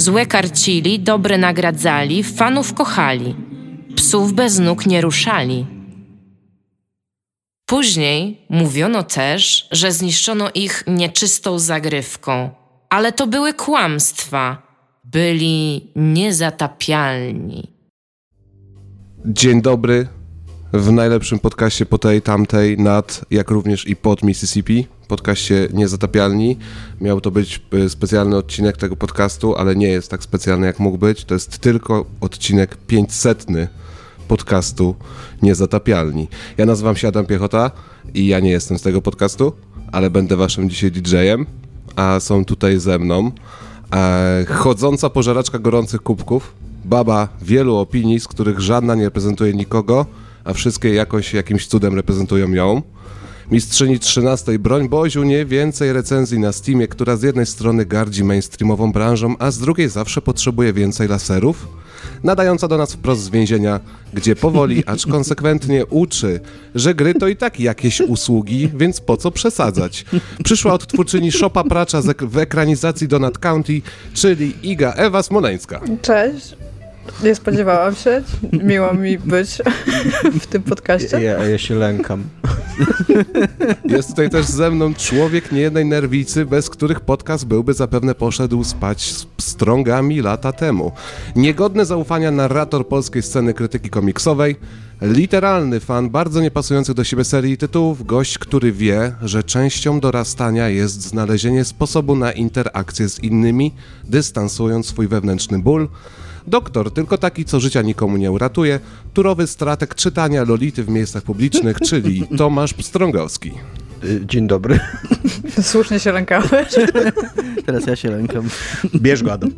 Złe karcili, dobre nagradzali, fanów kochali. Psów bez nóg nie ruszali. Później mówiono też, że zniszczono ich nieczystą zagrywką, ale to były kłamstwa. Byli niezatapialni. Dzień dobry w najlepszym podcaście po tej, tamtej, nad, jak również i pod Mississippi, podcaście Niezatapialni. Miał to być y, specjalny odcinek tego podcastu, ale nie jest tak specjalny jak mógł być. To jest tylko odcinek 500 podcastu Niezatapialni. Ja nazywam się Adam Piechota i ja nie jestem z tego podcastu, ale będę waszym dzisiaj DJ-em, a są tutaj ze mną e, chodząca pożeraczka gorących kubków, baba wielu opinii, z których żadna nie reprezentuje nikogo, a wszystkie jakoś jakimś cudem reprezentują ją. Mistrzyni 13 broń Boziu nie więcej recenzji na Steamie, która z jednej strony gardzi mainstreamową branżą, a z drugiej zawsze potrzebuje więcej laserów. Nadająca do nas wprost z więzienia, gdzie powoli, acz konsekwentnie uczy, że gry to i tak jakieś usługi, więc po co przesadzać. Przyszła od twórczyni Szopa Pracza w ekranizacji Donut County, czyli Iga Ewa Smoleńska. Cześć. Nie spodziewałam się. Miło mi być w tym podcaście. Ja, ja się lękam. Jest tutaj też ze mną człowiek niejednej nerwicy, bez których podcast byłby zapewne poszedł spać z strągami lata temu. Niegodny zaufania narrator polskiej sceny krytyki komiksowej, literalny fan bardzo niepasujących do siebie serii tytułów, gość, który wie, że częścią dorastania jest znalezienie sposobu na interakcję z innymi, dystansując swój wewnętrzny ból, Doktor, tylko taki, co życia nikomu nie uratuje, turowy stratek czytania Lolity w miejscach publicznych, czyli Tomasz Pstrągowski. Y, dzień dobry. Słusznie się lękałeś. Teraz ja się lękam. Bierz go, Adam.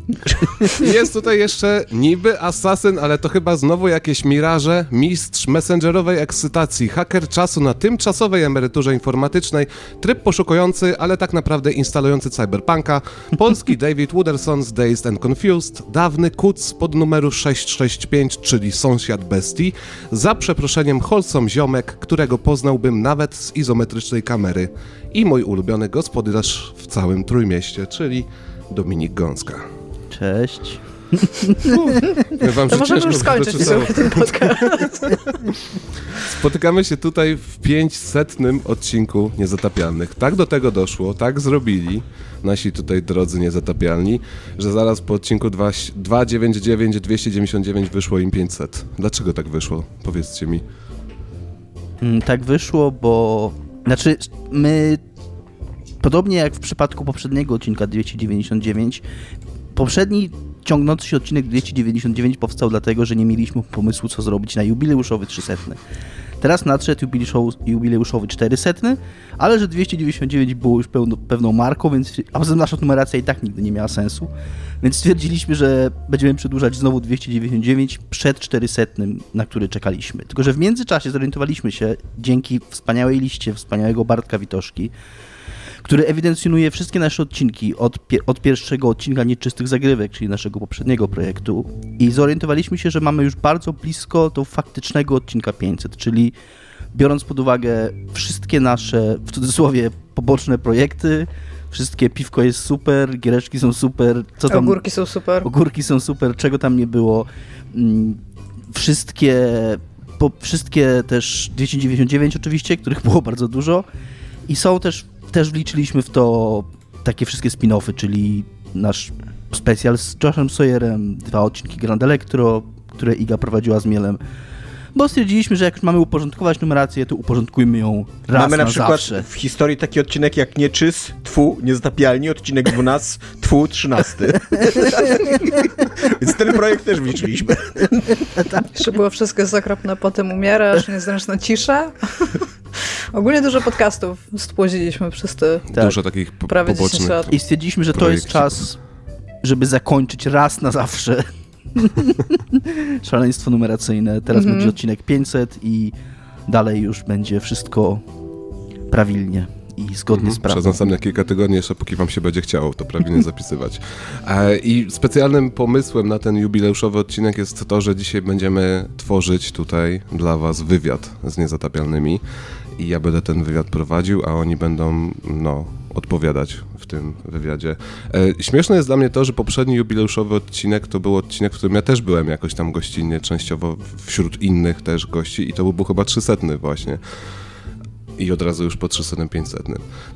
Jest tutaj jeszcze niby asasyn, ale to chyba znowu jakieś miraże, mistrz messengerowej ekscytacji, haker czasu na tymczasowej emeryturze informatycznej, tryb poszukujący, ale tak naprawdę instalujący cyberpunka, polski David Wooderson z Dazed and Confused, dawny kuc pod numeru 665, czyli sąsiad bestii, za przeproszeniem Holsom ziomek, którego poznałbym nawet z izometrycznej kamery i mój ulubiony gospodarz w całym Trójmieście, czyli Dominik Gąska. Cześć. Wam to możemy już skończyć ten podcast. Spotykamy się tutaj w 500 odcinku Niezatapialnych. Tak do tego doszło, tak zrobili nasi tutaj drodzy niezatapialni, że zaraz po odcinku 299, 299 wyszło im 500. Dlaczego tak wyszło? Powiedzcie mi. Mm, tak wyszło, bo znaczy, my, podobnie jak w przypadku poprzedniego odcinka 299, poprzedni ciągnący się odcinek 299 powstał dlatego, że nie mieliśmy pomysłu, co zrobić na jubileuszowy 300. Teraz nadszedł jubileuszowy 400, ale że 299 było już pełno, pewną marką, więc a poza nasza numeracja i tak nigdy nie miała sensu. Więc stwierdziliśmy, że będziemy przedłużać znowu 299 przed 400, na który czekaliśmy. Tylko, że w międzyczasie zorientowaliśmy się, dzięki wspaniałej liście wspaniałego Bartka Witoszki, który ewidencjonuje wszystkie nasze odcinki od, pie od pierwszego odcinka Nieczystych Zagrywek, czyli naszego poprzedniego projektu i zorientowaliśmy się, że mamy już bardzo blisko do faktycznego odcinka 500, czyli biorąc pod uwagę wszystkie nasze, w cudzysłowie, poboczne projekty, wszystkie piwko jest super, giereczki są super, co tam... Ogórki są super. Ogórki są super, czego tam nie było. Mm, wszystkie, po, wszystkie też 299 oczywiście, których było bardzo dużo i są też też wliczyliśmy w to takie wszystkie spin-offy, czyli nasz specjal z Joshem Sawyerem, dwa odcinki Grand Electro, które Iga prowadziła z Mielem, bo stwierdziliśmy, że jak już mamy uporządkować numerację, to uporządkujmy ją raz Mamy na, na przykład zawsze. w historii taki odcinek jak Nieczys, Twu, Niezatapialni, odcinek 12, Twu, 13. Więc ten projekt też wliczyliśmy. tak. Jeszcze było wszystko jest okropne, potem umierasz, niezręczna cisza. Ogólnie dużo podcastów spłoziliśmy przez te tak. dużo takich prawie pobocznych I stwierdziliśmy, że to jest czas, żeby zakończyć raz na zawsze Szaleństwo numeracyjne. Teraz będzie odcinek 500 i dalej już będzie wszystko prawilnie i zgodnie z Przez prawem. następne kilka tygodni, jeszcze póki wam się będzie chciało to prawidłnie zapisywać. E, I specjalnym pomysłem na ten jubileuszowy odcinek jest to, że dzisiaj będziemy tworzyć tutaj dla was wywiad z niezatapialnymi i ja będę ten wywiad prowadził, a oni będą, no, odpowiadać tym wywiadzie. E, śmieszne jest dla mnie to, że poprzedni jubileuszowy odcinek to był odcinek, w którym ja też byłem jakoś tam gościnnie, częściowo wśród innych też gości i to był chyba 300 właśnie. I od razu już po 300 500.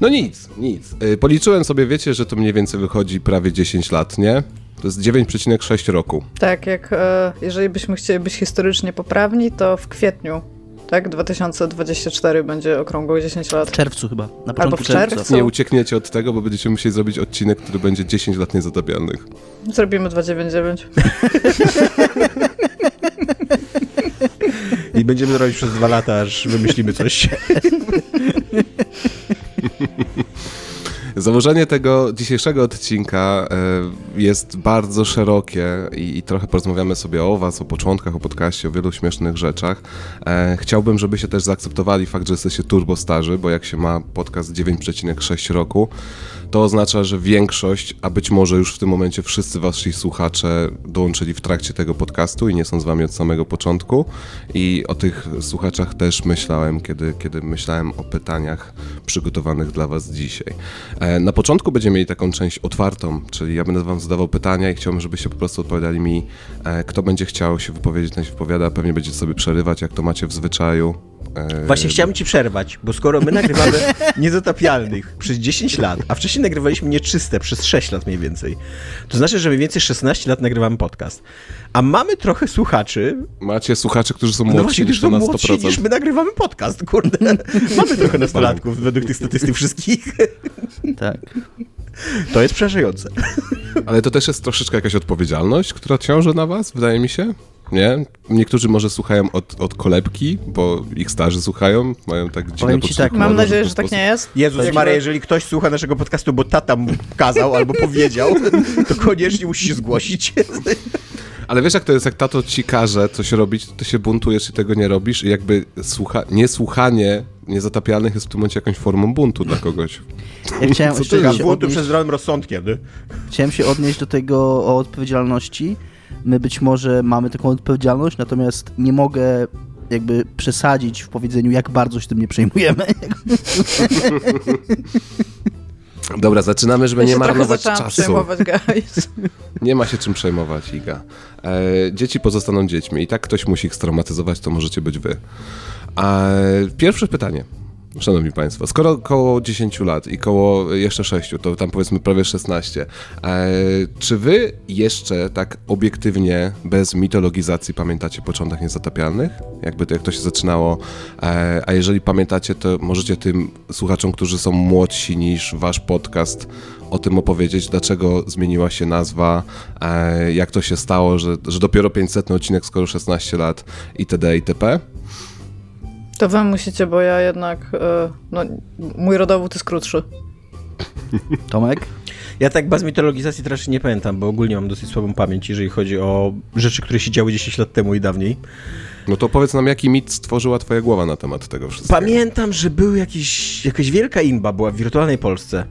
No nic, nic. Y, Policzyłem sobie, wiecie, że to mniej więcej wychodzi prawie 10 lat, nie? To jest 9,6 roku. Tak, jak e, jeżeli byśmy chcieli być historycznie poprawni, to w kwietniu, tak, 2024 będzie okrągło 10 W lat. czerwcu chyba. Na Albo początku w czerwcu. czerwca. Nie uciekniecie od tego, bo będziecie musieli zrobić odcinek, który będzie 10 lat niezatapialnych. Zrobimy 299. I będziemy robić przez dwa lata, aż wymyślimy coś. Założenie tego dzisiejszego odcinka e, jest bardzo szerokie i, trochę porozmawiamy sobie o was, o początkach, o podcaście, o wielu śmiesznych rzeczach. E, Chciałbym, żebyście też zaakceptowali fakt, że jesteście turbo starzy, bo jak się ma podcast 9,6 roku, to oznacza, że większość, a być może już w tym momencie wszyscy wasi słuchacze dołączyli w trakcie tego podcastu i nie są z wami od samego początku. I o tych słuchaczach też myślałem, kiedy, kiedy myślałem o pytaniach przygotowanych dla was dzisiaj. E, Na początku będziemy mieli taką część otwartą, czyli ja będę wam zadawał pytania i chciałbym, żebyście po prostu odpowiadali mi, e, kto będzie chciał się wypowiedzieć, ten się wypowiada, pewnie będziecie sobie przerywać, jak to macie w zwyczaju. E, Właśnie chciałem ci przerwać, bo skoro my nagrywamy niezatapialnych przez 10 lat, a wcześniej nagrywaliśmy nieczyste przez 6 lat mniej więcej, to znaczy, że mniej więcej 16 lat nagrywamy podcast. A mamy trochę słuchaczy, Macie słuchacze, którzy są no młodsi właśnie, niż są na młodsi 100%. niż my nagrywamy podcast, kurde. Mamy trochę nastolatków według tych statystyk wszystkich. Tak. To jest przerażające. Ale to też jest troszeczkę jakaś odpowiedzialność, która ciąży na was, wydaje mi się. Nie? Niektórzy może słuchają od, od kolebki, bo ich starzy słuchają, mają tak dziwne Powiem ci tak, Mam nadzieję, że tak nie jest. Jezus Jakby- Maria, jeżeli ktoś słucha naszego podcastu, bo tata mu kazał albo powiedział, to koniecznie musi się zgłosić. Ale wiesz, jak to jest, jak tato ci każe coś robić, to ty się buntujesz i tego nie robisz i jakby słucha... niesłuchanie niezatapialnych jest w tym momencie jakąś formą buntu dla kogoś. Ja chciałem, Co się Buntu odnieść, przed zdrowym rozsądkiem, nie? chciałem się odnieść do tego o odpowiedzialności. My być może mamy taką odpowiedzialność, natomiast nie mogę jakby przesadzić w powiedzeniu, jak bardzo się tym nie przejmujemy. Dobra, zaczynamy, żeby Ja nie marnować czasu. przejmować, guys. Nie ma się czym przejmować, Iga. E, dzieci pozostaną dziećmi i tak ktoś musi ich straumatyzować, to możecie być wy. A pierwsze pytanie. Szanowni Państwo, skoro około 10 lat i koło jeszcze 6, to tam powiedzmy prawie 16, e, czy Wy jeszcze tak obiektywnie, bez mitologizacji pamiętacie początek Niezatapialnych? Jakby to, jak to się zaczynało, e, a jeżeli pamiętacie, to możecie tym słuchaczom, którzy są młodsi niż Wasz podcast, o tym opowiedzieć, dlaczego zmieniła się nazwa, e, jak to się stało, że, że dopiero 500 odcinek, skoro 16 lat itd. itp. To wy musicie, bo ja jednak, e, no, mój rodowód jest krótszy. Tomek? Ja tak bez mitologizacji to raczej nie pamiętam, bo ogólnie mam dosyć słabą pamięć, jeżeli chodzi o rzeczy, które się działy 10 lat temu i dawniej. No to powiedz nam, jaki mit stworzyła twoja głowa na temat tego wszystkiego? Pamiętam, że był jakiś, jakaś wielka imba była w wirtualnej Polsce.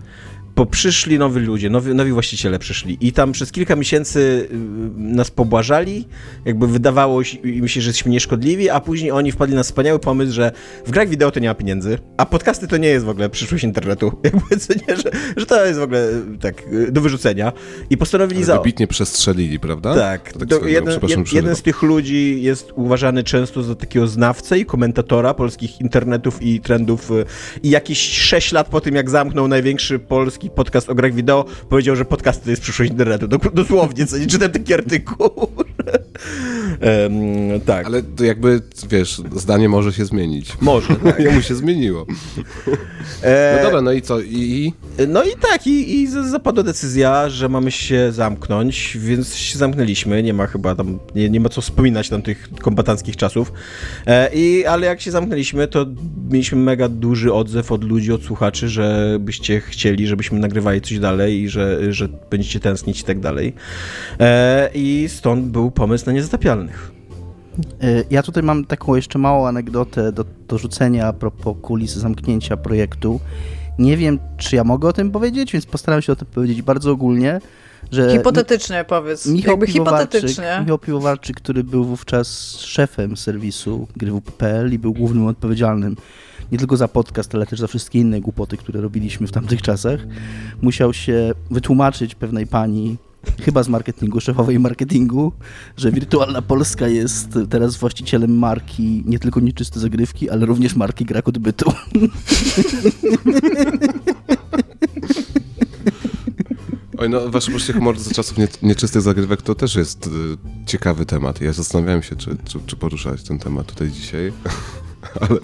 Bo przyszli nowi ludzie, nowi, nowi właściciele przyszli i tam przez kilka miesięcy y, nas pobłażali, jakby wydawało się- im się, że jesteśmy nieszkodliwi, a później oni wpadli na wspaniały pomysł, że w grach wideo to nie ma pieniędzy, a podcasty to nie jest w ogóle przyszłość internetu. Jakby co nie, że, że to jest w ogóle y, tak y, do wyrzucenia. I postanowili za... wybitnie przestrzelili, prawda? Tak, To tak swoją jeden, jed, jeden z tych ludzi jest uważany często za takiego znawcę i komentatora polskich internetów i trendów i jakieś 6 lat po tym, jak zamknął największy polski podcast o grach wideo, powiedział, że podcast to jest przyszłość internetu. Dosłownie, co nie czytam taki artykuł. Em, tak, Ale to jakby, wiesz, zdanie może się zmienić. może. Tak. Jemu się zmieniło. E, No dobra, no i co? I? No i tak, i, i zapadła decyzja, że mamy się zamknąć, więc się zamknęliśmy. Nie ma chyba tam, nie, nie ma co wspominać tam tych kombatanckich czasów. E, i, ale jak się zamknęliśmy, to mieliśmy mega duży odzew od ludzi, od słuchaczy, że byście chcieli, żebyśmy nagrywali coś dalej i że, że będziecie tęsknić i tak dalej. E, I stąd był pomysł na niezatapialnych. Y, Ja tutaj mam taką jeszcze małą anegdotę do, do rzucenia a propos kulis zamknięcia projektu. Nie wiem, czy ja mogę o tym powiedzieć, więc postaram się o tym powiedzieć bardzo ogólnie, że Hipotetycznie powiedz. Mi- Michał Jakby Piwowarczyk, hipotetycznie. Michał Piwowarczyk, który był wówczas szefem serwisu grywp.pl i był głównym odpowiedzialnym nie tylko za podcast, ale też za wszystkie inne głupoty, które robiliśmy w tamtych czasach, musiał się wytłumaczyć pewnej pani, chyba z marketingu, szefowej marketingu, że Wirtualna Polska jest teraz właścicielem marki nie tylko nieczyste zagrywki, ale również marki gra kod bytu. Oj, no wasze poczucie humoru za czasów nie, nieczystych zagrywek to też jest y, ciekawy temat. Ja zastanawiałem się, czy, czy, czy poruszać ten temat tutaj dzisiaj. ale,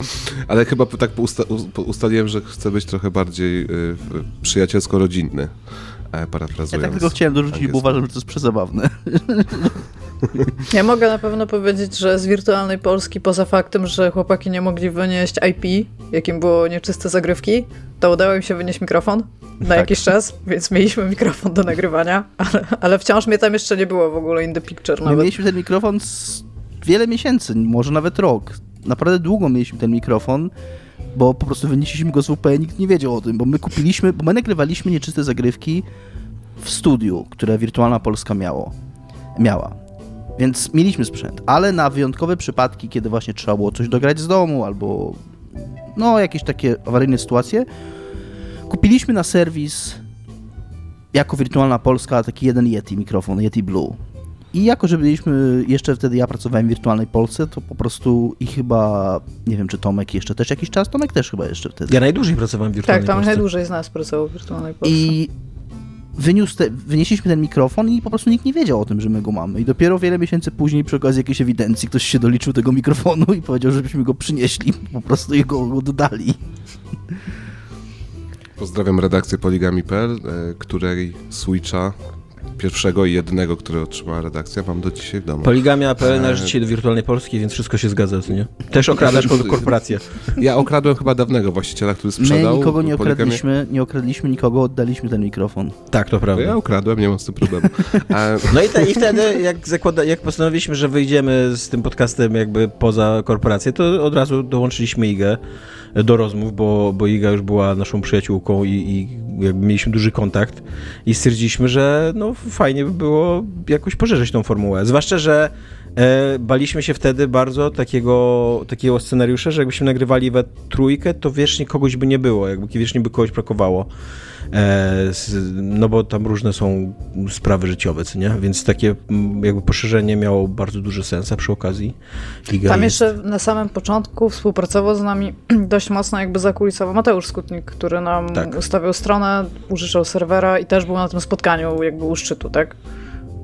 ale chyba tak usta, ustaliłem, że chcę być trochę bardziej y, przyjacielsko-rodzinny. E, Ja parafrazując. tak tylko chciałem dorzucić, bo uważam, że to jest przezabawne. Ja mogę na pewno powiedzieć, że z wirtualnej Polski, poza faktem, że chłopaki nie mogli wynieść IP, jakim było nieczyste zagrywki, to udało im się wynieść mikrofon na jakiś czas, więc mieliśmy mikrofon do nagrywania, ale, ale wciąż mnie tam jeszcze nie było w ogóle in the picture My nawet. mieliśmy ten mikrofon z wiele miesięcy, może nawet rok. Naprawdę długo mieliśmy ten mikrofon, bo po prostu wynieśliśmy go z WP nikt nie wiedział o tym, bo my kupiliśmy, bo my nagrywaliśmy nieczyste zagrywki w studiu, które Wirtualna Polska miało, miała. Więc mieliśmy sprzęt, ale na wyjątkowe przypadki, kiedy właśnie trzeba było coś dograć z domu albo no jakieś takie awaryjne sytuacje, kupiliśmy na serwis jako Wirtualna Polska taki jeden Yeti mikrofon, Yeti Blue. I jako, że byliśmy, jeszcze wtedy ja pracowałem w Wirtualnej Polsce, to po prostu i chyba, nie wiem czy Tomek jeszcze też jakiś czas, Tomek też chyba jeszcze wtedy. Ja najdłużej pracowałem w Tak, wirtualnej tam Polsce. najdłużej z nas pracował w wirtualnej Polsce. I wyniósł te, wynieśliśmy ten mikrofon i po prostu nikt nie wiedział o tym, że my go mamy. I dopiero wiele miesięcy później przy okazji jakiejś ewidencji ktoś się doliczył tego mikrofonu i powiedział, żebyśmy go przynieśli, po prostu i go, dodali. Pozdrawiam redakcję poligami.pl, e, której switcha pierwszego i jedynego, który otrzymała redakcja, mam do dzisiaj w domu. Poligamia.pl E, należy dzisiaj do wirtualnej Polski, więc wszystko się zgadza, co nie? Też okradasz ko- korporację. Ja okradłem chyba dawnego właściciela, który My sprzedał. nikogo nie poligamię. okradliśmy, nie okradliśmy nikogo, oddaliśmy ten mikrofon. Tak, to prawda. ja ukradłem, nie mam z tym problemu. E, No i, te, i wtedy, jak, zakłada, jak postanowiliśmy, że wyjdziemy z tym podcastem jakby poza korporację, to od razu dołączyliśmy Igę do rozmów, bo, bo Iga już była naszą przyjaciółką i, i jakby mieliśmy duży kontakt i stwierdziliśmy, że no fajnie by było jakoś poszerzyć tą formułę. Zwłaszcza, że e, baliśmy się wtedy bardzo takiego, takiego scenariusza, że jakbyśmy nagrywali we trójkę, to wiecznie kogoś by nie było, jakby wiecznie by kogoś brakowało. E, z, no bo tam różne są sprawy życiowe, co nie? Więc takie jakby poszerzenie miało bardzo duży sens, a przy okazji Iga Tam jest... jeszcze na samym początku współpracował z nami dość mocno jakby zakulisowo Mateusz Skutnik, który nam Tak. ustawiał stronę, użyczał serwera i też był na tym spotkaniu jakby u szczytu, tak?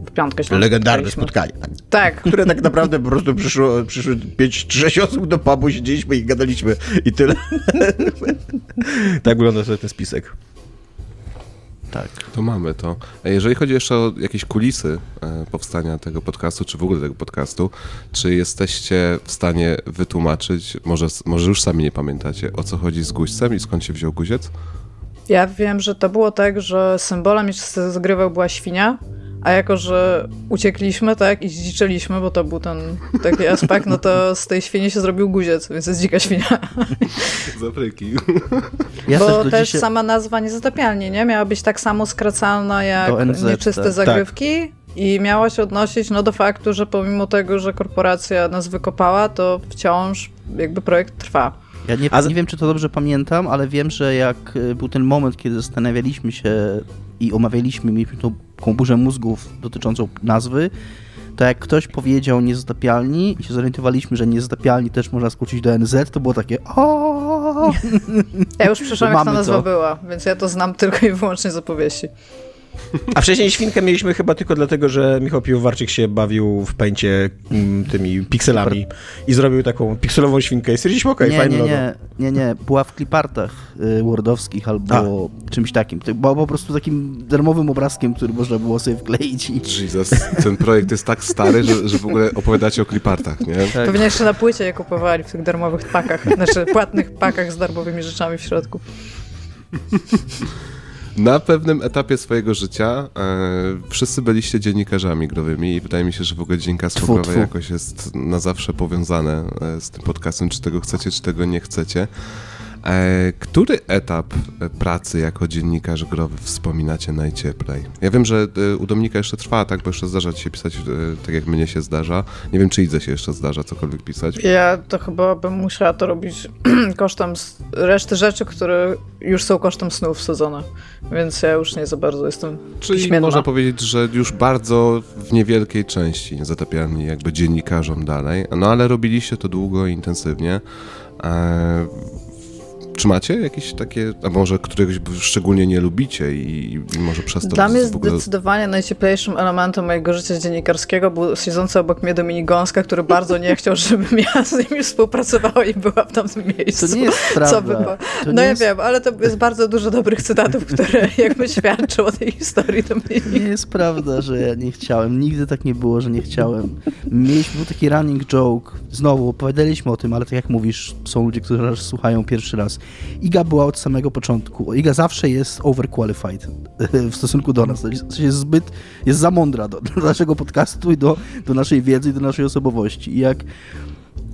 W piątkę się Legendarne spotkanie, tak. Tak, które tak naprawdę po prostu przyszło, przyszły 5-6 osób do pubu, siedzieliśmy i gadaliśmy i tyle. tak wygląda sobie ten spisek. Tak. To mamy to. E, Jeżeli chodzi jeszcze o jakieś kulisy e, powstania tego podcastu, czy w ogóle tego podcastu, czy jesteście w stanie wytłumaczyć, może, może już sami nie pamiętacie, o co chodzi z guźcem i skąd się wziął guziec? Ja wiem, że to było tak, że symbolem jeszcze zagrywał była świnia, a jako, że uciekliśmy, tak, i zdziczyliśmy, bo to był ten taki aspekt, no to z tej świni się zrobił guziec, więc jest dzika świnia. Zapryki. Ja bo też dzisiaj- sama nazwa niezatapialnie, nie? Miała być tak samo skracalna jak NZ, nieczyste tak. zagrywki i miała się odnosić no, do faktu, że pomimo tego, że korporacja nas wykopała, to wciąż jakby projekt trwa. Ja nie, A z- nie wiem, czy to dobrze pamiętam, ale wiem, że jak y, był ten moment, kiedy zastanawialiśmy się i omawialiśmy, mieliśmy tą taką burzę mózgów dotyczącą nazwy, to jak ktoś powiedział niezatapialni i się zorientowaliśmy, że niezatapialni też można skrócić do NZ, to było takie o. Ja już przeszłam, jak ta nazwa to. była, więc ja to znam tylko i wyłącznie z opowieści. A wcześniej świnkę mieliśmy chyba tylko dlatego, że Michał Piwowarczyk się bawił w pęcie mm, tymi pikselami i zrobił taką pikselową świnkę i stwierdziliśmy, okej, nie, fajny nie, logo. nie, nie, nie, była w klipartach y, wordowskich albo czymś takim. To była po prostu takim darmowym obrazkiem, który można było sobie wkleić i Jesus, ten projekt jest tak stary, że, że w ogóle opowiadacie o klipartach, nie? Tak. Pewnie jeszcze na płycie je kupowali w tych darmowych pakach, znaczy płatnych pakach z darmowymi rzeczami w środku. Na pewnym etapie swojego życia e, wszyscy byliście dziennikarzami growymi i wydaje mi się, że w ogóle dziennikarstwo Tfu, growe tfu. jakoś jest na zawsze powiązane e, z tym podcastem, czy tego chcecie, czy tego nie chcecie. E, który etap e, pracy jako dziennikarz growy wspominacie najcieplej? Ja wiem, że e, u Dominika jeszcze trwa, tak, bo jeszcze zdarza ci się pisać tak, jak mnie się zdarza. Nie wiem, czy Idze się jeszcze zdarza cokolwiek pisać. Ja to chyba bym musiała to robić kosztem reszty rzeczy, które już są kosztem snów wsadzone. Więc ja już nie za bardzo jestem Czyli piśmienna. można powiedzieć, że już bardzo w niewielkiej części zatapialni jakby dziennikarzom dalej, no ale robiliście to długo i intensywnie. E, czy macie jakieś takie, a może któregoś szczególnie nie lubicie i, i może przez to Dla mnie ogóle... zdecydowanie najcieplejszym elementem mojego życia dziennikarskiego był siedzący obok mnie Dominik Gąska, który bardzo nie chciał, żebym ja z nim współpracowała i była w tamtym miejscu. to nie jest prawda. Co by było? To No nie ja jest, wiem, ale to jest bardzo dużo dobrych cytatów, które jakby świadczą o tej historii Dominika. Nie jest prawda, że ja nie chciałem. Nigdy tak nie było, że nie chciałem. Mieliśmy był taki running joke. Znowu opowiadaliśmy o tym, ale tak jak mówisz, są ludzie, którzy nas słuchają pierwszy raz. Iga była od samego początku. Iga zawsze jest overqualified w stosunku do nas. Jest zbyt, jest za mądra do, do naszego podcastu i do, do naszej wiedzy i do naszej osobowości. I jak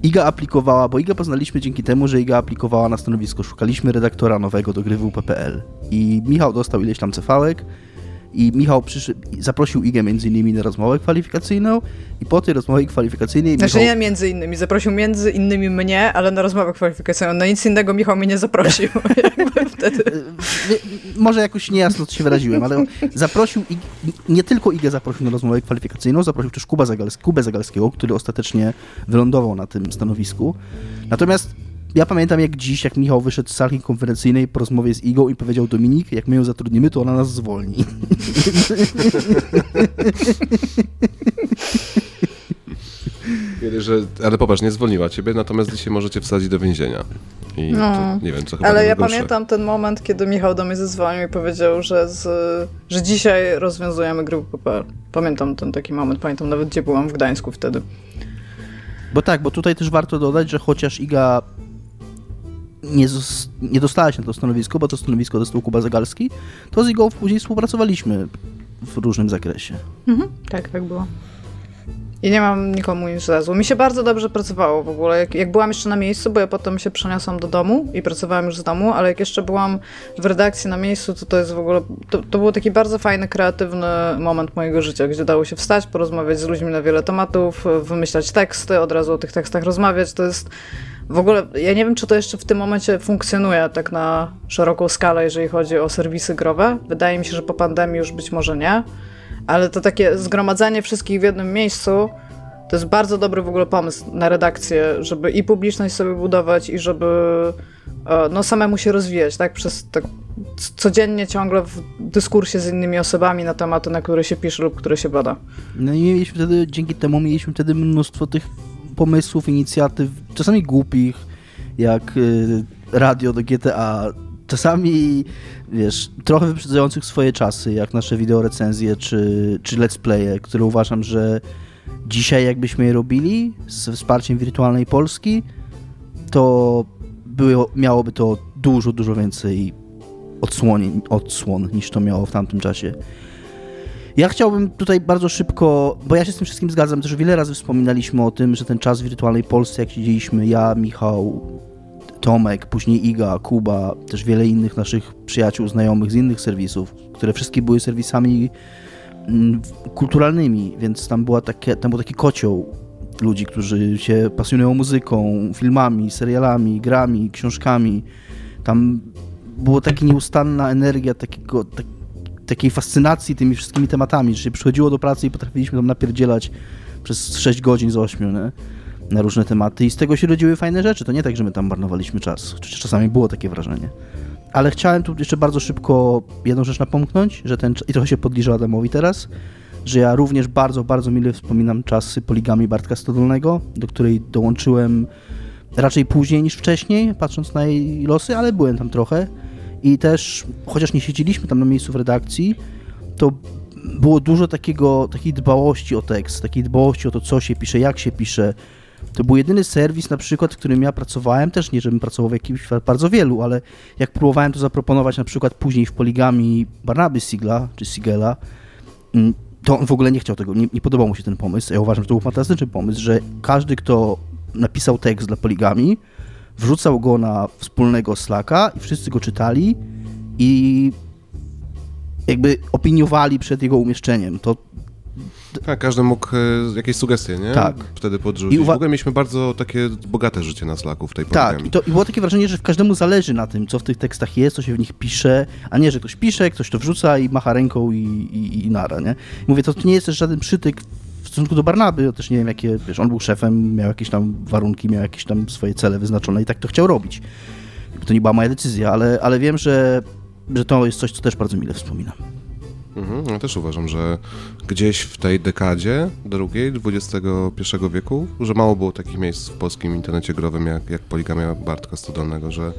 Iga aplikowała, bo Iga poznaliśmy dzięki temu, że Iga aplikowała na stanowisko. Szukaliśmy redaktora nowego do gry WP.pl i Michał dostał ileś tam cefałek i Michał przyszedł, zaprosił Igę między innymi na rozmowę kwalifikacyjną i po tej rozmowie kwalifikacyjnej Znaczy Michał... nie między innymi, zaprosił między innymi mnie, ale na rozmowę kwalifikacyjną. Na nic innego Michał mnie nie zaprosił. Wtedy. Wie- Może jakoś niejasno się wyraziłem, ale zaprosił, Ig... nie tylko Igę zaprosił na rozmowę kwalifikacyjną, zaprosił też Kuba Zagals... Kubę Zagalskiego, który ostatecznie wylądował na tym stanowisku. Natomiast ja pamiętam jak dziś, jak Michał wyszedł z sali konferencyjnej po rozmowie z Igą i powiedział Dominik, jak my ją zatrudnimy, to ona nas zwolni. Że, ale popatrz, nie zwolniła ciebie, natomiast dzisiaj możecie wsadzić do więzienia. I No. to, nie wiem, co chyba Ale ja najgorsze. pamiętam ten moment, kiedy Michał do mnie zadzwonił i powiedział, że, z, że dzisiaj rozwiązujemy gry PPR. Pamiętam ten taki moment, pamiętam nawet gdzie byłam w Gdańsku wtedy. Bo tak, bo tutaj też warto dodać, że chociaż Iga nie, nie na to stanowisko, bo to stanowisko dostał Kuba Zagalski, to z Igą później współpracowaliśmy w różnym zakresie. Mhm. Tak, tak było. I nie mam nikomu nic za. Mi się bardzo dobrze pracowało w ogóle. Jak, jak byłam jeszcze na miejscu, bo ja potem się przeniosłam do domu i pracowałam już z domu, ale jak jeszcze byłam w redakcji na miejscu, to to jest w ogóle. To, to był taki bardzo fajny, kreatywny moment mojego życia, gdzie dało się wstać, porozmawiać z ludźmi na wiele tematów, wymyślać teksty, od razu o tych tekstach rozmawiać. To jest. W ogóle, ja nie wiem, czy to jeszcze w tym momencie funkcjonuje tak na szeroką skalę, jeżeli chodzi o serwisy growe. Wydaje mi się, że po pandemii już być może nie. Ale to takie zgromadzenie wszystkich w jednym miejscu to jest bardzo dobry w ogóle pomysł na redakcję, żeby i publiczność sobie budować, i żeby e, no, samemu się rozwijać, tak? Przez tak codziennie ciągle w dyskursie z innymi osobami na tematy, na które się pisze lub które się bada. No i mieliśmy wtedy, dzięki temu mieliśmy wtedy mnóstwo tych pomysłów, inicjatyw, czasami głupich, jak y, radio do GTA, czasami, wiesz, trochę wyprzedzających swoje czasy, jak nasze wideorecenzje czy, czy let's playe, które uważam, że dzisiaj jakbyśmy je robili z wsparciem Wirtualnej Polski, to było, miałoby to dużo, dużo więcej odsłon niż to miało w tamtym czasie. Ja chciałbym tutaj bardzo szybko, bo ja się z tym wszystkim zgadzam, też wiele razy wspominaliśmy o tym, że ten czas w wirtualnej Polsce, jak siedzieliśmy, ja, Michał, Tomek, później Iga, Kuba, też wiele innych naszych przyjaciół, znajomych z innych serwisów, które wszystkie były serwisami mm, kulturalnymi, więc tam, była takie, tam był taki kocioł ludzi, którzy się pasjonują muzyką, filmami, serialami, grami, książkami. Tam była taka nieustanna energia takiego, tak, takiej fascynacji tymi wszystkimi tematami, że przychodziło do pracy i potrafiliśmy tam napierdzielać przez 6 godzin z 8, nie? na różne tematy i z tego się rodziły fajne rzeczy. To nie tak, że my tam marnowaliśmy czas. Chociaż czasami było takie wrażenie. ale chciałem tu jeszcze bardzo szybko jedną rzecz napomknąć, że ten, i trochę się podliżę Adamowi teraz, że ja również bardzo, bardzo mile wspominam czasy poligami Bartka Stodolnego, do której dołączyłem raczej później niż wcześniej, patrząc na jej losy, ale byłem tam trochę i też, chociaż nie siedzieliśmy tam na miejscu w redakcji, to było dużo takiego, takiej dbałości o tekst, takiej dbałości o to, co się pisze, jak się pisze. To był jedyny serwis na przykład, w którym ja pracowałem, też nie żebym pracował w jakimś bardzo wielu, ale jak próbowałem to zaproponować na przykład później w poligami Barnaby Sigla, czy Sigela, mm, to on w ogóle nie chciał tego, nie, nie podobał mu się ten pomysł. Ja uważam, że to był fantastyczny pomysł, że każdy, kto napisał tekst dla poligami, wrzucał go na wspólnego Slacka i wszyscy go czytali i jakby opiniowali przed jego umieszczeniem. To tak, każdy mógł e, jakieś sugestie, nie? Tak. Wtedy podrzucić. I w ogóle mieliśmy bardzo takie bogate życie na Slacku w tej poligami. Tak, i, to, i było takie wrażenie, że każdemu zależy na tym, co w tych tekstach jest, co się w nich pisze, a nie, że ktoś pisze, ktoś to wrzuca i macha ręką i, i, i nara, nie? Mówię, to nie jest też żaden przytyk stosunku do Barnaby, też nie wiem, jakie, wiesz, on był szefem, miał jakieś tam warunki, miał jakieś tam swoje cele wyznaczone i tak to chciał robić. To nie była moja decyzja, ale, ale wiem, że, że to jest coś, co też bardzo mile wspominam. Mhm, ja też uważam, że gdzieś w tej dekadzie drugiej XXI wieku, że mało było takich miejsc w polskim internecie growym jak, jak Poligamia Bartka Stodolnego, że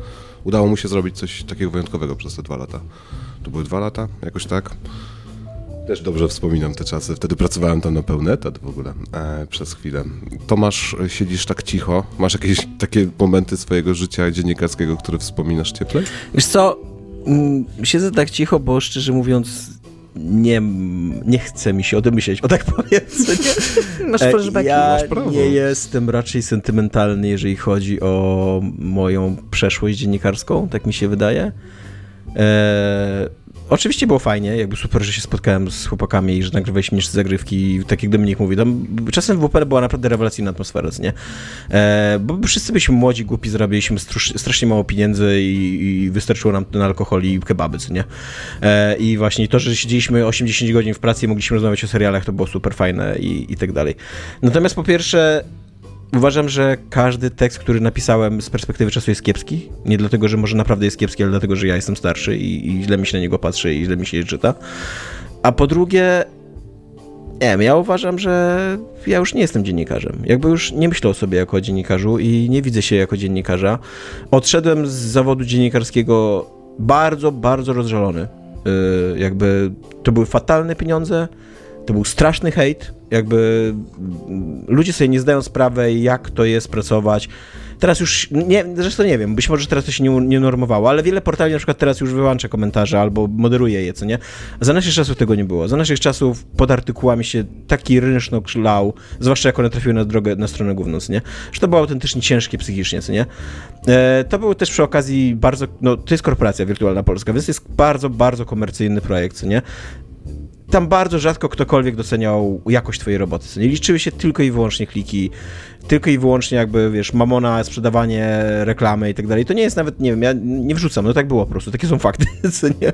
udało mu się zrobić coś takiego wyjątkowego przez te dwa lata. To były dwa lata, jakoś tak. Też dobrze wspominam te czasy. Wtedy pracowałem tam na pełny etat w ogóle e, przez chwilę. Tomasz, siedzisz tak cicho. Masz jakieś takie momenty swojego życia dziennikarskiego, które wspominasz cieplej? Wiesz co, mm, siedzę tak cicho, bo szczerze mówiąc nie, nie chce mi się o tym myśleć, o tak powiem. Nie? Masz flashbacki. Ja nie jestem raczej sentymentalny, jeżeli chodzi o moją przeszłość dziennikarską, tak mi się wydaje. Eee, Oczywiście było fajnie, jakby super, że się spotkałem z chłopakami i że nagrywaliśmy jeszcze zagrywki, tak jak Dominik mówi. Tam czasem w WPR była naprawdę rewelacyjna atmosfera, nie? E, bo wszyscy byliśmy młodzi, głupi, zarabialiśmy strasznie mało pieniędzy i, i wystarczyło nam na alkohol i kebaby, nie? E, I właśnie to, że siedzieliśmy 80 godzin w pracy i mogliśmy rozmawiać o serialach, to było super fajne i, i tak dalej. Natomiast po pierwsze, Uważam, że każdy tekst, który napisałem z perspektywy czasu jest kiepski. Nie dlatego, że może naprawdę jest kiepski, ale dlatego, że ja jestem starszy i, i źle mi się na niego patrzy i źle mi się je czyta. A po drugie, nie wiem, ja uważam, że ja już nie jestem dziennikarzem. Jakby już nie myślę o sobie jako dziennikarzu i nie widzę się jako dziennikarza. Odszedłem z zawodu dziennikarskiego bardzo, bardzo rozżalony. Yy, jakby to były fatalne pieniądze, to był straszny hejt, jakby ludzie sobie nie zdają sprawy, jak to jest pracować. Teraz już, nie, zresztą nie wiem, być może teraz to się nie, nie normowało, ale wiele portali na przykład teraz już wyłącza komentarze albo moderuje je, co nie? Za naszych czasów tego nie było. Za naszych czasów pod artykułami się taki rynsztok lał, zwłaszcza jak one trafiły na drogę, na stronę główną, co nie? Że to było autentycznie ciężkie psychicznie, co nie? E, to był też przy okazji bardzo, no to jest korporacja wirtualna polska, więc to jest bardzo, bardzo komercyjny projekt, co nie? Tam bardzo rzadko ktokolwiek doceniał jakość twojej roboty. Nie liczyły się tylko i wyłącznie kliki, tylko i wyłącznie jakby, wiesz, mamona, sprzedawanie, reklamy i tak dalej. To nie jest nawet, nie wiem, ja nie wrzucam, no tak było po prostu, takie są fakty, co nie?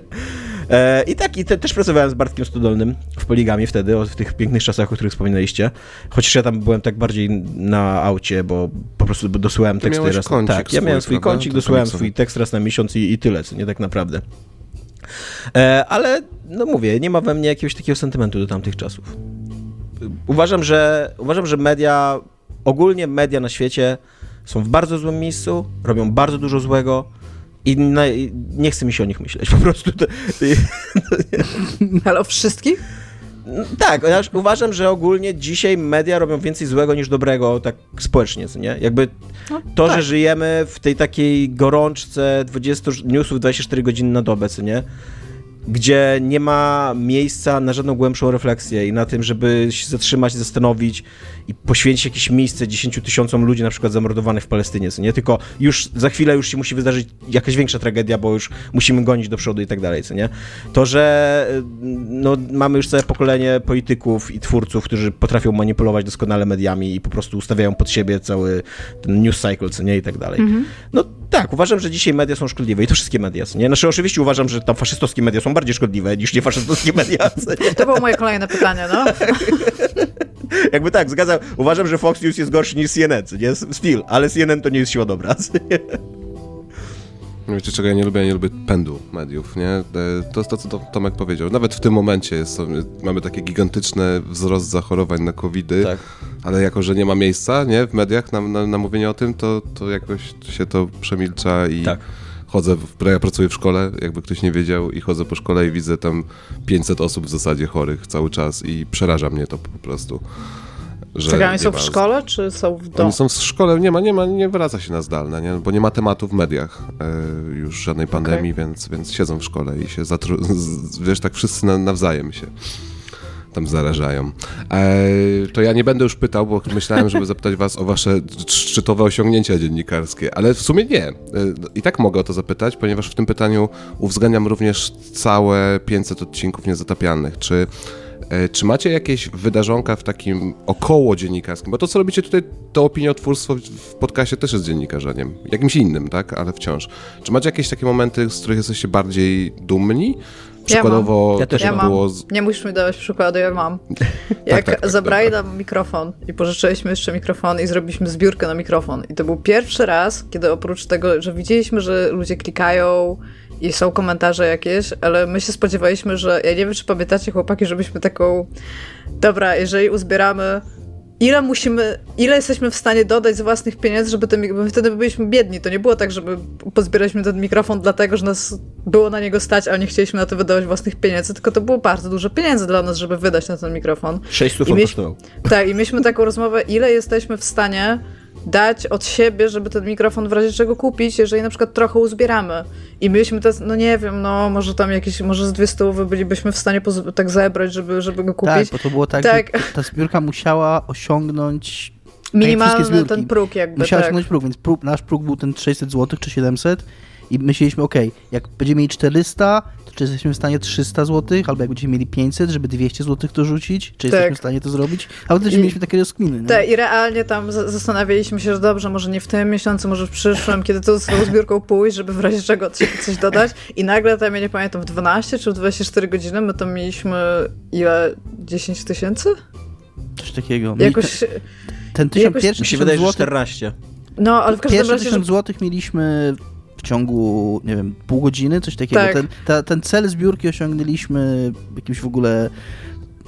E, I tak, i te, też pracowałem z Bartkiem Studolnym w Poligami wtedy, w tych pięknych czasach, o których wspominaliście. Chociaż ja tam byłem tak bardziej na aucie, bo po prostu dosyłałem teksty raz. Tak, ja miałem swój prawda? kącik, dosyłałem swój tekst raz na miesiąc i, i tyle, co nie tak naprawdę. E, ale, no mówię, nie ma we mnie jakiegoś takiego sentymentu do tamtych czasów. Uważam, że, uważam, że media, ogólnie media na świecie są w bardzo złym miejscu, robią bardzo dużo złego i nie chce mi się o nich myśleć, po prostu. Ale o wszystkich? Tak, uważam, że ogólnie dzisiaj media robią więcej złego niż dobrego, tak społecznie, nie? Jakby no, to, tak. że żyjemy w tej takiej gorączce 20 newsów 24 godziny na dobę, co nie? Gdzie nie ma miejsca na żadną głębszą refleksję i na tym, żeby się zatrzymać, zastanowić i poświęcić jakieś miejsce 10 tysiącom ludzi na przykład zamordowanych w Palestynie, co nie? Tylko już za chwilę już się musi wydarzyć jakaś większa tragedia, bo już musimy gonić do przodu i tak dalej, co nie? To, że no, mamy już całe pokolenie polityków i twórców, którzy potrafią manipulować doskonale mediami i po prostu ustawiają pod siebie cały ten news cycle, co nie? I tak dalej. Mhm. No tak, uważam, że dzisiaj media są szkodliwe i to wszystkie media, co nie? Znaczy oczywiście uważam, że tam faszystowskie media są bardziej szkodliwe niż niefaszystowskie media. To było moje kolejne pytanie, no. Jakby tak, zgadzam. Uważam, że Fox News jest gorszy niż CNN, nie? Still, ale CNN to nie jest siła dobra. Wiecie czego ja nie lubię? Ja nie lubię pędu mediów, nie? E, to jest to, co Tomek powiedział. Nawet w tym momencie jest, mamy taki gigantyczny wzrost zachorowań na covidy, tak. ale jako, że nie ma miejsca, nie? W mediach na, na, na mówienie o tym, to, to jakoś się to przemilcza i... Tak chodzę, w, ja pracuję w szkole, jakby ktoś nie wiedział, i chodzę po szkole i widzę tam 500 osób w zasadzie chorych cały czas i przeraża mnie to po prostu. Że Czekaj, oni są w szkole, czy są w domu? Oni są w szkole, nie ma, nie ma, nie wraca się na zdalne, nie? bo nie ma tematu w mediach e, już żadnej pandemii, okay. więc, więc siedzą w szkole i się zatru... wiesz, tak wszyscy na, nawzajem się tam zarażają. E, to ja nie będę już pytał, bo myślałem, żeby zapytać was o wasze szczytowe osiągnięcia dziennikarskie, ale w sumie nie. E, I tak mogę o to zapytać, ponieważ w tym pytaniu uwzględniam również całe 500 odcinków niezatapialnych. Czy czy macie jakieś wydarzonka w takim około dziennikarskim? Bo to, co robicie tutaj, to opiniotwórstwo w podcaście też jest dziennikarzeniem. Jakimś innym, tak? Ale wciąż. Czy macie jakieś takie momenty, z których jesteście bardziej dumni? Przykładowo ja, ja też ja było... Nie musisz mi dawać przykładu, ja mam. Jak tak, tak, zabrali nam mikrofon i pożyczyliśmy jeszcze mikrofon i zrobiliśmy zbiórkę na mikrofon. I to był pierwszy raz, kiedy oprócz tego, że widzieliśmy, że ludzie klikają i są komentarze jakieś, ale my się spodziewaliśmy, że ja nie wiem, czy pamiętacie chłopaki, żebyśmy taką dobra, jeżeli uzbieramy ile musimy, ile jesteśmy w stanie dodać z własnych pieniędzy, żeby ten, bo wtedy byliśmy biedni. To nie było tak, żeby pozbieraliśmy ten mikrofon dlatego, że nas było na niego stać, a nie chcieliśmy na to wydawać własnych pieniędzy, tylko to było bardzo dużo pieniędzy dla nas, żeby wydać na ten mikrofon. 600 kosztował. Tak, i mieliśmy taką rozmowę, ile jesteśmy w stanie dać od siebie, żeby ten mikrofon w razie czego kupić, jeżeli na przykład trochę uzbieramy. I mieliśmy te, no nie wiem, no może tam jakieś, może z dwie stówy bylibyśmy w stanie tak zebrać, żeby, żeby go kupić. Tak, bo to było tak, tak. ta zbiórka musiała osiągnąć Minimalny ten próg jakby, Musiała tak. osiągnąć próg, więc próg, nasz próg był ten 600 zł czy 700 i myśleliśmy, ok, jak będziemy mieli 400, to czy jesteśmy w stanie 300 zł, albo jak będziemy mieli 500, żeby 200 zł to rzucić, czy tak. jesteśmy w stanie to zrobić? Ale też mieliśmy takie rozkminy. Tak, i realnie tam zastanawialiśmy się, że dobrze, może nie w tym miesiącu, może w przyszłym, kiedy to z tą zbiórką pójść, żeby w razie czego coś dodać. I nagle tam, ja nie pamiętam, w 12 czy w 24 godziny my tam mieliśmy ile? 10 tysięcy? Coś takiego. Jakoś... Ten, ten tysiąc, jakoś... pierwszy Mi się wydaje, że 14. No, ale w każdym razie... 1000 że... złotych mieliśmy w ciągu, nie wiem, pół godziny, coś takiego. Tak. Ten, ta, ten cel zbiórki osiągnęliśmy jakimś w ogóle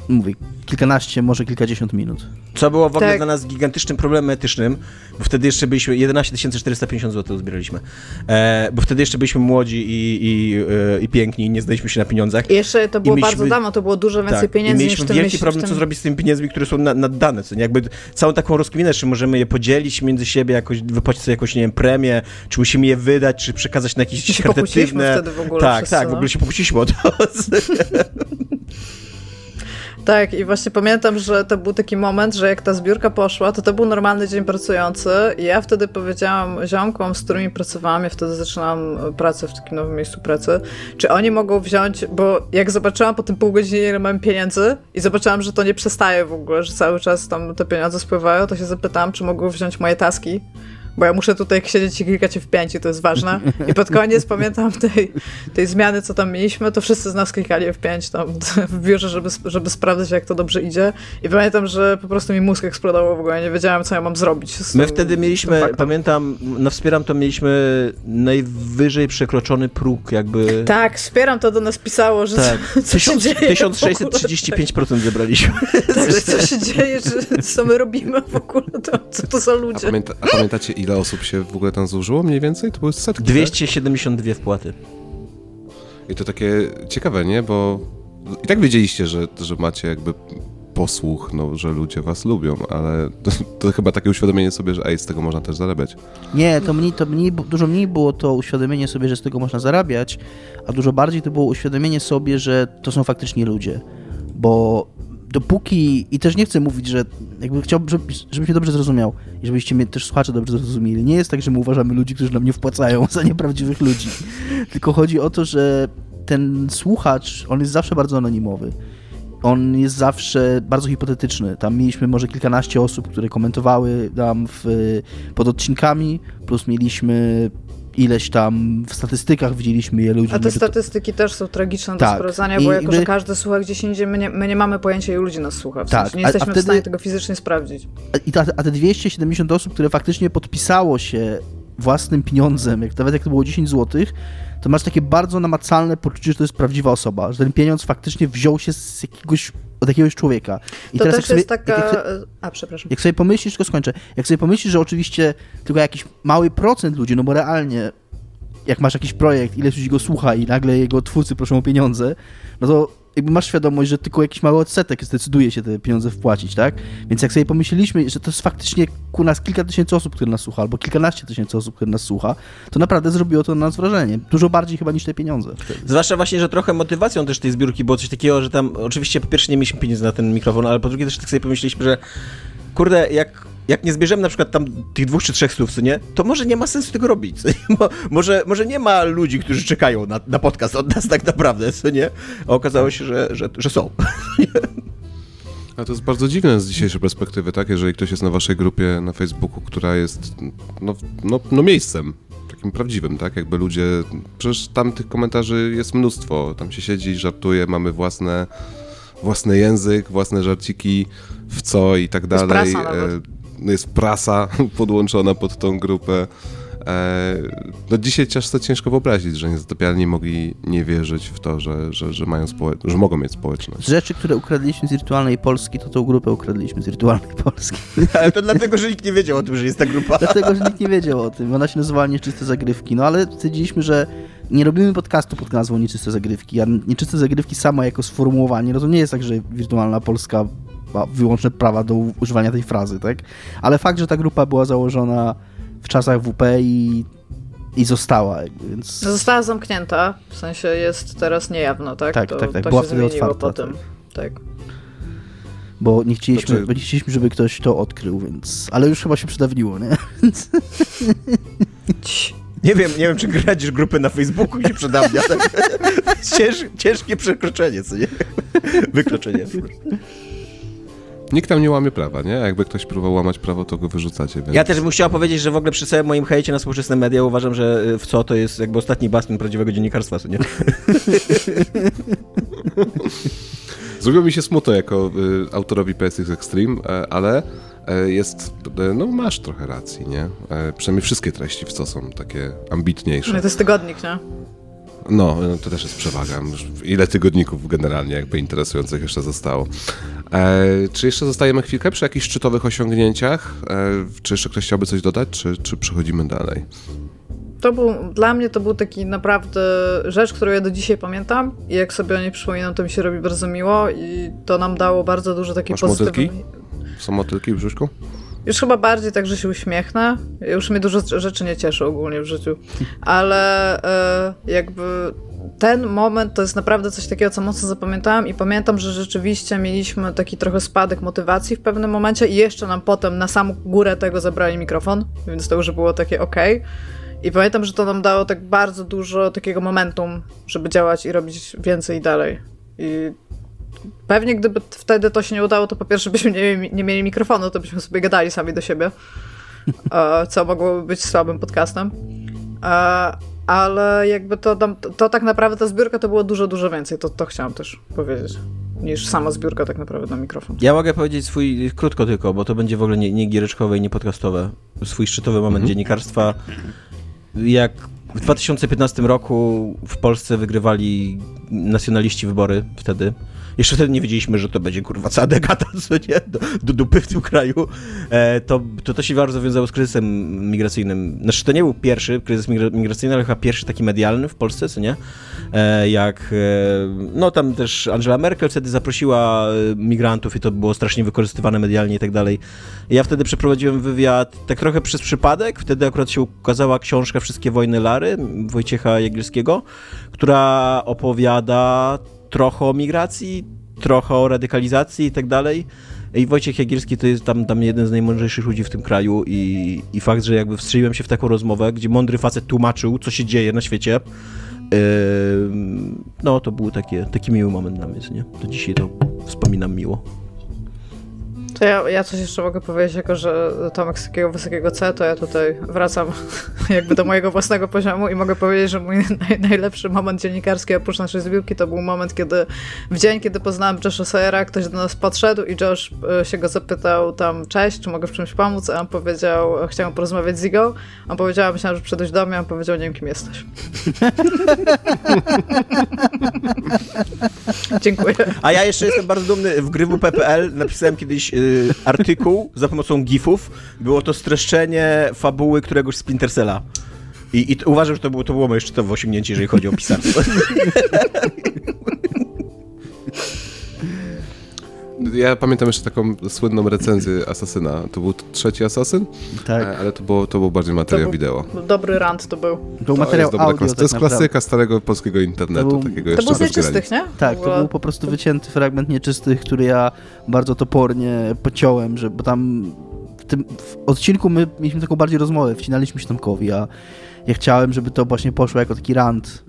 mówię, kilkanaście, może kilkadziesiąt minut. Co było w ogóle tak. dla nas gigantycznym problemem etycznym, bo wtedy jeszcze byliśmy, 11 450 zł zbieraliśmy, e, bo wtedy jeszcze byliśmy młodzi i, i, e, i piękni i nie zdaliśmy się na pieniądzach. I jeszcze to było I bardzo dawno, to było dużo więcej tak, pieniędzy i mieliśmy niż wielki problem, tym... co zrobić z tymi pieniędzmi, które są na, naddane, co nie? Jakby całą taką rozkminę, czy możemy je podzielić między siebie, jakoś wypłacić sobie jakąś, nie wiem, premię, czy musimy je wydać, czy przekazać na jakieś charytatywne... wtedy w ogóle Tak, wszyscy, tak, no? w ogóle się popuściliśmy o to. Tak, i właśnie pamiętam, że to był taki moment, że jak ta zbiórka poszła, to to był normalny dzień pracujący i ja wtedy powiedziałam ziomkom, z którymi pracowałam, ja wtedy zaczynałam pracę w takim nowym miejscu pracy, czy oni mogą wziąć, bo jak zobaczyłam po tym pół godziny, ile mam pieniędzy i zobaczyłam, że to nie przestaje w ogóle, że cały czas tam te pieniądze spływają, to się zapytałam, czy mogą wziąć moje taski bo ja muszę tutaj siedzieć i klikać w pięć i to jest ważne. I pod koniec pamiętam tej, tej zmiany, co tam mieliśmy, to wszyscy z nas klikali w pięć tam w biurze, żeby, żeby sprawdzać, jak to dobrze idzie. I pamiętam, że po prostu mi mózg eksplodował w ogóle, nie wiedziałem, co ja mam zrobić. My wtedy mieliśmy, pamiętam, na Wspieram to mieliśmy najwyżej przekroczony próg, jakby... Tak, Wspieram to do nas pisało, że tak. co, co się dzieje 1635% zebraliśmy. Tak, co się dzieje, że co my robimy w ogóle, to, co to za ludzie. A, pamięta, a pamiętacie, ile osób się w ogóle tam zużyło mniej więcej? To były setki, 272 tak? wpłaty. I to takie ciekawe, nie? Bo i tak wiedzieliście, że, że macie jakby posłuch, no, że ludzie was lubią, ale to, to, chyba takie uświadomienie sobie, że ej, z tego można też zarabiać. Nie, to, mniej, to mniej, dużo mniej było to uświadomienie sobie, że z tego można zarabiać, a dużo bardziej to było uświadomienie sobie, że to są faktycznie ludzie. Bo dopóki, i też nie chcę mówić, że jakby chciałbym, żeby, żebyś mnie dobrze zrozumiał i żebyście mnie też słuchacze dobrze zrozumieli. Nie jest tak, że my uważamy ludzi, którzy nam nie wpłacają za nieprawdziwych ludzi. Tylko chodzi o to, że ten słuchacz, on jest zawsze bardzo anonimowy. On jest zawsze bardzo hipotetyczny. Tam mieliśmy może kilkanaście osób, które komentowały nam w, pod odcinkami, plus mieliśmy ileś tam w statystykach widzieliśmy je ludzi. A te statystyki to... też są tragiczne tak. do sprawdzania, bo jako, że każdy słucha gdzieś indziej, my nie, my nie mamy pojęcia, ilu ludzi nas słucha. W tak. sensie nie jesteśmy a, a wtedy... w stanie tego fizycznie sprawdzić. I ta, a te 270 osób, które faktycznie podpisało się własnym pieniądzem, jak nawet jak to było 10 zł, to masz takie bardzo namacalne poczucie, że to jest prawdziwa osoba, że ten pieniądz faktycznie wziął się z jakiegoś, od jakiegoś człowieka. I to teraz też jest taka... Jak, a, przepraszam. Jak sobie pomyślisz, tylko skończę, jak sobie pomyślisz, że oczywiście tylko jakiś mały procent ludzi, no bo realnie jak masz jakiś projekt, ileś ludzi go słucha i nagle jego twórcy proszą o pieniądze, no to jakby masz świadomość, że tylko jakiś mały odsetek zdecyduje się te pieniądze wpłacić, tak? Więc jak sobie pomyśleliśmy, że to jest faktycznie ku nas kilka tysięcy osób, które nas słucha, albo kilkanaście tysięcy osób, które nas słucha, to naprawdę zrobiło to na nas wrażenie. Dużo bardziej chyba niż te pieniądze. Zwłaszcza właśnie, że trochę motywacją też tej zbiórki było coś takiego, że tam oczywiście po pierwsze nie mieliśmy pieniędzy na ten mikrofon, ale po drugie też tak sobie pomyśleliśmy, że kurde, jak jak nie zbierzemy na przykład tam tych dwóch czy trzech słów, co nie, to może nie ma sensu tego robić. Bo, może, może nie ma ludzi, którzy czekają na, na podcast od nas tak naprawdę, co nie? A okazało się, że, że, że są. A to jest bardzo dziwne z dzisiejszej perspektywy, tak? Jeżeli ktoś jest na waszej grupie na Facebooku, która jest no, no, no miejscem takim prawdziwym, tak? Jakby ludzie, przecież tam tych komentarzy jest mnóstwo, tam się siedzi, żartuje, mamy własne, własny język, własne żarciki, w co i tak dalej. Jest prasa nawet jest prasa podłączona pod tą grupę. E, no dzisiaj często ciężko wyobrazić, że niezatopialni mogli nie wierzyć w to, że, że, że, mają społecz- że mogą mieć społeczność. Z rzeczy, które ukradliśmy z wirtualnej Polski, to tą grupę ukradliśmy z wirtualnej Polski. Ale to dlatego, że nikt nie wiedział o tym, że jest ta grupa. Dlatego, że nikt nie wiedział o tym. Ona się nazywała Nieczyste Zagrywki. No ale stwierdziliśmy, że nie robimy podcastu pod nazwą Nieczyste Zagrywki, a Nieczyste Zagrywki sama jako sformułowanie, no to nie jest tak, że wirtualna Polska wyłączne prawa do używania tej frazy, tak? Ale fakt, że ta grupa była założona w czasach WP i, i została, więc... Została zamknięta, w sensie jest teraz niejawno, tak? Tak, to, tak, tak. To była wtedy otwarta. Po tym. Tak. Bo nie chcieliśmy, znaczy... nie chcieliśmy, żeby ktoś to odkrył, więc... Ale już chyba się przedawniło, nie? Nie wiem, nie wiem, czy gradzisz grupy na Facebooku i się przedawnia. Tak? Cięż, ciężkie przekroczenie, co nie? Wykroczenie. Nikt tam nie łamie prawa, nie? Jakby ktoś próbował łamać prawo, to go wyrzucacie. Więc... Ja też bym chciał powiedzieć, że w ogóle przy całym moim hejcie na współczesne media uważam, że y, w co to jest jakby ostatni bastion prawdziwego dziennikarstwa, co nie? Zrobiło mi się smutno jako y, autorowi PSX Extreme, e, ale e, jest, e, no masz trochę racji, nie? Przynajmniej wszystkie treści w co są takie ambitniejsze. No to jest tygodnik, nie? No, to też jest przewaga. Ile tygodników generalnie jakby interesujących jeszcze zostało. E, czy jeszcze zostajemy chwilkę przy jakichś szczytowych osiągnięciach? E, czy jeszcze ktoś chciałby coś dodać, czy, czy przechodzimy dalej? To był, dla mnie to był taki naprawdę rzecz, którą ja do dzisiaj pamiętam i jak sobie o niej przypominam, to mi się robi bardzo miło i to nam dało bardzo dużo takiej pozytywnej... Są motylki w brzuszku? Już chyba bardziej tak, że się uśmiechnę. Już mnie dużo rzeczy nie cieszy ogólnie w życiu. Ale e, jakby ten moment to jest naprawdę coś takiego, co mocno zapamiętałam i pamiętam, że rzeczywiście mieliśmy taki trochę spadek motywacji w pewnym momencie i jeszcze nam potem na samą górę tego zabrali mikrofon, więc to już było takie ok. I pamiętam, że to nam dało tak bardzo dużo takiego momentum, żeby działać i robić więcej i dalej. I pewnie gdyby wtedy to się nie udało, to po pierwsze byśmy nie, nie mieli mikrofonu, to byśmy sobie gadali sami do siebie, e, co mogłoby być słabym podcastem. E, ale jakby to, to, to, tak naprawdę ta zbiórka to było dużo, dużo więcej, to, to chciałam też powiedzieć, niż sama zbiórka tak naprawdę na mikrofon. Ja mogę powiedzieć swój, krótko tylko, bo to będzie w ogóle nie, nie giereczkowe i nie podcastowe, swój szczytowy moment mhm. dziennikarstwa. Jak w 2015 roku w Polsce wygrywali nacjonaliści wybory wtedy, jeszcze wtedy nie wiedzieliśmy, że to będzie kurwa cała dekada, co nie, do, do dupy w tym kraju, e, to, to to się bardzo wiązało z kryzysem migracyjnym. Znaczy to nie był pierwszy kryzys migracyjny, ale chyba pierwszy taki medialny w Polsce, co nie? E, jak, e, no tam też Angela Merkel wtedy zaprosiła e, migrantów i to było strasznie wykorzystywane medialnie i tak dalej. Ja wtedy przeprowadziłem wywiad tak trochę przez przypadek, wtedy akurat się ukazała książka Wszystkie wojny Lary Wojciecha Jagielskiego, która opowiada trochę o migracji, trochę o radykalizacji i tak dalej. I Wojciech Jagielski to jest tam, tam jeden z najmądrzejszych ludzi w tym kraju i, i fakt, że jakby wstrzeliłem się w taką rozmowę, gdzie mądry facet tłumaczył, co się dzieje na świecie, yy, no to był taki miły moment dla mnie, nie? Do dzisiaj to wspominam miło. To ja, ja coś jeszcze mogę powiedzieć, jako że Tomek z takiego wysokiego C, to ja tutaj wracam jakby do mojego własnego poziomu i mogę powiedzieć, że mój naj, najlepszy moment dziennikarski oprócz naszej zbiórki to był moment, kiedy w dzień, kiedy poznałem Josha Sayera, ktoś do nas podszedł i Josh e, się go zapytał tam, cześć, czy mogę w czymś pomóc? A on powiedział, chciałem porozmawiać z Igo. On powiedział, myślałem, że przyjdziesz do mnie, a on powiedział, nie wiem, kim jesteś. Dziękuję. A ja jeszcze jestem bardzo dumny. W grywu.pl napisałem kiedyś y, artykuł za pomocą gifów. Było to streszczenie fabuły któregoś Splinter Cella. I, i uważam, że to było, to było moje szczytowe osiągnięcie, jeżeli chodzi o pisarstwo. Ja pamiętam jeszcze taką słynną recenzję Asasyna. To był trzeci Asasyn? Tak. E, Ale to było, to był bardziej materiał To był- wideo. Dobry rant to był. To był To materiał jest, dobra audio, klas- tak to jest klasyka starego polskiego internetu, To był- takiego To jeszcze był z nieczystych, nie? Tak, to był po prostu wycięty fragment nieczystych, który ja bardzo topornie pociąłem, że, bo tam w tym w odcinku my mieliśmy taką bardziej rozmowę, wcinaliśmy się Tomkowi, a ja chciałem, żeby to właśnie poszło jako taki rant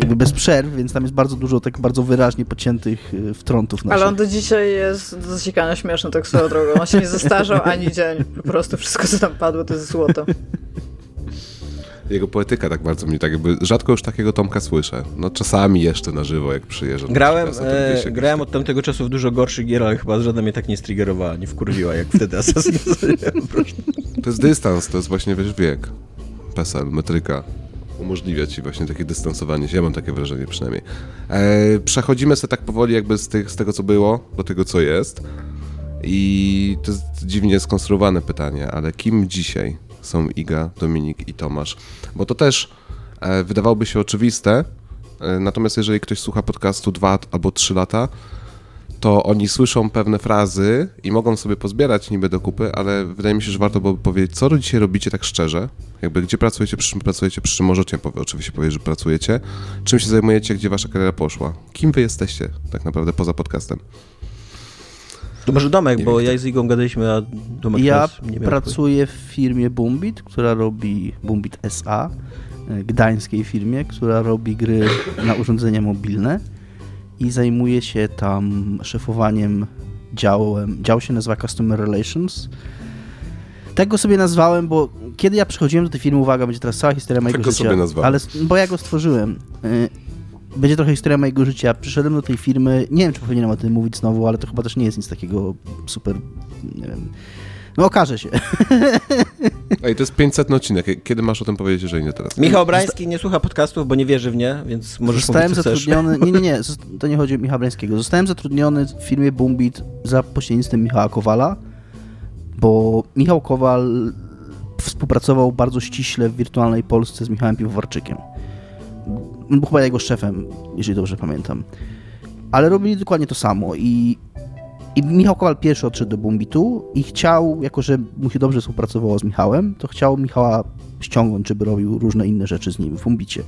jakby bez przerw, więc tam jest bardzo dużo tak bardzo wyraźnie pociętych y, wtrątów naszych. Ale on do dzisiaj jest do śmieszny, tak swoją drogą. On się nie zestarzał ani dzień. Po prostu wszystko, co tam padło, to jest złoto. Jego poetyka tak bardzo mnie, tak jakby rzadko już takiego Tomka słyszę. No czasami jeszcze na żywo, jak przyjeżdżam. Grałem, e, grałem tak- od tamtego czasu w dużo gorszych gier, ale chyba żadna mnie tak nie striggerowała, nie wkurwiła, jak wtedy Assassin's Creed. To jest dystans, to jest właśnie, wiesz, wiek. PESEL, metryka. Umożliwia ci właśnie takie dystansowanie się. Ja mam takie wrażenie przynajmniej. E, przechodzimy sobie tak powoli jakby z, tych, z tego, co było, do tego, co jest. I to jest dziwnie skonstruowane pytanie, ale kim dzisiaj są Iga, Dominik i Tomasz? Bo to też e, wydawałoby się oczywiste, e, natomiast jeżeli ktoś słucha podcastu dwa albo trzy lata, to oni słyszą pewne frazy i mogą sobie pozbierać niby do kupy, ale wydaje mi się, że warto byłoby powiedzieć, co dzisiaj robicie tak szczerze, jakby gdzie pracujecie, przy czym pracujecie, przy czym możecie oczywiście powiedzieć, że pracujecie, czym się zajmujecie, gdzie wasza kariera poszła, kim wy jesteście tak naprawdę poza podcastem. To może Domek, Nie bo wiem, ja z Igą gadaliśmy, a Domek Ja pracuję w firmie Boombit, która robi Boombit SA, e, gdańskiej firmie, która robi gry na urządzenia mobilne i zajmuje się tam szefowaniem działem. Dział się nazywa Customer Relations. Tak go sobie nazwałem, bo kiedy ja przychodziłem do tej firmy, uwaga, będzie teraz cała historia mojego Tak życia. Ale bo ja go stworzyłem. Y, Będzie trochę historia mojego życia. Przyszedłem do tej firmy, nie wiem, czy powinienem o tym mówić znowu, ale to chyba też nie jest nic takiego super, nie wiem. No okaże się. Ej, to jest 500 odcinek, kiedy masz o tym powiedzieć, jeżeli nie teraz? Michał Brański nie słucha podcastów, bo nie wierzy w nie, więc możesz Zostałem mówić, co chcesz. zatrudniony. Nie, nie, nie, to nie chodzi o Michała Brańskiego. Zostałem zatrudniony w firmie Boombit za pośrednictwem Michała Kowala, bo Michał Kowal współpracował bardzo ściśle w wirtualnej Polsce z Michałem Piwowarczykiem. Był chyba jego szefem, jeżeli dobrze pamiętam. Ale robili dokładnie to samo i, i Michał Kowal pierwszy odszedł do Boombitu i chciał, jako że mu się dobrze współpracowało z Michałem, to chciał Michała ściągnąć, żeby robił różne inne rzeczy z nim w Boombicie.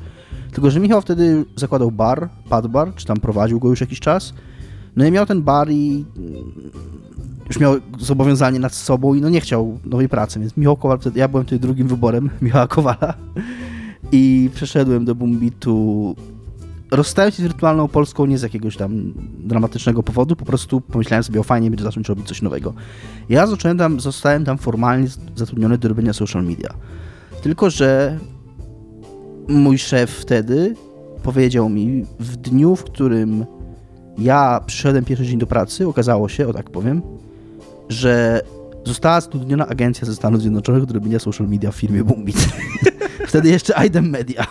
Tylko, że Michał wtedy zakładał bar, pad bar, czy tam prowadził go już jakiś czas. No i miał ten bar i mm, już miał zobowiązanie nad sobą i no nie chciał nowej pracy, więc Michał Kowal, wtedy, ja byłem wtedy drugim wyborem Michała Kowala i przeszedłem do Bumbitu. Rozstałem się z wirtualną Polską nie z jakiegoś tam dramatycznego powodu, po prostu pomyślałem sobie, o fajnie będzie zacząć robić coś nowego. Ja zacząłem tam, zostałem tam formalnie zatrudniony do robienia social media. Tylko, że mój szef wtedy powiedział mi, w dniu, w którym ja przyszedłem pierwszy dzień do pracy, okazało się, o tak powiem, że została zatrudniona agencja ze Stanów Zjednoczonych do robienia social media w firmie Boombit. Wtedy jeszcze Idem Media.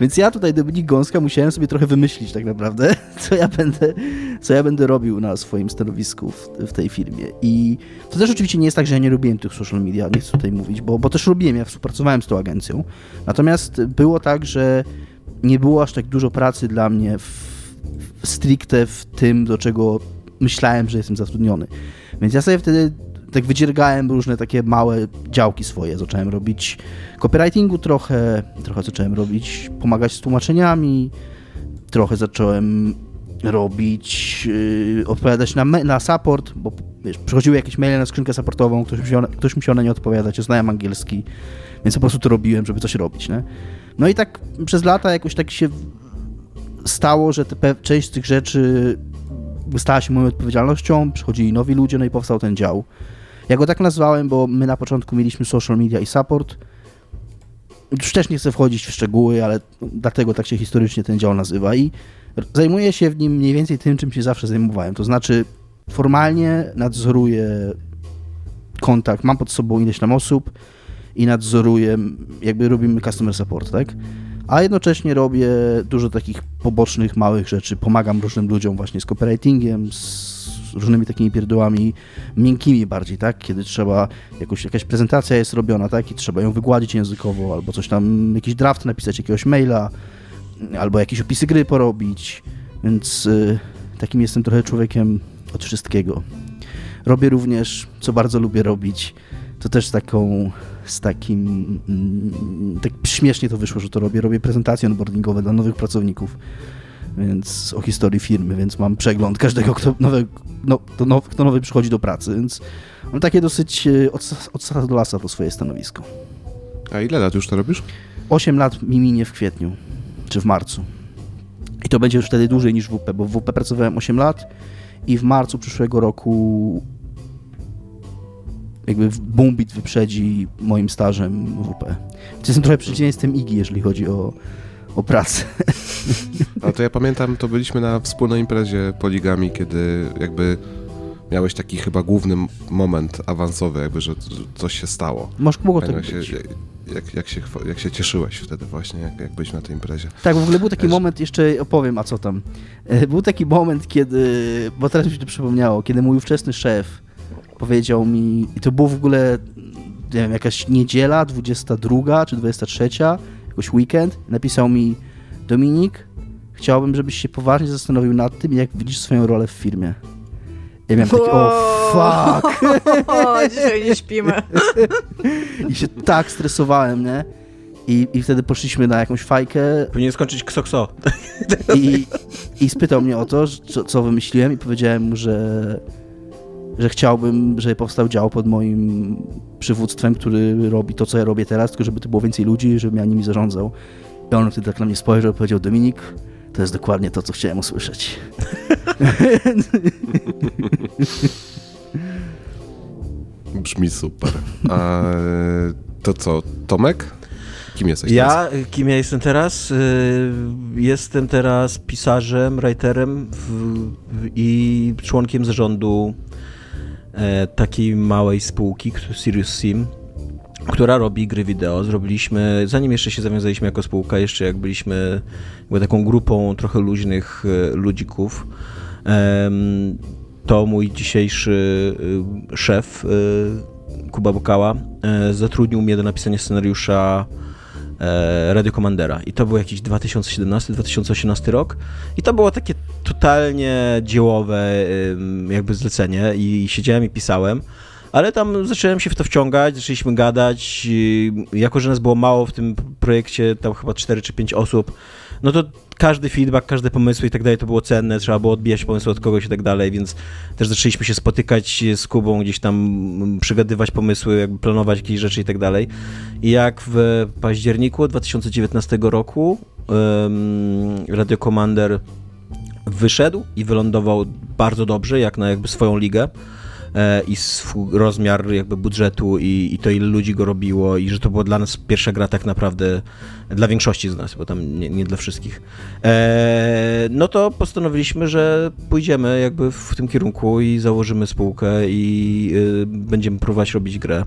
Więc ja tutaj, Dominik Gąska, musiałem sobie trochę wymyślić tak naprawdę, co ja będę, co ja będę robił na swoim stanowisku w, w tej firmie. I to też oczywiście nie jest tak, że ja nie robiłem tych social media, nie chcę tutaj mówić, bo, bo też robiłem, ja współpracowałem z tą agencją. Natomiast było tak, że nie było aż tak dużo pracy dla mnie w stricte w tym, do czego myślałem, że jestem zatrudniony. Więc ja sobie wtedy tak wydziergałem różne takie małe działki swoje. Zacząłem robić copywritingu trochę, trochę zacząłem robić, pomagać z tłumaczeniami, trochę zacząłem robić, yy, odpowiadać na, na support, bo wiesz, przychodziły jakieś maile na skrzynkę supportową, ktoś musiał, ktoś musiał na nie odpowiadać, ja znałem angielski, więc po prostu to robiłem, żeby coś robić, nie? No i tak przez lata jakoś tak się stało, że te, część z tych rzeczy stała się moją odpowiedzialnością, przychodzili nowi ludzie, no i powstał ten dział. Ja go tak nazwałem, bo my na początku mieliśmy social media i support. Już też nie chcę wchodzić w szczegóły, ale dlatego tak się historycznie ten dział nazywa i zajmuję się w nim mniej więcej tym, czym się zawsze zajmowałem. To znaczy formalnie nadzoruję kontakt, mam pod sobą ileś tam osób i nadzoruję, jakby robimy customer support, tak? A jednocześnie robię dużo takich pobocznych, małych rzeczy. Pomagam różnym ludziom właśnie z copywritingiem, z różnymi takimi pierdołami miękkimi bardziej, tak? Kiedy trzeba, jakoś, jakaś prezentacja jest robiona, tak? I trzeba ją wygładzić językowo, albo coś tam, jakiś draft napisać, jakiegoś maila, albo jakieś opisy gry porobić, więc y, takim jestem trochę człowiekiem od wszystkiego. Robię również, co bardzo lubię robić, to też taką z takim, mm, tak śmiesznie to wyszło, że to robię, robię prezentacje onboardingowe dla nowych pracowników, więc o historii firmy, więc mam przegląd każdego, kto nowy, no, no, kto nowy przychodzi do pracy, więc mam takie dosyć y, od, od do lasa to swoje stanowisko. A ile lat już to robisz? 8 lat mi minie w kwietniu, czy w marcu. I to będzie już wtedy dłużej niż w WP, bo w WP pracowałem 8 lat i w marcu przyszłego roku jakby Boombit wyprzedzi moim stażem WP. Więc jestem trochę przeciwieństwem IGI, jeżeli chodzi o, o pracę. A to ja pamiętam, to byliśmy na wspólnej imprezie Poligami, kiedy jakby miałeś taki chyba główny moment awansowy, jakby, że coś się stało. Może mogło tak się, być. Jak, jak, się, jak się cieszyłeś wtedy właśnie, jak, jak byłeś na tej imprezie. Tak, w ogóle był taki moment, jeszcze opowiem, a co tam. E, był taki moment, kiedy, bo teraz mi się to przypomniało, kiedy mój ówczesny szef powiedział mi, i to było w ogóle, nie wiem, jakaś niedziela, 22 czy 23, jakoś weekend, napisał mi Dominik, chciałbym, żebyś się poważnie zastanowił nad tym, jak widzisz swoją rolę w firmie. Ja miałem taki, o fuck. O, dzisiaj nie śpimy. I się tak stresowałem, nie? I, I wtedy poszliśmy na jakąś fajkę. Powinien skończyć ksokso. I, I spytał mnie o to, co, co wymyśliłem i powiedziałem mu, że że chciałbym, żeby powstał dział pod moim przywództwem, który robi to, co ja robię teraz, tylko żeby to było więcej ludzi, żebym ja nimi zarządzał. I on wtedy tak na mnie spojrzał i powiedział, Dominik, to jest dokładnie to, co chciałem usłyszeć. Brzmi super. A to co, Tomek? Kim jesteś ja, teraz? Kim ja jestem teraz? Y, jestem teraz pisarzem, writerem w, w, i członkiem zarządu takiej małej spółki, Sirius Sim, która robi gry wideo. Zrobiliśmy, zanim jeszcze się zawiązaliśmy jako spółka, jeszcze jak byliśmy jakby taką grupą trochę luźnych e, ludzików, to mój dzisiejszy e, szef, Kuba Bokała, zatrudnił mnie do napisania scenariusza e, Radio Commandera. I to był jakiś 2017-2018 rok. I to było takie totalnie dziełowe jakby zlecenie i siedziałem i pisałem. Ale tam zacząłem się w to wciągać, zaczęliśmy gadać. Jako, że nas było mało w tym projekcie, tam chyba 4 czy 5 osób, no to każdy feedback, każde pomysły i tak dalej to było cenne, trzeba było odbijać pomysły od kogoś i tak dalej, więc też zaczęliśmy się spotykać z Kubą, gdzieś tam mm, przygadywać pomysły, jakby planować jakieś rzeczy i tak dalej. I jak w październiku 2019 roku um, Radio Commander wyszedł i wylądował bardzo dobrze, jak na jakby swoją ligę. E, i swój rozmiar jakby budżetu i, i to ile ludzi go robiło i że to była dla nas pierwsza gra tak naprawdę dla większości z nas, bo tam nie, nie dla wszystkich. E, no to postanowiliśmy, że pójdziemy jakby w tym kierunku i założymy spółkę i y, będziemy próbować robić grę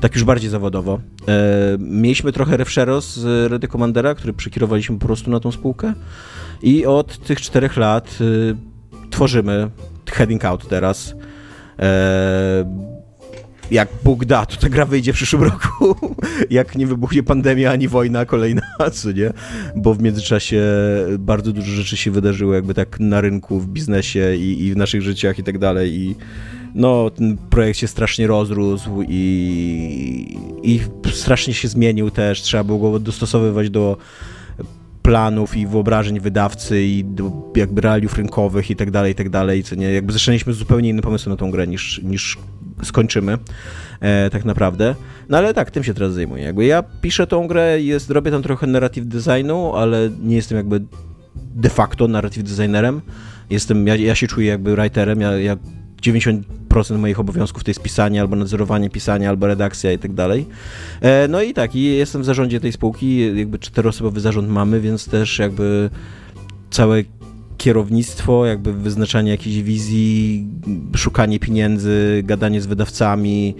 tak już bardziej zawodowo. E, mieliśmy trochę refshero z Redy Commandera, który przekierowaliśmy po prostu na tą spółkę i od tych czterech lat tworzymy Heading Out teraz. Eee, jak Bóg da, to ta gra wyjdzie w przyszłym roku. jak nie wybuchnie pandemia ani wojna kolejna, co nie? Bo w międzyczasie bardzo dużo rzeczy się wydarzyło, jakby tak na rynku, w biznesie i, i w naszych życiach i tak dalej. I no, ten projekt się strasznie rozrósł i, i strasznie się zmienił też. Trzeba było go dostosowywać do planów i wyobrażeń wydawcy i jakby realiów rynkowych i tak dalej, i tak dalej, co nie, jakby zaczęliśmy zupełnie inny pomysł na tą grę niż, niż skończymy e, tak naprawdę. No ale tak, tym się teraz zajmuję. Jakby ja piszę tą grę, jest, robię tam trochę narrative designu, ale nie jestem jakby de facto narrative designerem. jestem, ja, ja się czuję jakby writerem, ja, ja 90% moich obowiązków to jest pisanie, albo nadzorowanie pisania, albo redakcja i tak dalej. E, no i tak, i jestem w zarządzie tej spółki, jakby czteroosobowy zarząd mamy, więc też jakby całe kierownictwo, jakby wyznaczanie jakiejś wizji, szukanie pieniędzy, gadanie z wydawcami,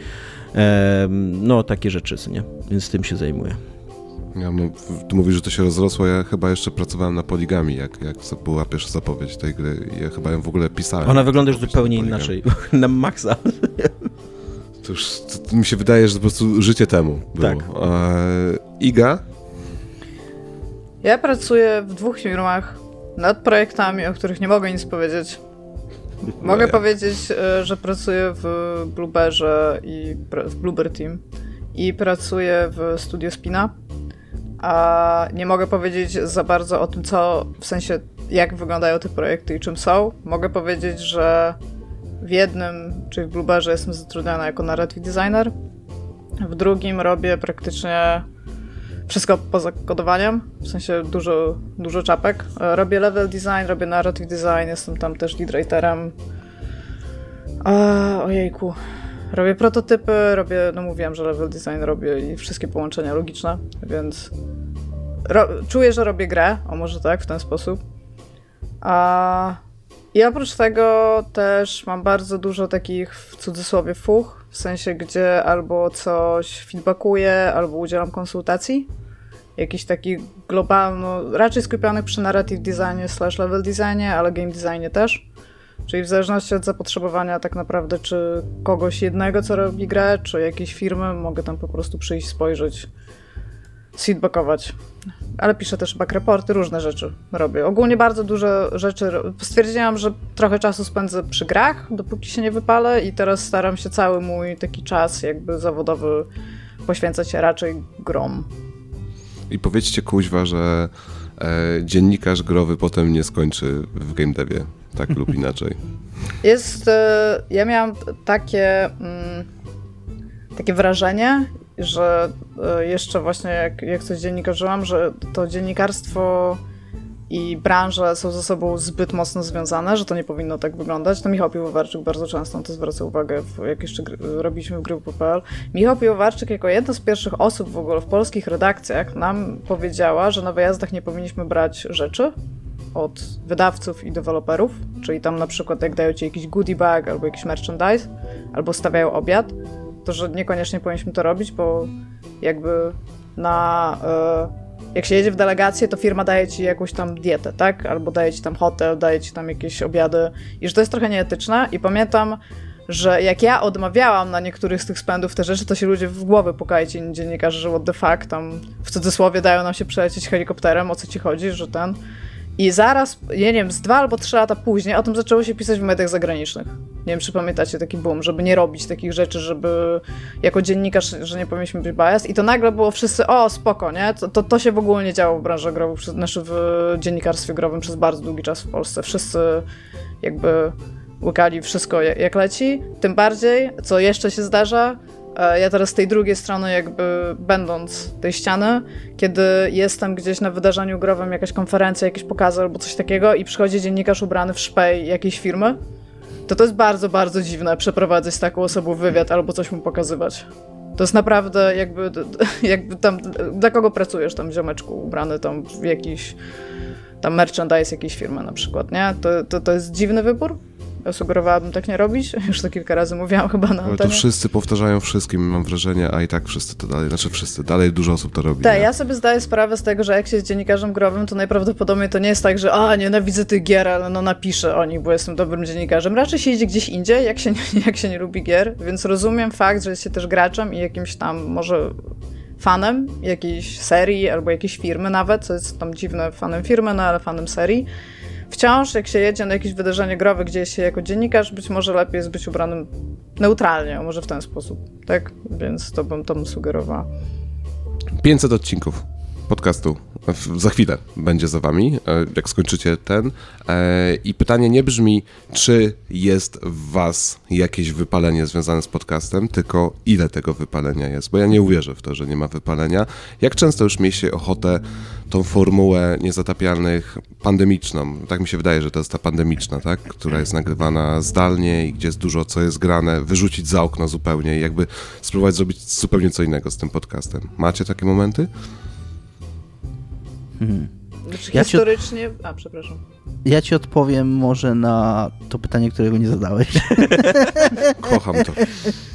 no takie rzeczy, nie? Więc tym się zajmuję. Ja, no, tu mówisz, że to się rozrosło, ja chyba jeszcze pracowałem na poligami, jak, jak była pierwsza zapowiedź tej gry. Ja chyba ją w ogóle pisałem. Ona wygląda już zupełnie inaczej. na maksa. To już to mi się wydaje, że po prostu życie temu było. Tak. E, Iga? Ja pracuję w dwóch firmach nad projektami, o których nie mogę nic powiedzieć. Mogę no powiedzieć, e, że pracuję w Blueberze i w Blueber Team i pracuję w Studio Spina a nie mogę powiedzieć za bardzo o tym, co w sensie jak wyglądają te projekty i czym są. Mogę powiedzieć, że w jednym, czyli w Blueberze, jestem zatrudniona jako narrative designer. W drugim robię praktycznie wszystko poza kodowaniem, w sensie dużo, dużo czapek. Robię level design, robię narrative design, jestem tam też lead writerem. A, ojejku. Robię prototypy, robię, no mówiłem, że level design robię i wszystkie połączenia logiczne, więc ro, czuję, że robię grę, o może tak, w ten sposób. A, I oprócz tego też mam bardzo dużo takich w cudzysłowie fuch, w sensie gdzie albo coś feedbackuję, albo udzielam konsultacji. Jakiś taki globalno, raczej skupionych przy narrative designie slash level designie, ale game designie też. Czyli w zależności od zapotrzebowania tak naprawdę, czy kogoś jednego, co robi grę, czy jakiejś firmy, mogę tam po prostu przyjść, spojrzeć, feedbackować. Ale piszę też back reporty, różne rzeczy robię. Ogólnie bardzo dużo rzeczy. Stwierdziłam, że trochę czasu spędzę przy grach, dopóki się nie wypalę, i teraz staram się cały mój taki czas, jakby zawodowy, poświęcać raczej grom. I powiedzcie kuźwa, że e, dziennikarz growy potem nie skończy w game devie, tak lub inaczej. Jest. E, ja miałam takie. Mm, takie wrażenie, że e, jeszcze właśnie jak, jak coś dziennikarzyłam, że to dziennikarstwo i branże są ze sobą zbyt mocno związane, że to nie powinno tak wyglądać. To Michał Piwowarczyk bardzo często na to zwraca uwagę, jak jeszcze robiliśmy w gry.pl. Michał Piwowarczyk jako jedna z pierwszych osób w ogóle w polskich redakcjach nam powiedziała, że na wyjazdach nie powinniśmy brać rzeczy od wydawców i deweloperów, czyli tam na przykład jak dają ci jakiś goodie bag albo jakiś merchandise, albo stawiają obiad, to że niekoniecznie powinniśmy to robić, bo jakby na. E, jak się jedzie w delegację, to firma daje ci jakąś tam dietę, tak? Albo daje ci tam hotel, daje ci tam jakieś obiady. I że to jest trochę nieetyczne. I pamiętam, że jak ja odmawiałam na niektórych z tych spędów te rzeczy, to się ludzie w głowy pukajcie inni dziennikarze, że what the fuck, tam w cudzysłowie dają nam się przelecieć helikopterem, o co ci chodzi, że ten... I zaraz, nie wiem, z dwa albo trzy lata później o tym zaczęło się pisać w mediach zagranicznych. Nie wiem, czy pamiętacie taki boom, żeby nie robić takich rzeczy, żeby jako dziennikarz, że nie powinniśmy być bias. I to nagle było wszyscy, o spoko, nie? To, to, to się w ogóle nie działo w branży growej, znaczy w dziennikarstwie growym przez bardzo długi czas w Polsce. Wszyscy jakby łykali wszystko jak leci. Tym bardziej, co jeszcze się zdarza, ja teraz z tej drugiej strony, jakby będąc tej ściany, kiedy jestem gdzieś na wydarzeniu growym, jakaś konferencja, jakieś pokazy albo coś takiego i przychodzi dziennikarz ubrany w szpej jakiejś firmy, to to jest bardzo, bardzo dziwne przeprowadzać z taką osobą wywiad albo coś mu pokazywać. To jest naprawdę jakby, jakby tam, dla kogo pracujesz tam ziomeczku ubrany tam w jakiś tam merchandise jakiejś firmy na przykład, nie? To, to, to jest dziwny wybór, sugerowałabym tak nie robić. Już to kilka razy mówiłam chyba na Ale to wszyscy powtarzają wszystkim, mam wrażenie, a i tak wszyscy to dalej, znaczy wszyscy, dalej dużo osób to robi. Tak, ja sobie zdaję sprawę z tego, że jak się jest dziennikarzem growym, to najprawdopodobniej to nie jest tak, że a, nienawidzę tych gier, ale no napiszę o nich, bo jestem dobrym dziennikarzem. Raczej się idzie gdzieś indziej, jak się, nie, jak się nie lubi gier, więc rozumiem fakt, że jest się też graczem i jakimś tam może fanem jakiejś serii albo jakiejś firmy nawet, co jest tam dziwne, fanem firmy, no ale fanem serii wciąż jak się jedzie na jakieś wydarzenie growe gdzieś się jako dziennikarz, być może lepiej jest być ubranym neutralnie, może w ten sposób, tak? Więc to bym, to sugerowała. 500 odcinków. Podcastu. Za chwilę będzie za wami, e, jak skończycie ten. E, I pytanie nie brzmi, czy jest w was jakieś wypalenie związane z podcastem, tylko ile tego wypalenia jest, bo ja nie uwierzę w to, że nie ma wypalenia. Jak często już mieliście ochotę tą formułę niezatapialnych pandemiczną, tak mi się wydaje, że to jest ta pandemiczna, tak, która jest nagrywana zdalnie i gdzie jest dużo, co jest grane, wyrzucić za okno zupełnie i jakby spróbować zrobić zupełnie co innego z tym podcastem. Macie takie momenty? Mhm. Znaczy, ja historycznie... Ci... A, przepraszam. Ja ci odpowiem może na to pytanie, którego nie zadałeś. Kocham to.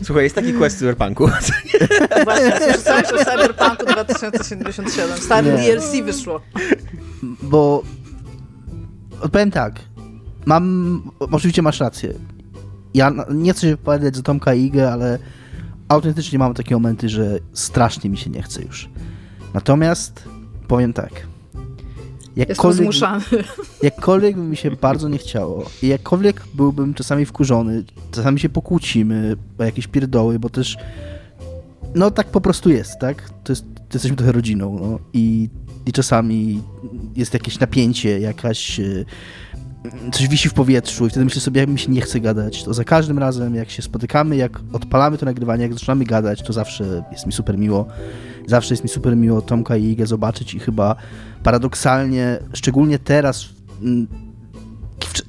Słuchaj, jest taki quest w Cyberpunku. Właśnie, słyszałeś o Cyberpunku 2077. Stary DLC wyszło. Bo odpowiem tak. Mam... Oczywiście masz rację. Ja nie chcę się wypowiadać za Tomka i Igę, ale autentycznie mam takie momenty, że strasznie mi się nie chce już. Natomiast powiem tak. Jakkolwiek. Jakkolwiek by mi się bardzo nie chciało i jakkolwiek byłbym czasami wkurzony, czasami się pokłócimy o jakieś pierdoły, bo też no tak po prostu jest, tak? To jest, to jesteśmy trochę rodziną no, i, i czasami jest jakieś napięcie, jakaś e, coś wisi w powietrzu i wtedy myślę sobie, jak mi się nie chce gadać, to za każdym razem, jak się spotykamy, jak odpalamy to nagrywanie, jak zaczynamy gadać, to zawsze jest mi super miło. Zawsze jest mi super miło Tomka i Igę zobaczyć i chyba paradoksalnie, szczególnie teraz, mm,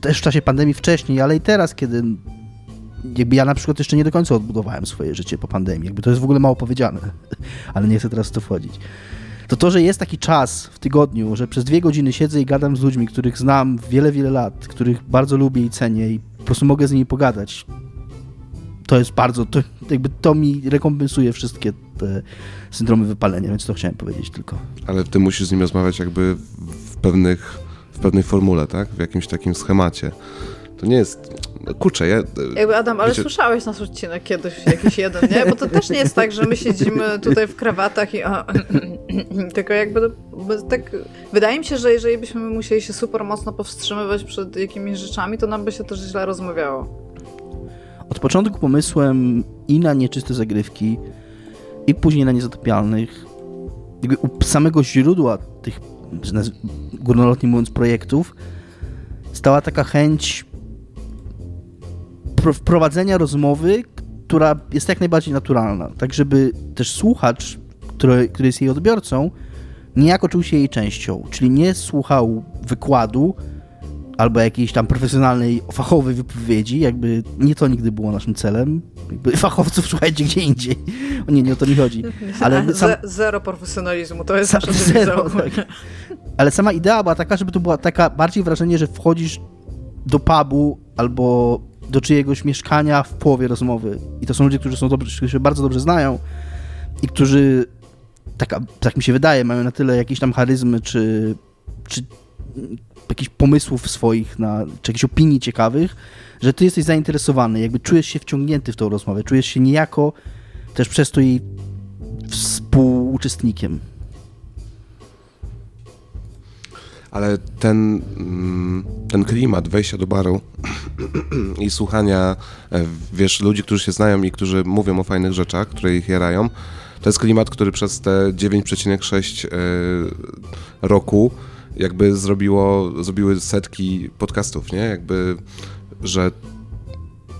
też w czasie pandemii wcześniej, ale i teraz, kiedy jakby ja na przykład jeszcze nie do końca odbudowałem swoje życie po pandemii, jakby to jest w ogóle mało powiedziane, ale nie chcę teraz w to wchodzić. To to, że jest taki czas w tygodniu, że przez dwie godziny siedzę i gadam z ludźmi, których znam wiele, wiele lat, których bardzo lubię i cenię i po prostu mogę z nimi pogadać, to jest bardzo, to, jakby to mi rekompensuje wszystkie te syndromy wypalenia, więc to chciałem powiedzieć tylko. Ale ty musisz z nim rozmawiać jakby w pewnych, w pewnej formule, tak? W jakimś takim schemacie. To nie jest. Kurczę, ja. Jakby Adam, ale wiecie... słyszałeś nasz odcinek kiedyś, jakiś jeden, nie? Bo to też nie jest tak, że my siedzimy tutaj w krawatach i. A, tylko jakby. Tak, wydaje mi się, że jeżeli byśmy musieli się super mocno powstrzymywać przed jakimiś rzeczami, to nam by się też źle rozmawiało. Od początku pomysłem i na nieczyste zagrywki, i później na niezatopialnych, jakby u samego źródła tych, górnolotnie mówiąc, projektów, stała taka chęć wprowadzenia rozmowy, która jest jak najbardziej naturalna, tak żeby też słuchacz, który, który jest jej odbiorcą, niejako czuł się jej częścią, czyli nie słuchał wykładu, albo jakiejś tam profesjonalnej, fachowej wypowiedzi, jakby nie to nigdy było naszym celem. Jakby fachowców szukajcie gdzie indziej. O nie, nie o to mi chodzi. Ale sam... Zero profesjonalizmu, to jest nasze zero, tak. Ale sama idea była taka, żeby to była taka bardziej wrażenie, że wchodzisz do pubu albo do czyjegoś mieszkania w połowie rozmowy. I to są ludzie, którzy są dobrzy, którzy się bardzo dobrze znają i którzy, tak, tak mi się wydaje, mają na tyle jakieś tam charyzmy, czy, czy jakichś pomysłów swoich, na, czy jakichś opinii ciekawych, że ty jesteś zainteresowany, jakby czujesz się wciągnięty w tą rozmowę, czujesz się niejako też przez to jej współuczestnikiem. Ale ten, mm, ten klimat wejścia do baru i słuchania, e, wiesz, ludzi, którzy się znają i którzy mówią o fajnych rzeczach, które ich jarają, to jest klimat, który przez te 9,6 e, roku jakby zrobiło, zrobiły setki podcastów, nie? Jakby, że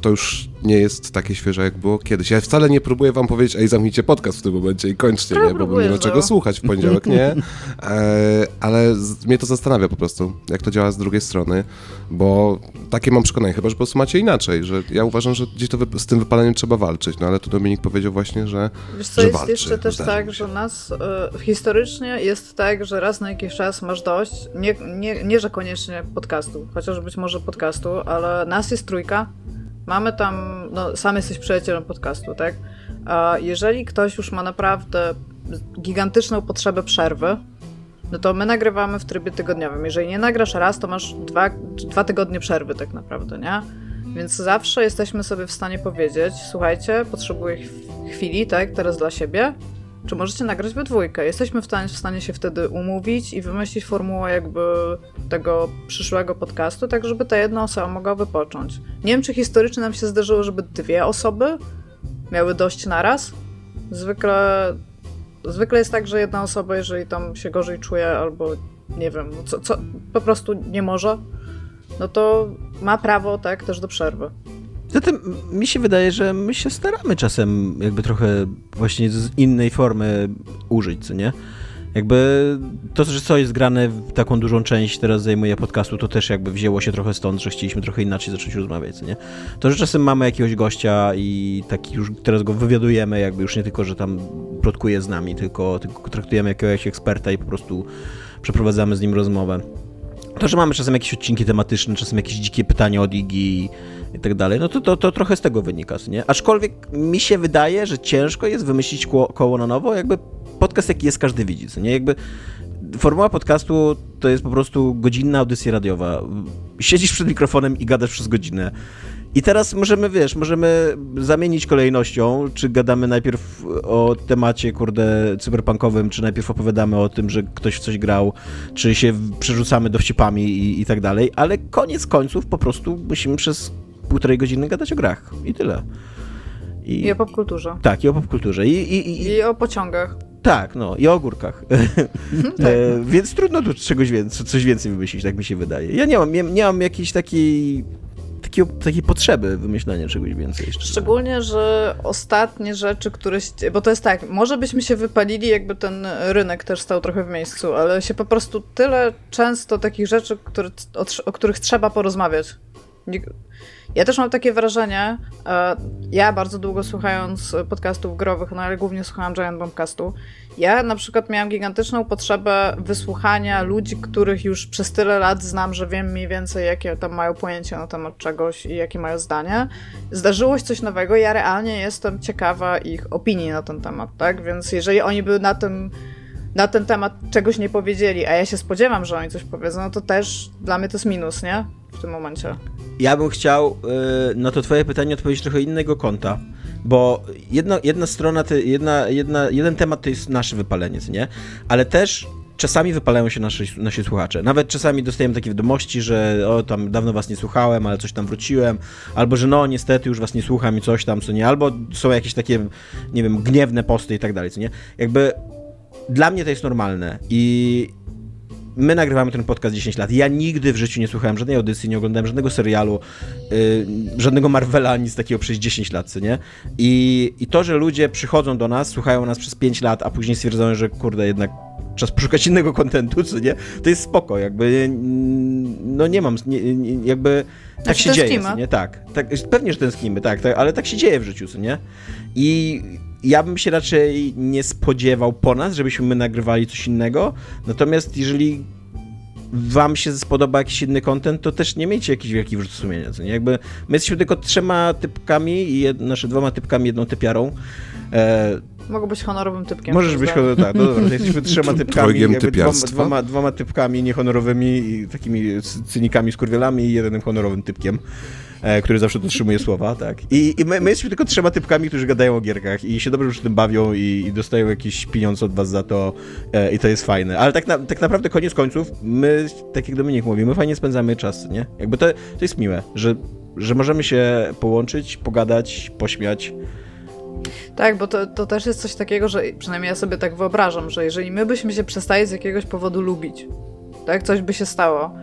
to już nie jest takie świeże, jak było kiedyś. Ja wcale nie próbuję wam powiedzieć, ej, zamknijcie podcast w tym momencie i kończcie, nie? Bo bym nie miał czego słuchać w poniedziałek, nie? E, ale z, mnie to zastanawia po prostu, jak to działa z drugiej strony, bo takie mam przekonanie, chyba, że po prostu macie inaczej, że ja uważam, że gdzieś to wy, z tym wypaleniem trzeba walczyć, no ale tu Dominik powiedział właśnie, że Wiesz co, że jest walczy, jeszcze też tak, że nas y, historycznie jest tak, że raz na jakiś czas masz dość, nie, nie, nie że koniecznie podcastu, chociaż być może podcastu, ale nas jest trójka, Mamy tam, no sam jesteś przyjacielem podcastu, tak? A jeżeli ktoś już ma naprawdę gigantyczną potrzebę przerwy, no to my nagrywamy w trybie tygodniowym. Jeżeli nie nagrasz raz, to masz dwa, dwa tygodnie przerwy tak naprawdę, nie? Więc zawsze jesteśmy sobie w stanie powiedzieć, słuchajcie, potrzebuję chwili, tak, teraz dla siebie, czy możecie nagrać we dwójkę. Jesteśmy w stanie, w stanie się wtedy umówić i wymyślić formułę jakby tego przyszłego podcastu, tak żeby ta jedna osoba mogła wypocząć. Nie wiem, czy historycznie nam się zdarzyło, żeby dwie osoby miały dość naraz. Zwykle zwykle jest tak, że jedna osoba, jeżeli tam się gorzej czuje albo nie wiem, co, co po prostu nie może, no to ma prawo tak też do przerwy. Zatem mi się wydaje, że my się staramy czasem jakby trochę właśnie z innej formy użyć, co nie? Jakby to, że coś jest grane taką dużą część teraz zajmuje podcastu, to też jakby wzięło się trochę stąd, że chcieliśmy trochę inaczej zacząć rozmawiać, co nie? To, że czasem mamy jakiegoś gościa i taki już teraz go wywiadujemy, jakby już nie tylko, że tam plotkuje z nami, tylko, tylko traktujemy jakiegoś eksperta i po prostu przeprowadzamy z nim rozmowę. To, że mamy czasem jakieś odcinki tematyczne, czasem jakieś dzikie pytania od Igi i tak dalej, no to, to, to trochę z tego wynika, nie? Aczkolwiek mi się wydaje, że ciężko jest wymyślić koło, koło na nowo, jakby podcast jaki jest, każdy widzi, nie? Jakby formuła podcastu to jest po prostu godzinna audycja radiowa. Siedzisz przed mikrofonem i gadasz przez godzinę. I teraz możemy, wiesz, możemy zamienić kolejnością, czy gadamy najpierw o temacie, kurde, cyberpunkowym, czy najpierw opowiadamy o tym, że ktoś w coś grał, czy się przerzucamy dowcipami i, i tak dalej, ale koniec końców po prostu musimy przez półtorej godziny gadać o grach i tyle. I, I o popkulturze. Tak, i o popkulturze. I, i, i, I o pociągach. Tak, no i o ogórkach. tak. e, więc trudno tu czegoś więcej, coś więcej wymyślić, tak mi się wydaje. Ja nie mam, nie, nie mam jakiejś takiej takiej, takiej potrzeby wymyślania czegoś więcej jeszcze. Szczególnie, że ostatnie rzeczy, które... Bo to jest tak, może byśmy się wypalili, jakby ten rynek też stał trochę w miejscu, ale się po prostu tyle często takich rzeczy, które, o, o których trzeba porozmawiać. Ja też mam takie wrażenie, e, ja bardzo długo słuchając podcastów growych, no ale głównie słuchałam Giant Bombcastu, ja na przykład miałam gigantyczną potrzebę wysłuchania ludzi, których już przez tyle lat znam, że wiem mniej więcej, jakie tam mają pojęcie na temat czegoś i jakie mają zdanie. Zdarzyło się coś nowego, ja realnie jestem ciekawa ich opinii na ten temat, tak? Więc jeżeli oni by na tym na ten temat czegoś nie powiedzieli, a ja się spodziewam, że oni coś powiedzą, no to też dla mnie to jest minus, nie? W tym momencie. Ja bym chciał yy, na to twoje pytanie odpowiedzieć trochę innego kąta, bo jedna, jedna strona, ty, jedna, jedna, jeden temat to jest nasze wypalenie, nie? Ale też czasami wypalają się nasi, nasi słuchacze. Nawet czasami dostajemy takie wiadomości, że o, tam dawno was nie słuchałem, ale coś tam wróciłem, albo że no, niestety już was nie słucham i coś tam, co nie, albo są jakieś takie, nie wiem, gniewne posty i tak dalej, co nie. Jakby dla mnie to jest normalne i my nagrywamy ten podcast 10 lat. Ja nigdy w życiu nie słuchałem żadnej audycji, nie oglądałem żadnego serialu, yy, żadnego Marvela, nic takiego przez 10 lat, co nie? I, I to, że ludzie przychodzą do nas, słuchają nas przez 5 lat, a później stwierdzają, że kurde, jednak czas poszukać innego kontentu, co nie? To jest spoko, jakby no nie mam, nie, nie, jakby tak znaczy, się dzieje, nie? Tak, tak, pewnie, że tęsknimy, tak, tak, ale tak się dzieje w życiu, co nie? I ja bym się raczej nie spodziewał po nas, żebyśmy my nagrywali coś innego. Natomiast jeżeli wam się spodoba jakiś inny content, to też nie miejcie jakichś wielkich wyrzutów sumienia. Co nie? Jakby my jesteśmy tylko trzema typkami i jed, nasze dwoma typkami, jedną typiarą. E, Mogę być honorowym typkiem. Możesz być honorowym, tak, no dobra, jesteśmy trzema typkami, dwoma, dwoma, dwoma typkami niehonorowymi i takimi cynikami, skurwielami i jednym honorowym typkiem. E, który zawsze dotrzymuje słowa, tak. I, i my, my, jesteśmy tylko trzema typkami, którzy gadają o gierkach i się dobrze przy tym bawią i, i dostają jakiś pieniądz od was za to e, i to jest fajne. Ale tak, na, tak naprawdę koniec końców, my, tak jak Dominik mówi, my fajnie spędzamy czas, nie? Jakby to, to jest miłe, że, że możemy się połączyć, pogadać, pośmiać. Tak, bo to, to też jest coś takiego, że przynajmniej ja sobie tak wyobrażam, że jeżeli my byśmy się przestali z jakiegoś powodu lubić, tak, coś by się stało,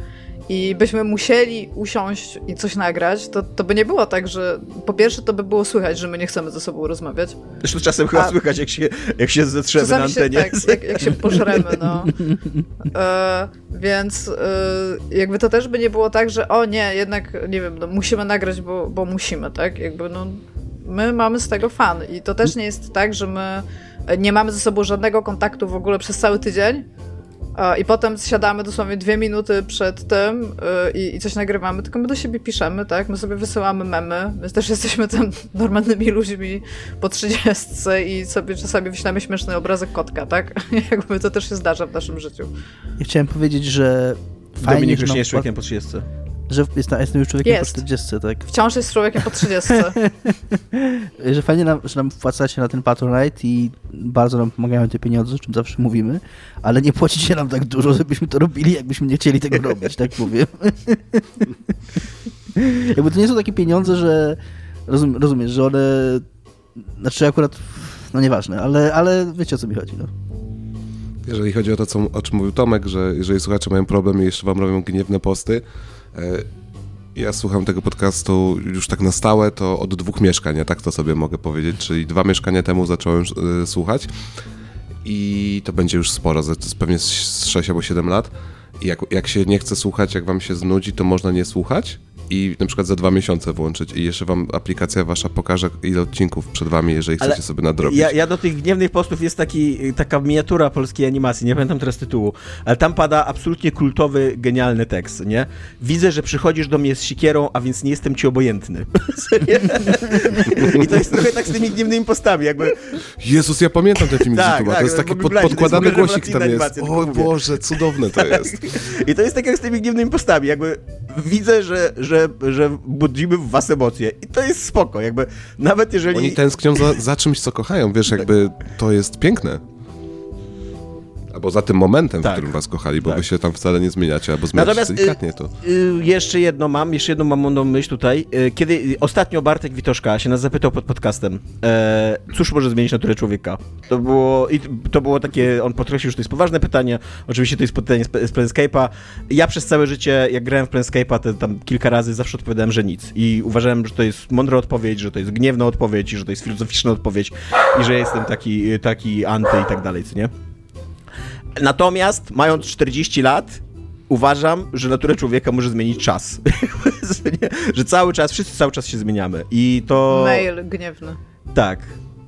i byśmy musieli usiąść i coś nagrać, to, to by nie było tak, że po pierwsze to by było słychać, że my nie chcemy ze sobą rozmawiać. Zresztą czasem chyba A, słychać, jak się, jak się zetrzemy na antenie. Się, tak, jak, jak się pożremy, no. E, więc e, jakby to też by nie było tak, że o nie, jednak, nie wiem, no, musimy nagrać, bo, bo musimy, tak? Jakby no, my mamy z tego fan i to też nie jest tak, że my nie mamy ze sobą żadnego kontaktu w ogóle przez cały tydzień, i potem siadamy dosłownie dwie minuty przed tym y, i, i, coś nagrywamy, tylko my do siebie piszemy, tak? My sobie wysyłamy memy. My też jesteśmy tam normalnymi ludźmi po trzydziestce i sobie czasami wyślemy śmieszny obrazek kotka, tak? Jakby to też się zdarza w naszym życiu. Ja chciałem powiedzieć, że fajnie, Dominik już nie jest człowiekiem po trzydziestce że jest, jestem już człowiekiem jest. po 40, tak? Wciąż jest człowiekiem po 30. że fajnie, nam, że nam wpłacacie na ten Patronite i bardzo nam pomagają te pieniądze, o czym zawsze mówimy, ale nie płacicie nam tak dużo, żebyśmy to robili, jakbyśmy nie chcieli tego robić, tak powiem. Jakby to nie są takie pieniądze, że rozum, rozumiesz, że one, znaczy akurat No nieważne, ale, ale wiecie o co mi chodzi. No. Jeżeli chodzi o to, co, o czym mówił Tomek, że jeżeli słuchacze mają problem i jeszcze wam robią gniewne posty, ja słucham tego podcastu już tak na stałe, to od dwóch mieszkań, ja tak to sobie mogę powiedzieć, czyli dwa mieszkania temu zacząłem e, słuchać i to będzie już sporo, pewnie z 6 albo 7 lat. Jak, jak się nie chce słuchać, jak wam się znudzi, to można nie słuchać i na przykład za dwa miesiące włączyć i jeszcze wam aplikacja wasza pokaże ile odcinków przed wami, jeżeli chcecie Ale sobie nadrobić. Ja, ja do tych gniewnych postów jest taki, taka miniatura polskiej animacji, nie pamiętam teraz tytułu, ale tam pada absolutnie kultowy, genialny tekst, nie? Widzę, że przychodzisz do mnie z sikierą, a więc nie jestem ci obojętny. I to jest trochę tak z tymi gniewnymi postami, jakby Jezus, ja pamiętam ten film Tak, z tak, to jest w taki pod, jest podkładany ogóle głosik tam jest. O mówię. Boże, cudowne to jest. I to jest tak jak z tymi gniewnymi postami, jakby widzę, że, że, że budzimy w was emocje i to jest spoko, jakby nawet jeżeli... Oni tęsknią za, za czymś, co kochają. Wiesz, jakby to jest piękne. Albo za tym momentem, Tak. w którym was kochali, bo Tak. wy się tam wcale nie zmieniacie, albo zmieniacie Natomiast, delikatnie to. Y, jeszcze jedno mam, jeszcze jedną mam mądrą myśl tutaj. Y, Kiedy y, ostatnio Bartek Witoszka się nas zapytał pod podcastem, e, cóż może zmienić naturę człowieka? To było, i to było takie, on podkreślił, że to jest poważne pytanie. Oczywiście to jest pytanie z, z Planescape'a. Ja przez całe życie, jak grałem w Planescape'a, te tam kilka razy zawsze odpowiadałem, że nic. I uważałem, że to jest mądra odpowiedź, że to jest gniewna odpowiedź, i że to jest filozoficzna odpowiedź i że jestem taki, taki anty i tak dalej, co nie? Natomiast, mając 40 lat, uważam, że naturę człowieka może zmienić czas. że cały czas, wszyscy cały czas się zmieniamy. I to. Mail gniewny. Tak.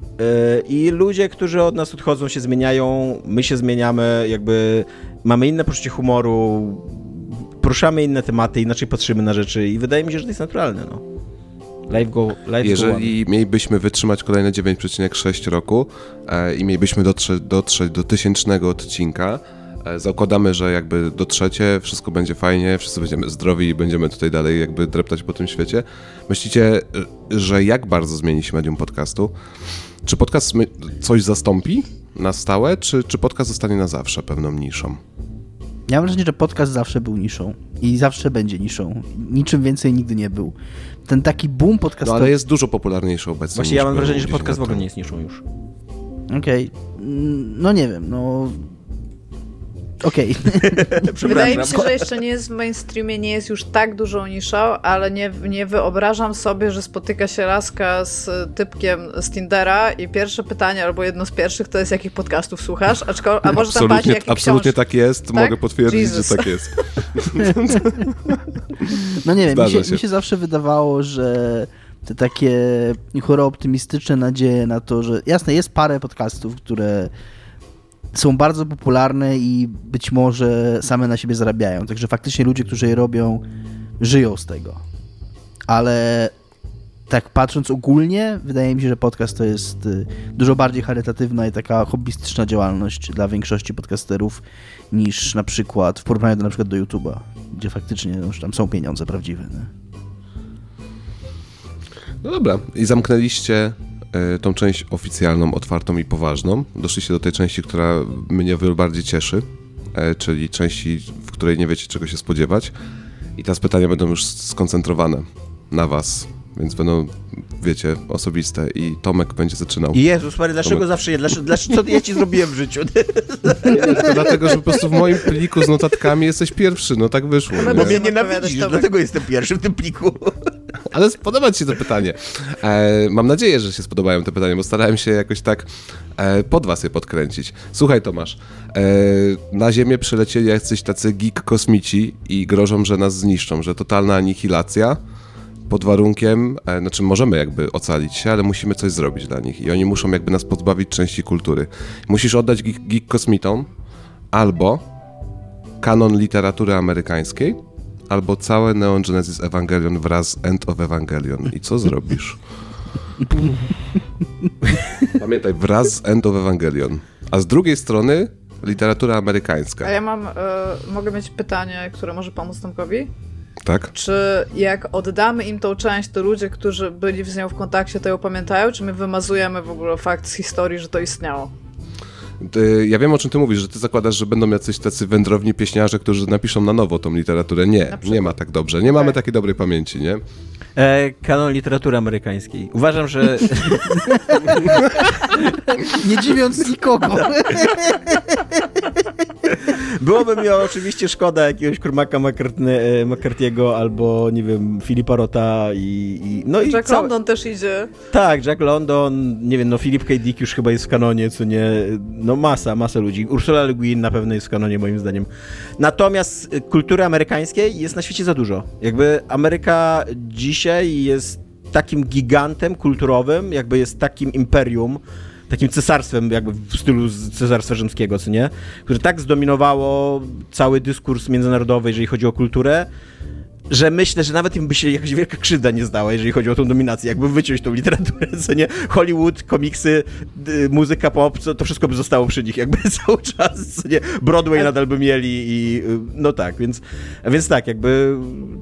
Yy, I ludzie, którzy od nas odchodzą, się zmieniają, my się zmieniamy, jakby mamy inne poczucie humoru, poruszamy inne tematy, inaczej patrzymy na rzeczy i wydaje mi się, że to jest naturalne. No. Life go, life go. Jeżeli mielibyśmy wytrzymać kolejne 9,6 roku e, i mielibyśmy dotrzeć, dotrzeć do tysięcznego odcinka, e, zakładamy, że jakby dotrzecie, wszystko będzie fajnie, wszyscy będziemy zdrowi i będziemy tutaj dalej jakby dreptać po tym świecie. Myślicie, e, że jak bardzo zmieni się medium podcastu? Czy podcast coś zastąpi na stałe, czy, czy podcast zostanie na zawsze pewną niszą? Ja mam wrażenie, że podcast zawsze był niszą i zawsze będzie niszą. Niczym więcej nigdy nie był. Ten taki boom No podcastowy... ale jest dużo popularniejszy obecnie. Właśnie niż ja mam wrażenie, że 10 podcast w ogóle nie jest niszą już. Okej. Mm, No nie wiem, no... Okej. Wydaje mi się, że jeszcze nie jest w mainstreamie, nie jest już tak dużą niszą, ale nie, nie wyobrażam sobie, że spotyka się laska z typkiem z Tindera i pierwsze pytanie, albo jedno z pierwszych, to jest jakich podcastów słuchasz, Aczko, a może tam paść Absolutnie, książ... tak jest, Tak? mogę potwierdzić, Jesus. że tak jest. No nie wiem, mi się, się. mi się zawsze wydawało, że te takie chore optymistyczne nadzieje na to, że jasne, jest parę podcastów, które są bardzo popularne i być może same na siebie zarabiają. Także faktycznie ludzie, którzy je robią, żyją z tego. Ale tak patrząc ogólnie, wydaje mi się, że podcast to jest y, dużo bardziej charytatywna i taka hobbystyczna działalność dla większości podcasterów niż na przykład w porównaniu do na przykład do YouTube'a, gdzie faktycznie już tam są pieniądze prawdziwe. Nie? No dobra, i zamknęliście tą część oficjalną, otwartą i poważną. Doszliście do tej części, która mnie bardziej cieszy, e, czyli części, w której nie wiecie czego się spodziewać. I teraz pytania będą już skoncentrowane na was, więc będą, wiecie, osobiste i Tomek będzie zaczynał. Jezus Maria, dlaczego Tomek. zawsze ja? Dlaczego, dlaczego, co ja ci zrobiłem w życiu? To dlatego, że po prostu w moim pliku z notatkami jesteś pierwszy, no tak wyszło. No Bo nie? mnie Będę nienawidzisz, Tomek. dlatego jestem pierwszy w tym pliku. Ale spodoba ci się to pytanie. E, mam nadzieję, że się spodobają te pytania, bo starałem się jakoś tak e, pod was je podkręcić. Słuchaj Tomasz, e, na Ziemię przylecieli jacyś tacy geek kosmici i grożą, że nas zniszczą, że totalna anihilacja pod warunkiem, e, znaczy możemy jakby ocalić się, ale musimy coś zrobić dla nich i oni muszą jakby nas pozbawić części kultury. Musisz oddać geek, geek kosmitom albo kanon literatury amerykańskiej, albo całe Neon Genesis Evangelion wraz z End of Evangelion. I co zrobisz? Pamiętaj, wraz z End of Evangelion. A z drugiej strony literatura A amerykańska, ja mam, e, mogę mieć pytanie, które może pomóc Tomkowi? tak? Czy jak oddamy im tą część, to ludzie, którzy byli z nią w kontakcie, to ją pamiętają, czy my wymazujemy w ogóle fakt z historii, że to istniało? Ty, ja wiem, o czym ty mówisz, że ty zakładasz, że będą jacyś tacy wędrowni pieśniarze, którzy napiszą na nowo tą literaturę. Nie, nie ma tak dobrze. Nie mamy Okej. takiej dobrej pamięci, nie? E, kanon literatury amerykańskiej. Uważam, że... Nie dziwiąc nikogo. Byłoby mi oczywiście szkoda jakiegoś Cormaca McCartney- e, McCarthy'ego albo, nie wiem, Filipa Rota i... i no i Jack całe- London też idzie. Tak, Jack London, nie wiem, no Philip K. Dick już chyba jest w kanonie, co nie, no masa, masa ludzi. Ursula Le Guin na pewno jest w kanonie, moim zdaniem. Natomiast y, kultury amerykańskiej jest na świecie za dużo. Jakby Ameryka dzisiaj jest takim gigantem kulturowym, jakby jest takim imperium, takim cesarstwem jakby w stylu cesarstwa rzymskiego, co nie? Które tak zdominowało cały dyskurs międzynarodowy, jeżeli chodzi o kulturę, że myślę, że nawet im by się jakaś wielka krzywda nie zdała, jeżeli chodzi o tą dominację, jakby wyciąć tą literaturę, co nie? Hollywood, komiksy, muzyka pop, co, to wszystko by zostało przy nich jakby cały czas, co nie? Broadway nadal by mieli i y, no tak, więc, więc tak, jakby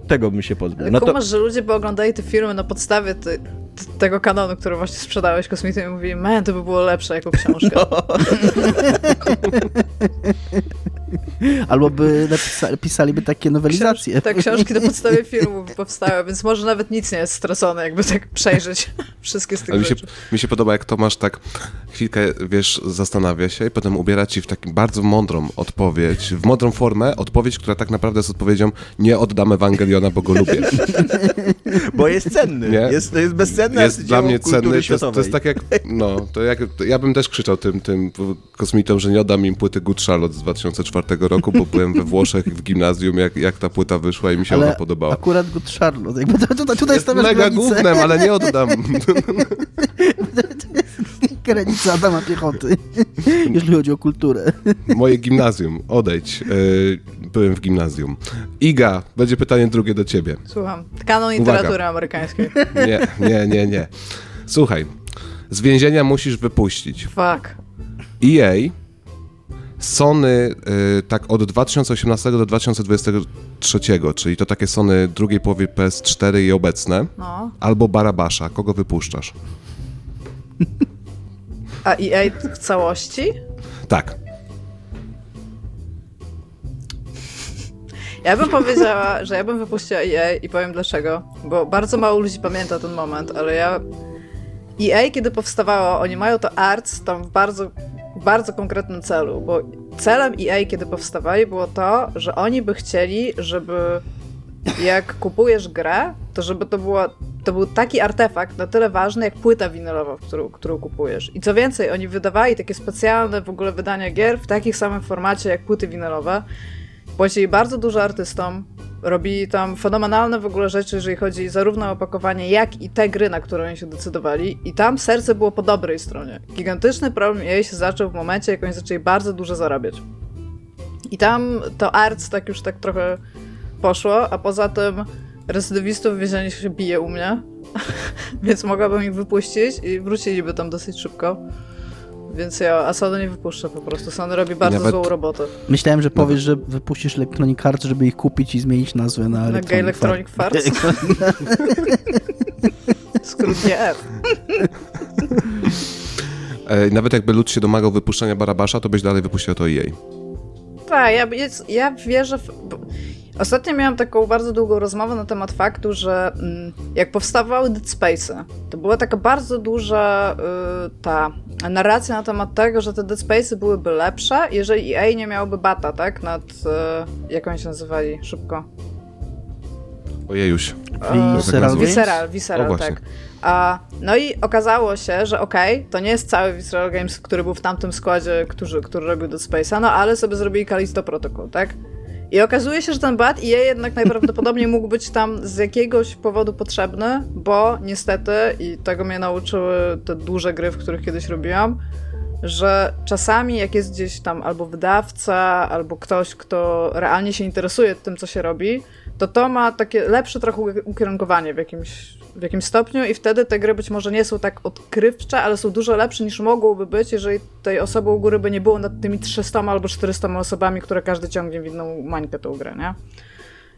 tego bym się pozbył. No to, kumasz, że ludzie by oglądali te filmy na podstawie ty, t- tego kanonu, który właśnie sprzedałeś kosmitom i mówili, man, to by było lepsze jako książka. No. Albo by napisa- pisaliby takie nowelizacje. Te książki na podstawie filmów powstały, więc może nawet nic nie jest stracone, jakby tak przejrzeć wszystkie z tych Ale mi się, rzeczy. mi się podoba, jak Tomasz tak chwilkę, wiesz, zastanawia się i potem ubiera ci w taką bardzo mądrą odpowiedź, w mądrą formę, odpowiedź, która tak naprawdę jest odpowiedzią nie oddam Ewangeliona, bo go lubię. bo jest cenny, Nie? jest, to jest bezcenne Jest dla mnie cenny, to jest, to jest tak jak, no, to jak, to ja bym też krzyczał tym, tym kosmitom, że nie oddam im płyty Good Charlotte z 2004 roku, bo byłem we Włoszech w gimnazjum, jak, jak ta płyta wyszła i mi się ona Ale podobała. akurat Good Charlotte. Jakby to, tutaj, tutaj Jest mega granicę. gównem, ale nie oddam. Granica Adama Piechoty. Jeśli chodzi o kulturę. Moje gimnazjum, odejdź. Yy, byłem w gimnazjum. Iga, będzie pytanie drugie do ciebie. Słucham. Kanon literatury amerykańskiej. Nie, nie, nie, nie. Słuchaj, z więzienia musisz wypuścić Fuck. EA, Sony y, tak od 2018 do 2023, czyli to takie Sony drugiej połowy PS4 i obecne, No. albo Barabasza. Kogo wypuszczasz? A EA w całości? Tak. Ja bym powiedziała, że ja bym wypuściła EA i powiem dlaczego. Bo bardzo mało ludzi pamięta ten moment, ale ja. EA, kiedy powstawało, oni mają to arts tam w bardzo, bardzo konkretnym celu, bo celem EA, kiedy powstawali, było to, że oni by chcieli, żeby jak kupujesz grę, to żeby to była to był taki artefakt na tyle ważny, jak płyta winylowa, którą, którą kupujesz. I co więcej, oni wydawali takie specjalne w ogóle wydania gier w takim samym formacie jak płyty winylowe. Płacili bardzo dużo artystom, robili tam fenomenalne w ogóle rzeczy, jeżeli chodzi zarówno o opakowanie, jak i te gry, na które oni się decydowali. I tam serce było po dobrej stronie. Gigantyczny problem jej się zaczął w momencie, jak oni zaczęli bardzo dużo zarabiać. I tam to arts tak już tak trochę poszło, a poza tym recydywistów w więzieniu się bije u mnie, więc mogłabym ich wypuścić i wróciliby tam dosyć szybko. Więc ja, a Sony nie wypuszczę po prostu. Sony robi bardzo Nawet- złą robotę. Myślałem, że powiesz, że wypuścisz Electronic Arts, żeby ich kupić i zmienić nazwę na Na Gay Electronic Electronic Farts. Skrót GF. E, nawet jakby lud się domagał wypuszczenia Barabasza, to byś dalej wypuścił to EA. Tak, ja, ja wierzę w... Ostatnio miałam taką bardzo długą rozmowę na temat faktu, że mm, jak powstawały Dead Space'y, to była taka bardzo duża y, ta narracja na temat tego, że te Dead Space'y byłyby lepsze, jeżeli EA nie miałoby bata, tak? Nad... Y, jak oni się nazywali? Szybko. Ojejuś. Visceral Games? Visceral, Visceral, tak. A, no i okazało się, że okej, to nie jest cały Visceral Games, który był w tamtym składzie, który, który robił Dead Space'a, no ale sobie zrobili Callisto Protocol, tak? I okazuje się, że ten bat EA jednak najprawdopodobniej mógł być tam z jakiegoś powodu potrzebny, bo niestety, i tego mnie nauczyły te duże gry, w których kiedyś robiłam, że czasami jak jest gdzieś tam albo wydawca, albo ktoś, kto realnie się interesuje tym, co się robi, to to ma takie lepsze trochę ukierunkowanie w jakimś, w jakimś stopniu i wtedy te gry być może nie są tak odkrywcze, ale są dużo lepsze niż mogłyby być, jeżeli tej osoby u góry by nie było nad tymi 300 albo 400 osobami, które każdy ciągnie w inną mańkę tą grę, nie?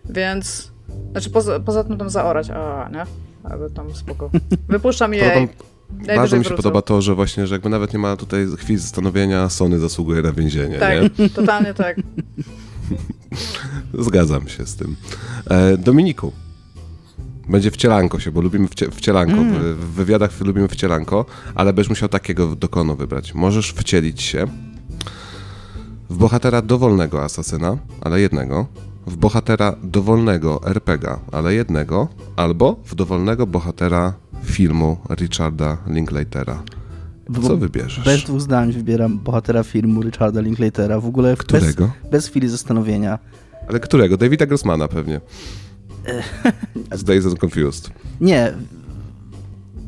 Więc, znaczy poza, poza tym tam zaorać, a nie? Ale tam spoko. Wypuszczam Najwyżej bardzo mi się wrócą. podoba to, że właśnie, że jakby nawet nie ma tutaj chwili zastanowienia, Sony zasługuje na więzienie, Tak, nie? totalnie tak. Zgadzam się z tym. E, Dominiku, Będzie wcielanko się, bo lubimy wcie, wcielanko. Mm. W, w wywiadach lubimy wcielanko, ale będziesz musiał takiego dokono wybrać. Możesz wcielić się w bohatera dowolnego asasyna, ale jednego, w bohatera dowolnego RPGa, ale jednego, albo w dowolnego bohatera filmu Richarda Linklatera. Co wybierzesz? Bez dwóch zdań wybieram bohatera filmu Richarda Linklatera. W ogóle Którego? Bez, bez chwili zastanowienia. Ale którego? Davida Grossmana pewnie. Z Days and Confused. Nie.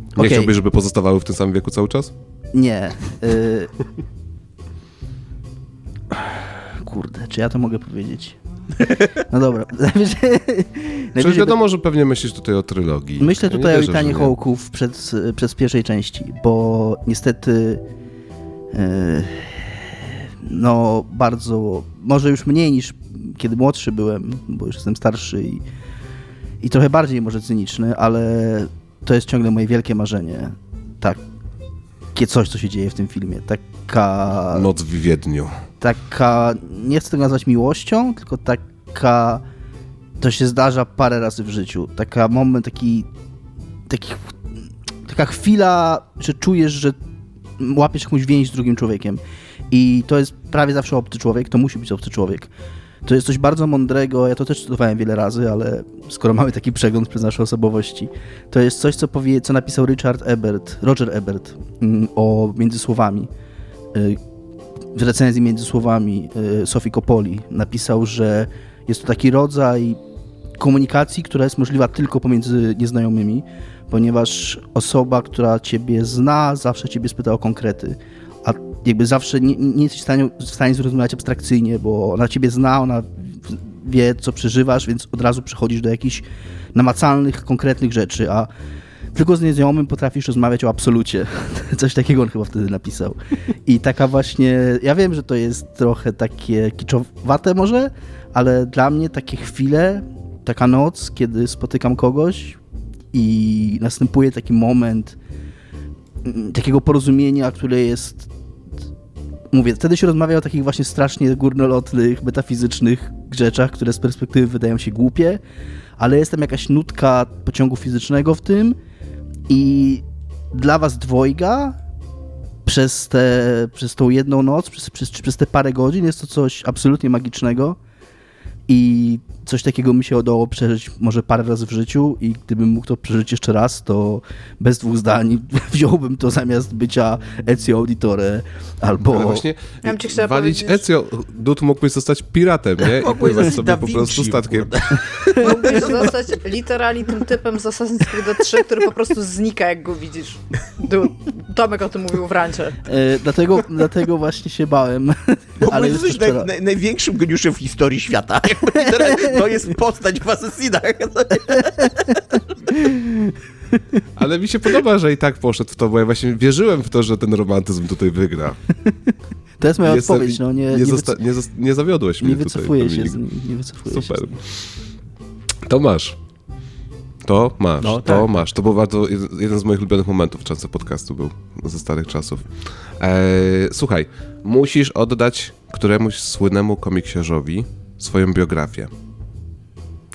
Nie Okej. chciałbyś, żeby pozostawały w tym samym wieku cały czas? Nie. Y... Kurde, czy ja to mogę powiedzieć? No dobra. Przecież wiadomo, że pewnie myślisz tutaj o trylogii. Myślę Ja tutaj o wierzę, Itanie że nie. Hołków przez pierwszej części, bo niestety e, no bardzo, może już mniej niż kiedy młodszy byłem, bo już jestem starszy i, i trochę bardziej może cyniczny, ale to jest ciągle moje wielkie marzenie. Takie coś, co się dzieje w tym filmie. Taka Noc w Wiedniu. taka, nie chcę tego nazwać miłością, tylko taka, to się zdarza parę razy w życiu. Taka moment, taki, taki taka chwila, że czujesz, że łapiesz jakąś więź z drugim człowiekiem. I to jest prawie zawsze obcy człowiek, to musi być obcy człowiek. To jest coś bardzo mądrego, ja to też studowałem wiele razy, ale skoro mamy taki przegląd przez nasze osobowości, to jest coś, co, powie, co napisał Richard Ebert, Roger Ebert mm, o między słowami. Y, w recenzji między słowami y, Sofii Coppoli napisał, że jest to taki rodzaj komunikacji, która jest możliwa tylko pomiędzy nieznajomymi, ponieważ osoba, która ciebie zna, zawsze ciebie spyta o konkrety, jakby zawsze nie, nie jesteś w stanie, w stanie zrozumieć abstrakcyjnie, bo ona ciebie zna, ona wie, co przeżywasz, więc od razu przechodzisz do jakichś namacalnych, konkretnych rzeczy, a tylko z nieznajomym potrafisz rozmawiać o absolucie. Coś takiego on chyba wtedy napisał. I taka właśnie, ja wiem, że to jest trochę takie kiczowate może, ale dla mnie takie chwile, taka noc, kiedy spotykam kogoś i następuje taki moment mm, takiego porozumienia, które jest mówię, wtedy się rozmawia o takich właśnie strasznie górnolotnych, metafizycznych rzeczach, które z perspektywy wydają się głupie, ale jest tam jakaś nutka pociągu fizycznego w tym i dla was dwojga przez, te, przez tą jedną noc, przez, przez, przez te parę godzin jest to coś absolutnie magicznego i coś takiego mi się udało przeżyć może parę razy w życiu i gdybym mógł to przeżyć jeszcze raz, to bez dwóch zdań wziąłbym to zamiast bycia Ezio Auditore albo... Ale właśnie Ja bym ci chciała walić powiedzieć- Ezio, Dud mógłbyś zostać piratem, nie? I pływać sobie po prostu statkiem. Mógłbyś zostać literalnie tym typem z Assassin's Creed 3, który po prostu znika, jak go widzisz. Du- Tomek o tym mówił w rancie. E, dlatego, dlatego właśnie się bałem, ale Ale jest jesteś naj, naj, największym geniuszem w historii świata. To jest postać w Assassinach. Ale mi się podoba, że i tak poszedł w to, bo ja właśnie wierzyłem w to, że ten romantyzm tutaj wygra. To jest moja Jestem- odpowiedź, no nie, nie, nie, zosta- nie, zos- nie zawiodłeś mnie nie tutaj. wycofuję się z nie wycofuję Super. się z nim. To masz. To masz, No, to tak. masz. To był bardzo jeden- z moich ulubionych momentów często podcastu był ze starych czasów. Eee, słuchaj, musisz oddać któremuś słynemu komiksiarzowi swoją biografię.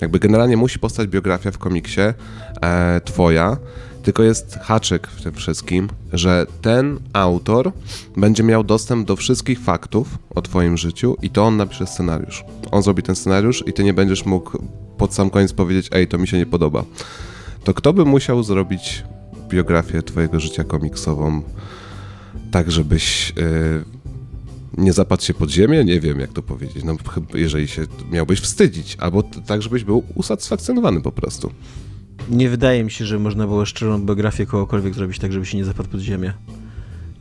Jakby generalnie musi powstać biografia w komiksie e, twoja, tylko jest haczyk w tym wszystkim, że ten autor będzie miał dostęp do wszystkich faktów o twoim życiu i to on napisze scenariusz. On zrobi ten scenariusz i ty nie będziesz mógł pod sam koniec powiedzieć, ej, to mi się nie podoba. To kto by musiał zrobić biografię twojego życia komiksową tak, żebyś y, nie zapadł się pod ziemię? Nie wiem, jak to powiedzieć. No, chyba jeżeli się miałbyś wstydzić, albo tak, żebyś był usatysfakcjonowany po prostu. Nie wydaje mi się, że można było szczerą biografię kogokolwiek zrobić tak, żeby się nie zapadł pod ziemię.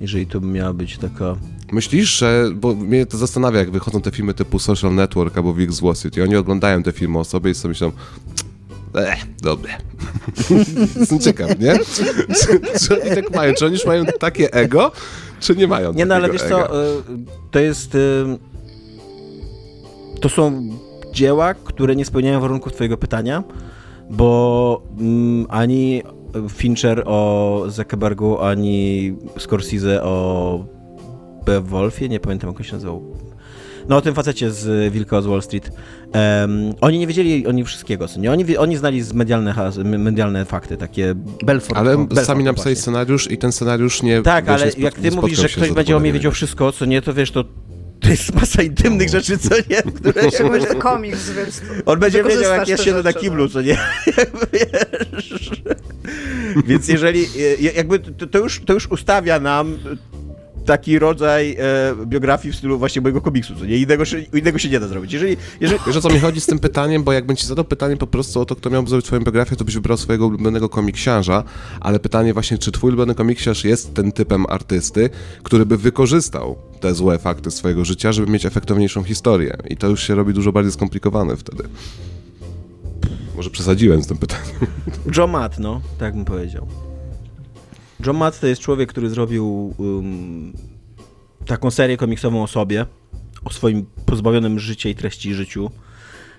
Jeżeli to miała być taka... Myślisz, że, bo mnie to zastanawia, jak wychodzą te filmy typu Social Network albo Big Złosit i oni oglądają te filmy o sobie i sobie myślą, eh, dobre. Jestem ciekaw, nie? Czy, czy oni tak mają? Czy oni już mają takie ego, czy nie mają Nie no, ale wiesz ega? co, y, to jest... y, To są dzieła, które nie spełniają warunków twojego pytania, bo mm, ani Fincher o Zuckerbergu, ani Scorsese o Beowulfie, nie pamiętam jak on się nazywał, No o tym facecie z Wilka z Wall Street. Um, oni nie wiedzieli oni wszystkiego, co nie? Oni, oni znali z medialne, medialne fakty, takie... Belfort. Ale Belfort, sami no napisali właśnie. scenariusz i ten scenariusz nie... Tak, wiesz, ale nie jak ty mówisz, że się ktoś będzie o mnie wiedział wszystko, co nie, to wiesz, to to jest masa intymnych rzeczy, co nie? Które mówisz, to komiks, więc... On będzie wiedział, jak ja siedzę na kiblu, no. co nie? Wiesz. Więc jeżeli, e, jakby to, to, już, to już ustawia nam taki rodzaj e, biografii w stylu właśnie mojego komiksu, co nie? Innego, się- innego się nie da zrobić. Jeżeli, jeżeli, Wiesz o co mi chodzi z tym pytaniem, bo jakbym ci zadał pytanie po prostu o to, kto miałby zrobić twoją biografię, to byś wybrał swojego ulubionego komiksiarza, ale pytanie właśnie, czy twój ulubiony komiksiarz jest ten typem artysty, który by wykorzystał te złe fakty swojego życia, żeby mieć efektowniejszą historię. I to już się robi dużo bardziej skomplikowane wtedy. Może przesadziłem z tym pytaniem. John Matt, no, tak bym powiedział. John Matt to jest człowiek, który zrobił um, taką serię komiksową o sobie, o swoim pozbawionym życia i treści życiu.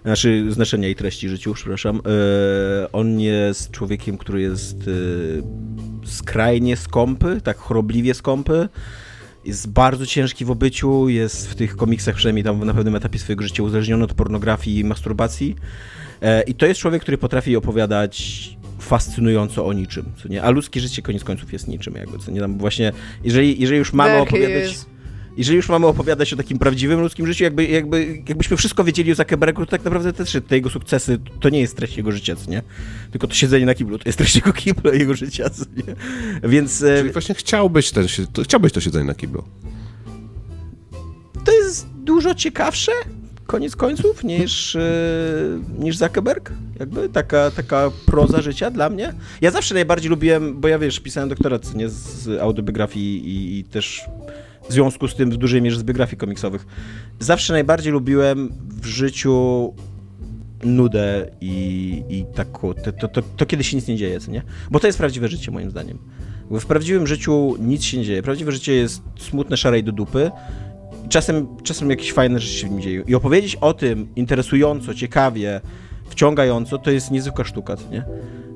Znaczy, znaczenia i treści życiu, przepraszam. E, on jest człowiekiem, który jest e, skrajnie skąpy, tak chorobliwie skąpy. Jest bardzo ciężki w obyciu, jest w tych komiksach przynajmniej tam na pewnym etapie swojego życia uzależniony od pornografii i masturbacji. E, I to jest człowiek, który potrafi opowiadać fascynująco o niczym, co nie? A ludzkie życie koniec końców jest niczym, jakby, co nie? Tam właśnie, jeżeli, jeżeli już mamy Wielkie opowiadać... jest. Jeżeli już mamy opowiadać o takim prawdziwym ludzkim życiu, jakby, jakby, jakbyśmy wszystko wiedzieli o Zuckerbergu, to tak naprawdę też te jego sukcesy to nie jest treść jego życia, co nie? Tylko to siedzenie na kiblu, to jest treść jego kibla, jego życia, co nie? Więc e, Czyli właśnie chciałbyś, ten, to, chciałbyś to siedzenie na kiblu. to jest dużo ciekawsze, koniec końców, niż, e, niż Zuckerberg. Jakby taka, taka proza życia dla mnie. Ja zawsze najbardziej lubiłem, bo ja wiesz, pisałem doktorat nie, z autobiografii i, i też w związku z tym w dużej mierze z biografii komiksowych. Zawsze najbardziej lubiłem w życiu nudę i, i taką, to, to, to, to kiedy się nic nie dzieje, co nie? Bo to jest prawdziwe życie moim zdaniem. Bo w prawdziwym życiu nic się nie dzieje. Prawdziwe życie jest smutne, szare i do dupy. Czasem, czasem jakieś fajne rzeczy się w nim dzieją. I opowiedzieć o tym interesująco, ciekawie, wciągająco, to jest niezwykła sztuka, nie?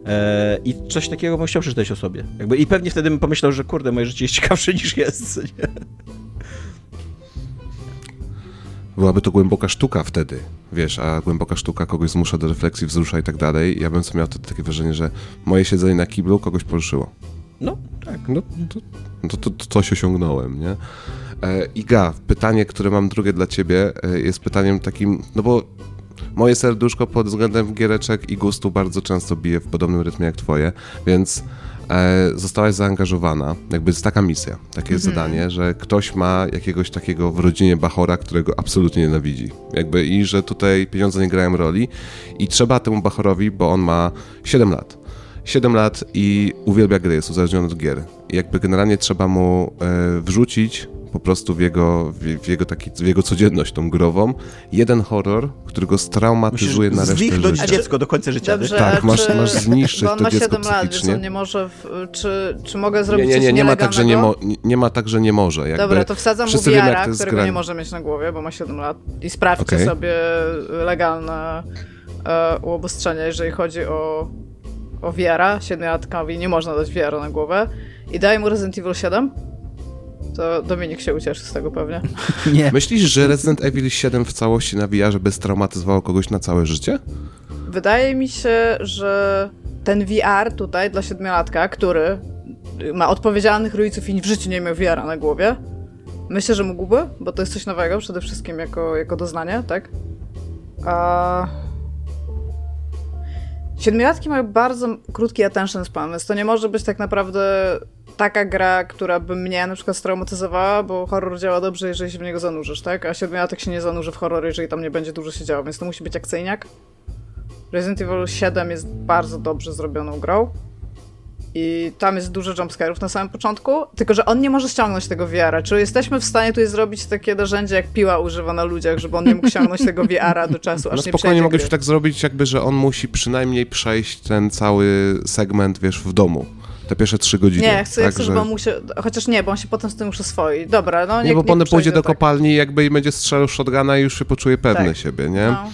E, I coś takiego bym chciał przeczytać o sobie. Jakby, I pewnie wtedy bym pomyślał, że kurde, moje życie jest ciekawsze niż jest, nie? Byłaby to głęboka sztuka wtedy, wiesz, a głęboka sztuka kogoś zmusza do refleksji, wzrusza i tak dalej. Ja bym sobie miał wtedy takie wrażenie, że moje siedzenie na kiblu kogoś poruszyło. No, tak. No to, to, to, to coś osiągnąłem, nie? E, Iga, pytanie, które mam drugie dla ciebie, e, jest pytaniem takim, no bo moje serduszko pod względem giereczek i gustu bardzo często bije w podobnym rytmie jak twoje, więc e, zostałaś zaangażowana, jakby jest taka misja, takie jest zadanie, że ktoś ma jakiegoś takiego w rodzinie Bachora, którego absolutnie nienawidzi. Jakby i że tutaj pieniądze nie grają roli i trzeba temu Bachorowi, bo on ma 7 lat. 7 lat i uwielbia gry, jest uzależniony od gier. I jakby generalnie trzeba mu e, wrzucić po prostu w jego, w, jego taki, w jego codzienność tą grową jeden horror, który go straumatyzuje na resztę życia. dziecko do końca życia. Dobrze, nie? Tak, masz- czy, masz zniszczyć bo on to ma dziecko 7 lat, więc on nie może, w, czy, czy mogę Nie, zrobić nie, coś nie, nie ma tak, że nie, mo, nie- nie ma tak, że nie może. Jakby Dobra, to wsadzam mu wiara, którego granie. nie może mieć na głowie, bo ma 7 lat. I sprawdźcie Okej. sobie legalne e, uobostrzenia, jeżeli chodzi o, o wiara. Siedmiolatkowi nie można dać wiara na głowę. I daj mu Resident Evil 7. To Dominik się ucieszy z tego pewnie. Nie. Myślisz, że Resident Evil 7 w całości na VR by straumatyzowało kogoś na całe życie? Wydaje mi się, że ten VR tutaj dla siedmiolatka, który ma odpowiedzialnych rodziców i w życiu nie miał VR na głowie, myślę, że mógłby, bo to jest coś nowego przede wszystkim jako, jako doznanie, tak? A... Siedmiolatki mają bardzo krótki attention span, więc to nie może być tak naprawdę taka gra, która by mnie na przykład straumatyzowała, bo horror działa dobrze, jeżeli się w niego zanurzysz, tak? A siedmiolatek się nie zanurzy w horror, jeżeli tam nie będzie dużo się działo, więc to musi być akcyjniak. Resident Evil 7 jest bardzo dobrze zrobioną grą. I tam jest dużo jumpscare'ów na samym początku, tylko że on nie może ściągnąć tego VR-a. Czy jesteśmy w stanie tutaj zrobić takie narzędzie, jak piła używa na ludziach, żeby on nie mógł ściągnąć tego VR-a do czasu, aż No nie spokojnie mogliśmy tak zrobić, jakby, że on musi przynajmniej przejść ten cały segment, wiesz, w domu. Te pierwsze trzy godziny. Nie, chcę, tak, chcę żeby on musi... Chociaż nie, bo on się potem z tym już oswoi. Dobra, no Nie, niech, bo on pójdzie do tak. kopalni jakby i będzie strzelał shotguna i już się poczuje pewny Tak. siebie, nie? No.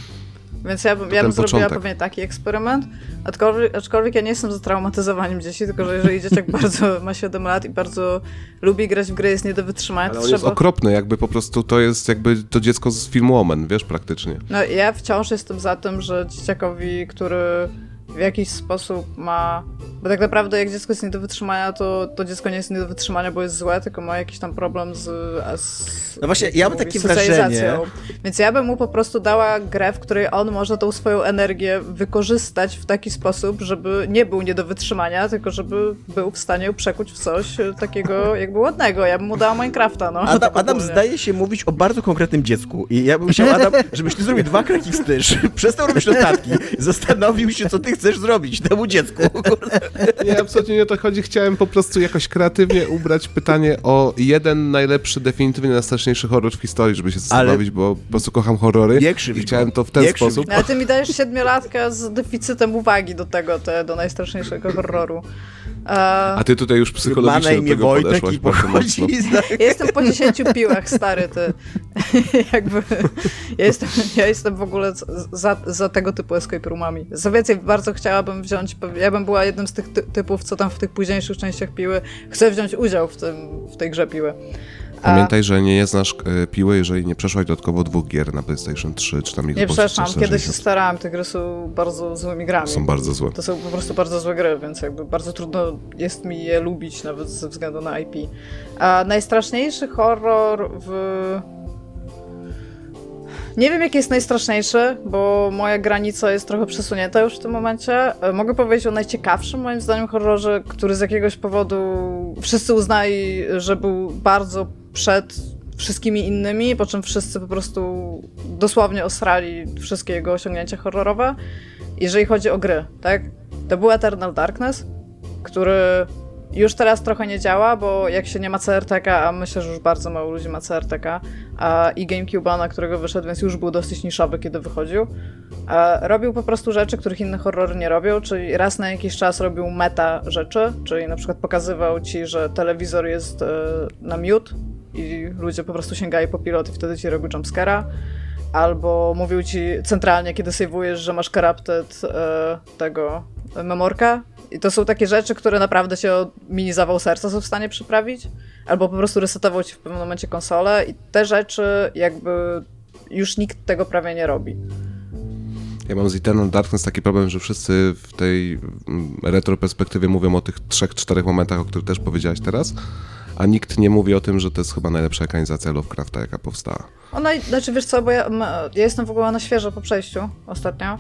Więc ja bym, ja bym zrobiła pewnie taki eksperyment, aczkolwiek, aczkolwiek ja nie jestem za traumatyzowaniem dzieci, tylko że jeżeli dzieciak bardzo ma 7 lat i bardzo lubi grać w gry, jest nie do wytrzymania, Ale to on jest trzeba... okropny, jakby po prostu to jest jakby to dziecko z filmu Omen, wiesz, praktycznie. No ja wciąż jestem za tym, że dzieciakowi, który w jakiś sposób ma... Bo tak naprawdę jak dziecko jest nie do wytrzymania, to to dziecko nie jest nie do wytrzymania, bo jest złe, tylko ma jakiś tam problem z... z No właśnie, ja mam mówi, takie wrażenie- Więc ja bym mu po prostu dała grę, w której on może tą swoją energię wykorzystać w taki sposób, żeby nie był nie do wytrzymania, tylko żeby był w stanie przekuć w coś takiego jakby ładnego. Ja bym mu dała Minecrafta, no. Adam, tak Adam zdaje się mówić o bardzo konkretnym dziecku i ja bym chciał, Adam, żebyś ty zrobił dwa kroki wstecz, przestał robić notatki, zastanowił się, co ty chcesz zrobić temu dziecku. Nie, absolutnie nie o to chodzi. Chciałem po prostu jakoś kreatywnie ubrać pytanie o jeden najlepszy, definitywnie najstraszniejszy horror w historii, żeby się zastanowić, bo po prostu kocham horrory Nie i krzyw chciałem to w ten sposób. No, ale ty mi dajesz siedmiolatka z deficytem uwagi do tego, te, do najstraszniejszego horroru. A ty tutaj już psychologicznie do tego Wojtek podeszłaś i bardzo pochodzi mocno. ja jestem po 10 piłach, stary, ty. Jakby, ja jestem, ja jestem w ogóle za, za tego typu escape roomami. Co więcej, bardzo chciałabym wziąć, ja bym była jednym z tych ty, typów, co tam w tych późniejszych częściach piły, chcę wziąć udział w, tym, w tej grze piły. A- Pamiętaj, że nie znasz e, piły, jeżeli nie przeszłaś dodatkowo dwóch gier na PlayStation 3 czy tam Nie przeszłam, 360. kiedyś się starałam, te gry są bardzo złymi grami. Są bardzo złe. To są po prostu bardzo złe gry, więc jakby bardzo trudno jest mi je lubić nawet ze względu na IP. A najstraszniejszy horror w... Nie wiem, jaki jest najstraszniejszy, bo moja granica jest trochę przesunięta już w tym momencie. E, Mogę powiedzieć o najciekawszym, moim zdaniem, horrorze, który z jakiegoś powodu wszyscy uznali, że był bardzo przed wszystkimi innymi, po czym wszyscy po prostu dosłownie osrali wszystkie jego osiągnięcia horrorowe. Jeżeli chodzi o gry, tak? To był Eternal Darkness, który już teraz trochę nie działa, bo jak się nie ma CRTK, a myślę, że już bardzo mało ludzi ma CRTK, a i GameCube'a, na którego wyszedł, więc już był dosyć niszowy, kiedy wychodził, robił po prostu rzeczy, których inne horrory nie robią, czyli raz na jakiś czas robił meta rzeczy, czyli na przykład pokazywał ci, że telewizor jest e, na mute i ludzie po prostu sięgali po pilot i wtedy ci robił jumpscare'a, albo mówił ci centralnie, kiedy sejwujesz, że masz corrupted e, tego memorka. I to są takie rzeczy, które naprawdę się o mini zawał serca są w stanie przyprawić. Albo po prostu resetował ci w pewnym momencie konsolę i te rzeczy jakby już nikt tego prawie nie robi. Ja mam z Eternal Darkness taki problem, że wszyscy w tej mm, retro perspektywie mówią o tych trzech, czterech momentach, o których też powiedziałaś teraz, a nikt nie mówi o tym, że to jest chyba najlepsza ekranizacja Lovecrafta, jaka powstała. Ona, znaczy wiesz co, bo ja, ja jestem w ogóle na świeżo po przejściu ostatnio.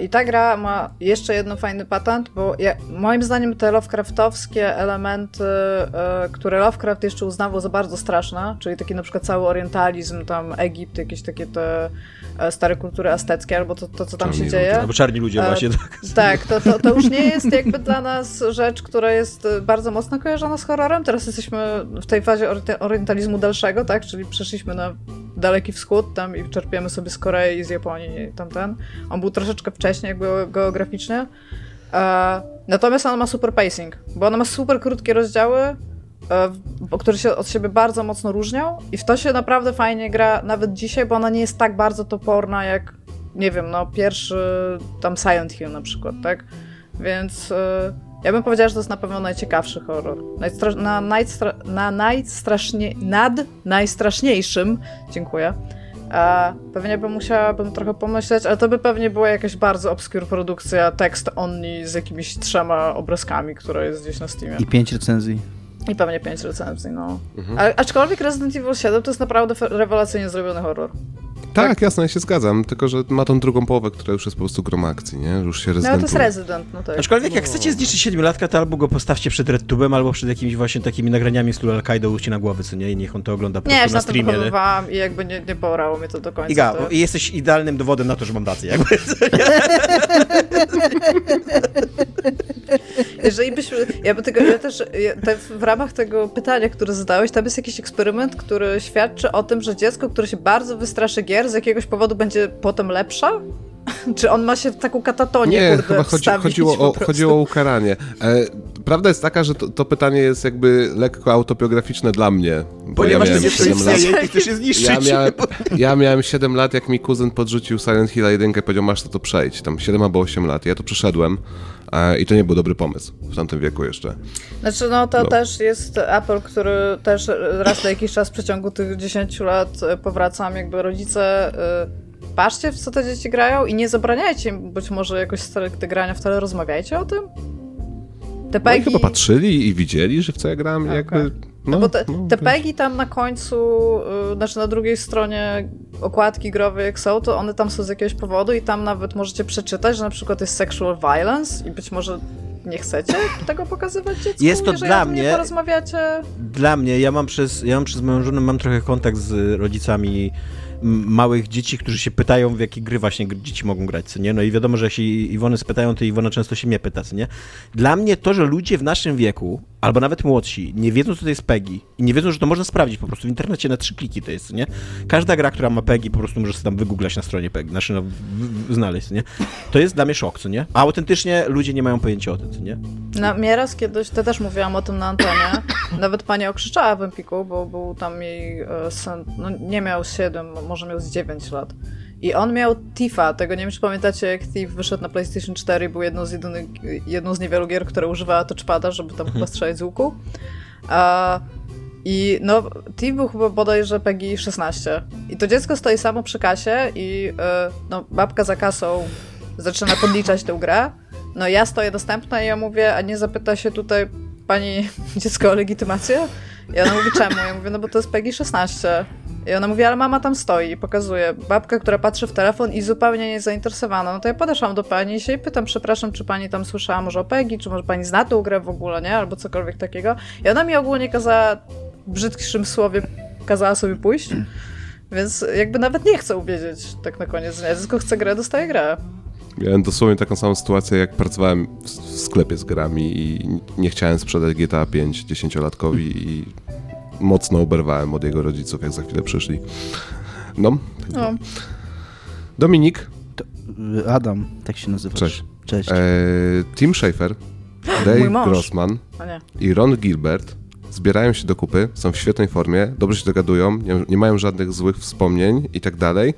I ta gra ma jeszcze jeden fajny patent, bo ja, moim zdaniem te Lovecraftowskie elementy, e, które Lovecraft jeszcze uznawał za bardzo straszne, czyli taki na przykład cały orientalizm, tam Egipt, jakieś takie te e, stare kultury azteckie, albo to, to co tam Czarni się dzieje. Albo czarni ludzie E, właśnie, tak. Tak, to, to, to już nie jest jakby dla nas rzecz, która jest bardzo mocno kojarzona z horrorem. Teraz jesteśmy w tej fazie orienta- orientalizmu dalszego, tak? Czyli przeszliśmy na Daleki Wschód tam i czerpiemy sobie z Korei i z Japonii tamten. On był troszeczkę wcześniej jakby geograficznie. E, natomiast ona ma super pacing, bo ona ma super krótkie rozdziały, e, które się od siebie bardzo mocno różnią i w to się naprawdę fajnie gra nawet dzisiaj, bo ona nie jest tak bardzo toporna jak, nie wiem, no pierwszy tam Silent Hill na przykład, tak? Więc e, ja bym powiedziała, że to jest na pewno najciekawszy horror. Najstra- na, najstra- na nad najstraszniejszym, dziękuję, E, pewnie bym musiałabym trochę pomyśleć, ale to by pewnie była jakaś bardzo obscure produkcja, tekst only z jakimiś trzema obrazkami, która jest gdzieś na Steamie. I pięć recenzji. I pewnie pięć recenzji, no. A, aczkolwiek Resident Evil 7 to jest naprawdę rewelacyjnie zrobiony horror. Tak, jasne, ja się zgadzam, tylko że ma tą drugą połowę, która już jest po prostu grom akcji, nie? Już się No ale to jest rezydentuje. Resident, no tak. Aczkolwiek jak chcecie zniszczyć siedmiolatka, to albo go postawcie przed RedTube'em, albo przed jakimiś właśnie takimi nagraniami w stylu Al-Qaida uści na głowy, co nie? I niech on to ogląda po Nie, ja prostu na streamie. nie? wychowywałam i jakby nie, nie porało mnie to do końca. Iga, to... i jesteś idealnym dowodem na to, że mam rację. Jakby. Jeżeli byśmy, ja by tego, ja też, ja, te, w ramach tego pytania, które zadałeś, tam jest jakiś eksperyment, który świadczy o tym, że dziecko, które się bardzo wystraszy gier, z jakiegoś powodu będzie potem lepsza? Czy on ma się w taką katatonię, Nie, kurde, chyba chodzi, chodziło, o, chodziło o ukaranie. E, prawda jest taka, że to, to pytanie jest jakby lekko autobiograficzne dla mnie. Bo Ponieważ ja ty miałem nie 7 lat. i chcesz je zniszczyć. Ja miałem, ja miałem 7 lat, jak mi kuzyn podrzucił Silent Hill 1 i powiedział, masz to, to przejść. Tam 7 albo 8 lat. Ja to przeszedłem e, i to nie był dobry pomysł w tamtym wieku jeszcze. Znaczy, no to No. też jest Apple, który też raz na jakiś czas w przeciągu tych 10 lat e, powracam, jakby rodzice. y, Patrzcie, w co te dzieci grają i nie zabraniajcie im być może jakoś z tele- te grania w tele, rozmawiajcie o tym. Te No chyba patrzyli i widzieli, że w co ja grałem, Okej. jakby... no, No, bo te, no, te. Peggy tam na końcu, y, znaczy na drugiej stronie okładki growej jak są, to one tam są z jakiegoś powodu i tam nawet możecie przeczytać, że na przykład jest sexual violence i być może nie chcecie tego pokazywać dziecku, Jest to dla mnie- nie porozmawiacie. Dla mnie, ja mam przez, ja mam przez moją żonę, mam trochę kontakt z rodzicami małych dzieci, którzy się pytają, w jakie gry właśnie dzieci mogą grać, co nie? No i wiadomo, że jeśli Iwony spytają, to Iwona często się mnie pyta, co nie? Dla mnie to, że ludzie w naszym wieku, albo nawet młodsi, nie wiedzą, co to jest PEGI i nie wiedzą, że to można sprawdzić po prostu w internecie na trzy kliki to jest, nie? Każda gra, która ma PEGI, po prostu możesz sobie tam wygooglać na stronie PEGI, znaczy no, w, w, znaleźć, nie? To jest dla mnie szok, co nie? A autentycznie ludzie nie mają pojęcia o tym, co nie? Na, mnie raz kiedyś, to też mówiłam o tym na antenie, nawet pani okrzyczała w Empiku, bo był tam jej e, syn, no nie miał 7, może miał z 9 lat. I on miał Tifa, tego nie wiem, czy pamiętacie, jak Thief wyszedł na PlayStation 4 i był jedną z, jedynych, jedną z niewielu gier, która używała touchpada, żeby tam chyba strzelać z łuku. A, I no, Thief był chyba bodajże PEGI 16. I to dziecko stoi samo przy kasie i e, no, babka za kasą zaczyna podliczać tę grę. No ja stoję dostępna i ja mówię, a nie zapyta się tutaj pani dziecko o legitymację? I ona mówi, czemu? Ja mówię, no bo to jest PEGI 16. I ona mówi, ale mama tam stoi i pokazuje. Babka, która patrzy w telefon i zupełnie nie jest zainteresowana. No to ja podeszłam do pani i się pytam, przepraszam, czy pani tam słyszała może o PEGI, czy może pani zna tę grę w ogóle, nie? Albo cokolwiek takiego. I ona mi ogólnie kazała, w brzydkim słowie, kazała sobie pójść. Więc jakby nawet nie chcę uwiedzieć tak na koniec dnia. Tylko chcę grę, dostaję grę. Miałem dosłownie taką samą sytuację, jak pracowałem w, sklepie z grami i nie chciałem sprzedać GTA 5 dziesięciolatkowi i mocno oberwałem od jego rodziców, jak za chwilę przyszli. No, No. Dominik, Y, Adam, tak się nazywasz. Cześć. Cześć. e, Tim Schafer, Dave. Grossman i Ron Gilbert zbierają się do kupy, są w świetnej formie, dobrze się dogadują, nie, nie mają żadnych złych wspomnień i tak dalej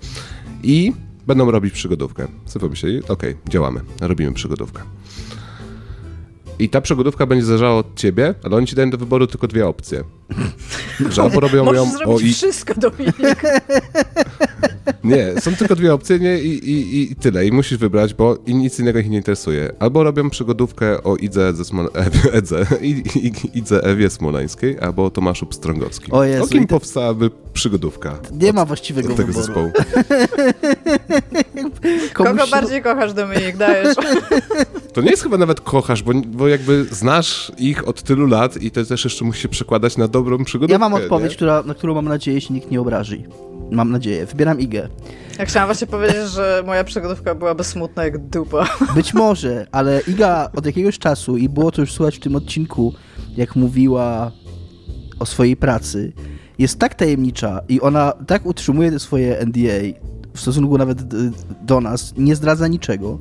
i będą robić przygodówkę. Co pomyśleli? Okej, działamy, robimy przygodówkę. I ta przygodówka będzie zależała od ciebie, ale oni ci dają do wyboru tylko dwie opcje. Że albo robią Możesz ją zrobić o i... wszystko, Dominik. Nie, są tylko dwie opcje nie? I, i, i tyle. I musisz wybrać, bo i nic innego ich nie interesuje. Albo robią przygodówkę o Idze, ze Smol... Edze, Idze Ewie Smoleńskiej, albo o Tomaszu Pstrągowskim. O Jezu, o kim to- powstałaby przygodówka? Nie od, ma właściwego od tego wyboru. zespołu. Komuś Kogo bardziej kochasz, Dominik? Dajesz. To nie jest chyba nawet kochasz, bo, bo jakby znasz ich od tylu lat i to też jeszcze musi się przekładać na dobrą przygodówkę. Ja mam odpowiedź, nie? która, na którą mam nadzieję się nikt nie obrazi. Mam nadzieję. Wybieram Igę. Ja chciałam właśnie powiedzieć, że moja przygodówka byłaby smutna jak dupa. Być może, ale Iga od jakiegoś czasu, i było to już słychać w tym odcinku, jak mówiła o swojej pracy, jest tak tajemnicza i ona tak utrzymuje te swoje NDA w stosunku nawet d- do nas, nie zdradza niczego,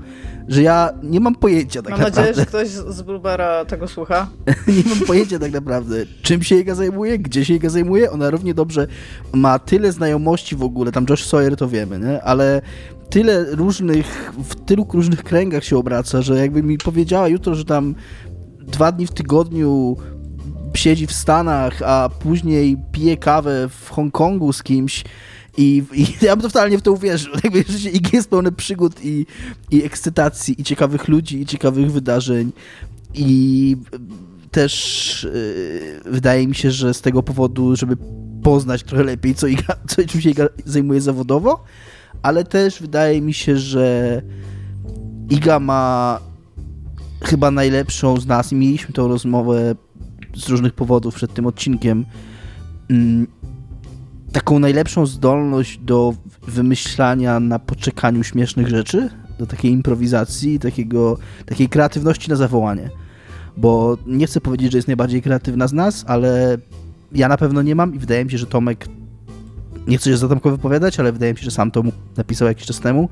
że ja nie mam pojęcia tak Mam naprawdę. nadzieję, że ktoś z Bluebera tego słucha. nie mam pojęcia tak naprawdę, czym się Iga zajmuje, gdzie się Iga zajmuje. Ona równie dobrze ma tyle znajomości w ogóle, tam Josh Sawyer to wiemy, nie? ale tyle różnych, w tylu różnych kręgach się obraca, że jakby mi powiedziała jutro, że tam dwa dni w tygodniu siedzi w Stanach, a później pije kawę w Hongkongu z kimś, i, I ja bym totalnie w to uwierzył. Jakby życie IG jest pełne przygód i, i ekscytacji, i ciekawych ludzi, i ciekawych wydarzeń. I też yy, wydaje mi się, że z tego powodu, żeby poznać trochę lepiej, co, Iga, co czym się Iga zajmuje zawodowo, ale też wydaje mi się, że Iga ma chyba najlepszą z nas i mieliśmy tą rozmowę z różnych powodów przed tym odcinkiem. Mm, taką najlepszą zdolność do wymyślania na poczekaniu śmiesznych rzeczy, do takiej improwizacji, takiego, takiej kreatywności na zawołanie. Bo nie chcę powiedzieć, że jest najbardziej kreatywna z nas, ale ja na pewno nie mam i wydaje mi się, że Tomek, nie chcę się za Tomka wypowiadać, ale wydaje mi się, że sam to napisał jakiś czas temu,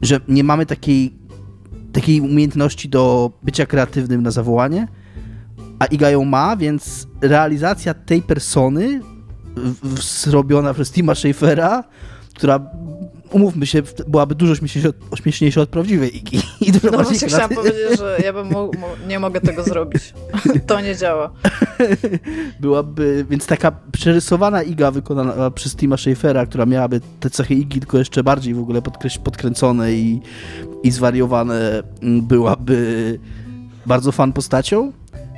że nie mamy takiej, takiej umiejętności do bycia kreatywnym na zawołanie a Iga ją ma, więc realizacja tej persony zrobiona przez Tima Schafera, która umówmy się, byłaby dużo śmieszniejsza, od prawdziwej Igi. I dużo No właśnie chciałam powiedzieć, że ja bym nie mogę tego zrobić. To nie działa. Byłaby, więc taka przerysowana Iga wykonana przez Tima Schafera, która miałaby te cechy Igi tylko jeszcze bardziej w ogóle podkręcone i, i zwariowane, m, byłaby bardzo fan postacią.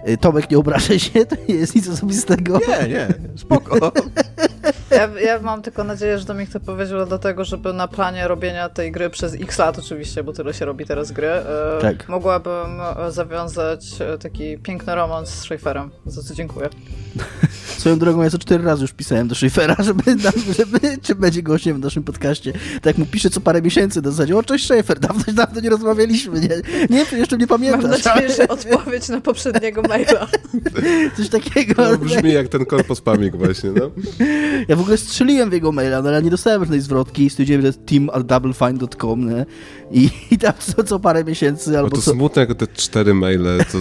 Y, Tomek, nie obrażaj się, to nie jest nic osobistego. Nie, nie, spoko. Ja, ja mam tylko nadzieję, że Dominik to powiedział do tego, żeby na planie robienia tej gry przez x lat oczywiście, bo tyle się robi teraz gry, e, Tak. mogłabym zawiązać e, taki piękny romans z Schaeferem, za co dziękuję. Swoją drogą, ja co cztery razy już pisałem do Schafera, żeby, nam, żeby czy będzie gościem w naszym podcaście. Tak jak mu piszę co parę miesięcy do zasadzie, o cześć Schaefer, dawno, dawno nie rozmawialiśmy, nie, nie jeszcze nie Mam pamiętasz. nadzieję, że odpowiedź na poprzedniego maila. Coś takiego. No, brzmi jak ten korpus pamik właśnie, no. Ja w ogóle strzeliłem w jego maila, no ale nie dostałem żadnej zwrotki i stwierdziłem, że team at doublefine.com nie? I, i tam co, co parę miesięcy Bo albo to co... smutne, jak te cztery maile, to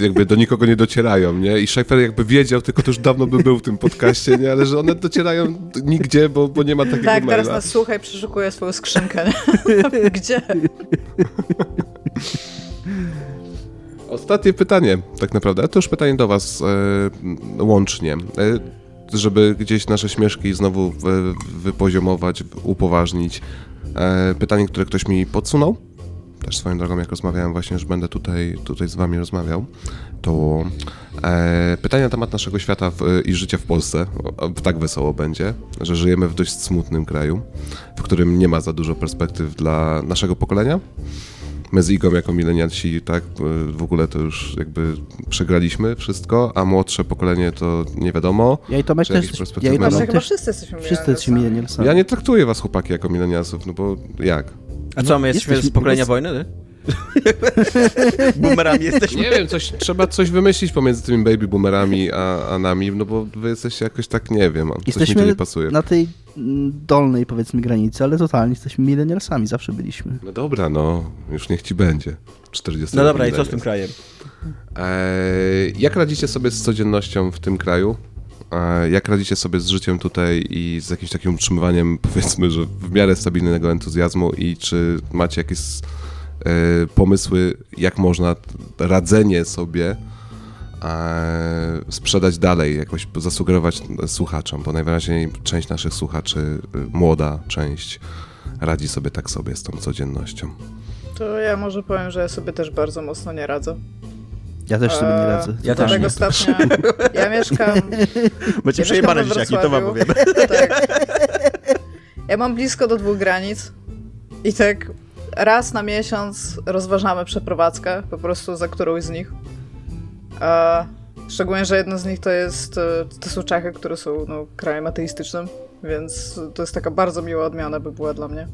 jakby do nikogo nie docierają, nie? I Schaefer jakby wiedział, tylko to już dawno by był w tym podcaście, nie? Ale że one docierają nigdzie, bo, bo nie ma takiego Tak, maila. teraz nas słuchaj, przeszukuję swoją skrzynkę. Gdzie? Ostatnie pytanie, tak naprawdę, to już pytanie do was e, łącznie. E, żeby gdzieś nasze śmieszki znowu wy, wypoziomować, upoważnić. E, pytanie, które ktoś mi podsunął, też swoją drogą, jak rozmawiałem właśnie, że będę tutaj, tutaj z wami rozmawiał, to e, pytanie na temat naszego świata w, i życia w Polsce. O, tak wesoło będzie, że żyjemy w dość smutnym kraju, w którym nie ma za dużo perspektyw dla naszego pokolenia. My z Igą jako milenialsi, tak, y, w ogóle to już jakby przegraliśmy wszystko, a młodsze pokolenie to nie wiadomo. Ja i Tomek też, ja i Tomek? Właśnie chyba też, wszyscy jesteśmy milenialsami. Ja nie traktuję was chłopaki jako milenialsów, no bo jak? A co, my jesteśmy jesteśmy- z pokolenia jest- wojny? Boomerami jesteśmy. Nie wiem, coś, trzeba coś wymyślić pomiędzy tymi baby boomerami a, a nami, no bo wy jesteście jakoś tak, nie wiem, coś mi Jesteśmy nie pasuje. na tej mm, dolnej, powiedzmy, granicy, ale totalnie jesteśmy milenialsami, zawsze byliśmy. No dobra, no, już niech ci będzie. 40 No dobra, i co z tym krajem? Eee, jak radzicie sobie z codziennością w tym kraju? Jak radzicie sobie z życiem tutaj i z jakimś takim utrzymywaniem, powiedzmy, że w miarę stabilnego entuzjazmu i czy macie jakieś e, pomysły, jak można radzenie sobie e, sprzedać dalej, jakoś zasugerować słuchaczom, bo najwyraźniej część naszych słuchaczy, y, młoda część, radzi sobie tak sobie z tą codziennością. To ja może powiem, że ja sobie też bardzo mocno nie radzę. Ja też sobie nie Eee, radzę. Ja też tego nie. stopnia. Ja mieszkam. Macie Ja przejebane dzieciaki, to wam mówię. Tak. Ja mam blisko do dwóch granic i tak raz na miesiąc rozważamy przeprowadzkę, po prostu za którąś z nich. E, szczególnie, że jedna z nich to jest, e, to są Czechy, które są no, krajem ateistycznym, więc to jest taka bardzo miła odmiana by była dla mnie.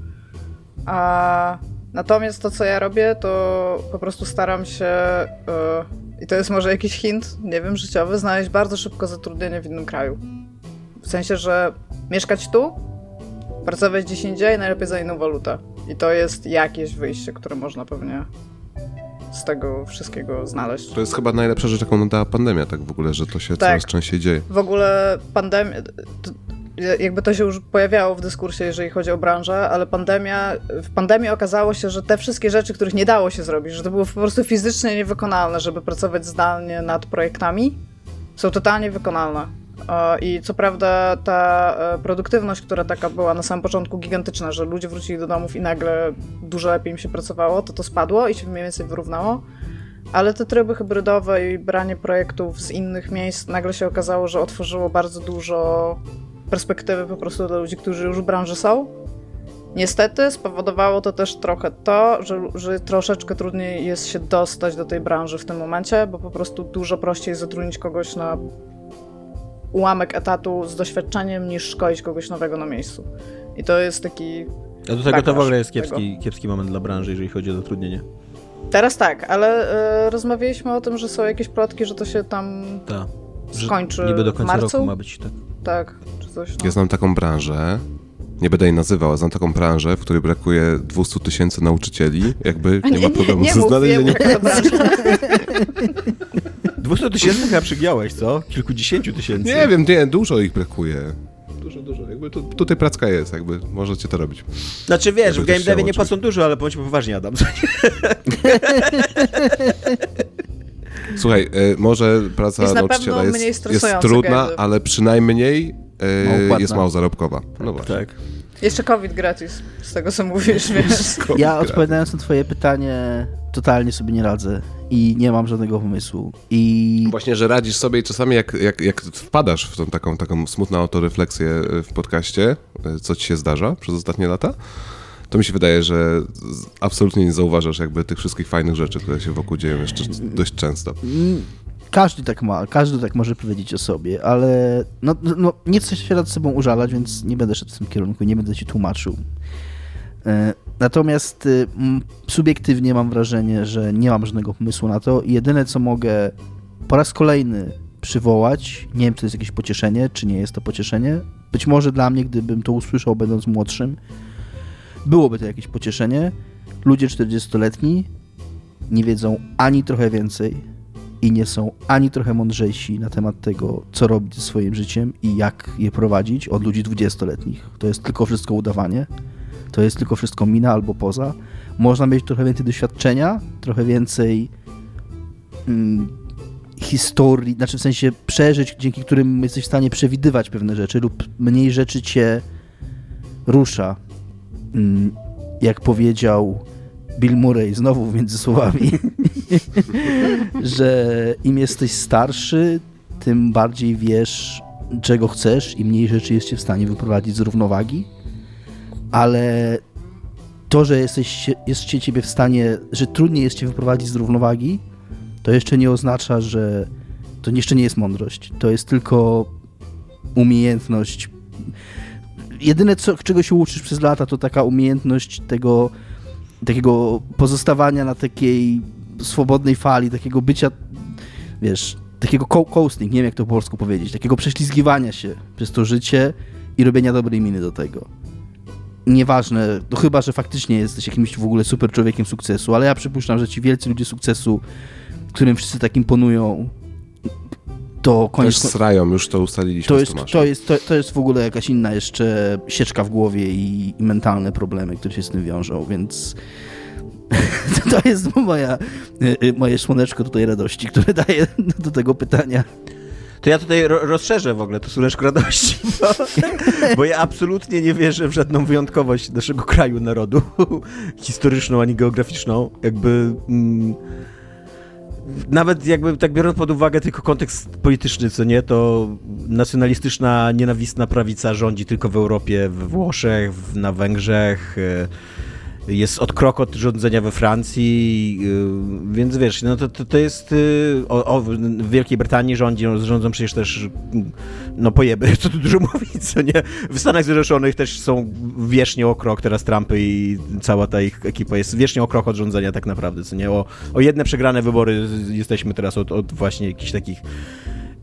A natomiast to, co ja robię, to po prostu staram się, e, i to jest może jakiś hint, nie wiem, życiowy, znaleźć bardzo szybko zatrudnienie w innym kraju. W sensie, że mieszkać tu, pracować gdzieś indziej, najlepiej za inną walutę. I to jest jakieś wyjście, które można pewnie z tego wszystkiego znaleźć. To jest chyba najlepsza rzecz, jaką dała pandemia, tak w ogóle, że to się Tak. coraz częściej dzieje. W ogóle pandemia. Jakby to się już pojawiało w dyskursie, jeżeli chodzi o branżę, ale pandemia, w pandemii okazało się, że te wszystkie rzeczy, których nie dało się zrobić, że to było po prostu fizycznie niewykonalne, żeby pracować zdalnie nad projektami, są totalnie wykonalne. E, I co prawda ta e, produktywność, która taka była na samym początku gigantyczna, że ludzie wrócili do domów i nagle dużo lepiej im się pracowało, to to spadło i się mniej więcej wyrównało. Ale te tryby hybrydowe i branie projektów z innych miejsc nagle się okazało, że otworzyło bardzo dużo perspektywy po prostu dla ludzi, którzy już w branży są. Niestety spowodowało to też trochę to, że, że troszeczkę trudniej jest się dostać do tej branży w tym momencie, bo po prostu dużo prościej zatrudnić kogoś na ułamek etatu z doświadczeniem niż szkolić kogoś nowego na miejscu. I to jest taki. A do tego to w ogóle jest Tego. kiepski, kiepski moment dla branży, jeżeli chodzi o zatrudnienie. Teraz tak, ale e, rozmawialiśmy o tym, że są jakieś plotki, że to się tam Tak. skończy Niby do końca marcu. roku ma być, tak. Tak, coś. No. Ja znam taką branżę, nie będę jej nazywał, ale znam taką branżę, w której brakuje 200 tysięcy nauczycieli, jakby nie, ma problemu ze znalezieniem mów, jaka to branża. 200 tysięcy chyba przygiąłeś, co? Kilkudziesięciu tysięcy. Nie wiem, nie, dużo ich brakuje. Dużo, dużo. Jakby tu, tutaj pracka jest, jakby możecie to robić. Znaczy wiesz, Jakby w game devie nie płacą dużo, ale bądźmy poważnie, Adam. Słuchaj, e, może praca Jest na nauczyciela jest, jest trudna, ale przynajmniej Mało płatna. jest mało zarobkowa. No właśnie. tak. Jeszcze COVID gratis, z tego co mówisz, wiesz. Ja odpowiadając na twoje pytanie, totalnie sobie nie radzę i nie mam żadnego pomysłu. I Właśnie, że radzisz sobie i czasami jak, jak, jak wpadasz w tą taką, taką smutną autorefleksję e, w podcaście, e, co ci się zdarza przez ostatnie lata, to mi się wydaje, że absolutnie nie zauważasz jakby tych wszystkich fajnych rzeczy, które się wokół dzieją jeszcze dość często. Każdy tak ma, każdy tak może powiedzieć o sobie, ale no, no, nie chcę się nad sobą użalać, więc nie będę szedł w tym kierunku, nie będę ci tłumaczył. E, Natomiast y, subiektywnie mam wrażenie, że nie mam żadnego pomysłu na to i jedyne co mogę po raz kolejny przywołać, nie wiem czy to jest jakieś pocieszenie, czy nie jest to pocieszenie, być może dla mnie, gdybym to usłyszał będąc młodszym, byłoby to jakieś pocieszenie. Ludzie 40-letni nie wiedzą ani trochę więcej i nie są ani trochę mądrzejsi na temat tego, co robić ze swoim życiem i jak je prowadzić od ludzi 20-letnich. To jest tylko wszystko udawanie, to jest tylko wszystko mina albo poza. Można mieć trochę więcej doświadczenia, trochę więcej mm, historii, znaczy w sensie przeżyć, dzięki którym jesteś w stanie przewidywać pewne rzeczy lub mniej rzeczy cię rusza. Mm, Jak powiedział Bill Murray, znowu między słowami, że im jesteś starszy, tym bardziej wiesz, czego chcesz i mniej rzeczy jest cię w stanie wyprowadzić z równowagi, ale to, że jesteś, jest się ciebie w stanie, że trudniej jest cię wyprowadzić z równowagi, to jeszcze nie oznacza, że to jeszcze nie jest mądrość. To jest tylko umiejętność. Jedyne, co, czego się uczysz przez lata, to taka umiejętność tego takiego pozostawania na takiej swobodnej fali, takiego bycia, wiesz, takiego co- coasting, nie wiem jak to po polsku powiedzieć, takiego prześlizgiwania się przez to życie i robienia dobrej miny do tego. Nieważne, to chyba, że faktycznie jesteś jakimś w ogóle super człowiekiem sukcesu, ale ja przypuszczam, że ci wielcy ludzie sukcesu, którym wszyscy tak imponują, to Też koniec... srają, już to ustaliliśmy To jest, to, jest, to, to jest w ogóle jakaś inna jeszcze sieczka w głowie i, i mentalne problemy, które się z tym wiążą, więc to jest moja, y, y, moje słoneczko tutaj radości, które daję do tego pytania. To ja tutaj ro rozszerzę w ogóle to słoneczko radości, bo, bo ja absolutnie nie wierzę w żadną wyjątkowość naszego kraju, narodu, historyczną ani geograficzną. Jakby... Mm, nawet jakby tak biorąc pod uwagę tylko kontekst polityczny, co nie, to nacjonalistyczna, nienawistna prawica rządzi tylko w Europie, we Włoszech, na Węgrzech, e, jest od krok od rządzenia we Francji, y, więc wiesz, no to, to, to jest, y, o, o, w Wielkiej Brytanii rządzi, rządzą przecież też, no pojeby, co tu dużo mówić, co nie, w Stanach Zjednoczonych też są wiecznie o krok, teraz Trumpy i cała ta ich ekipa jest wiecznie o krok od rządzenia tak naprawdę, co nie, o, o jedne przegrane wybory jesteśmy teraz od, od właśnie jakichś takich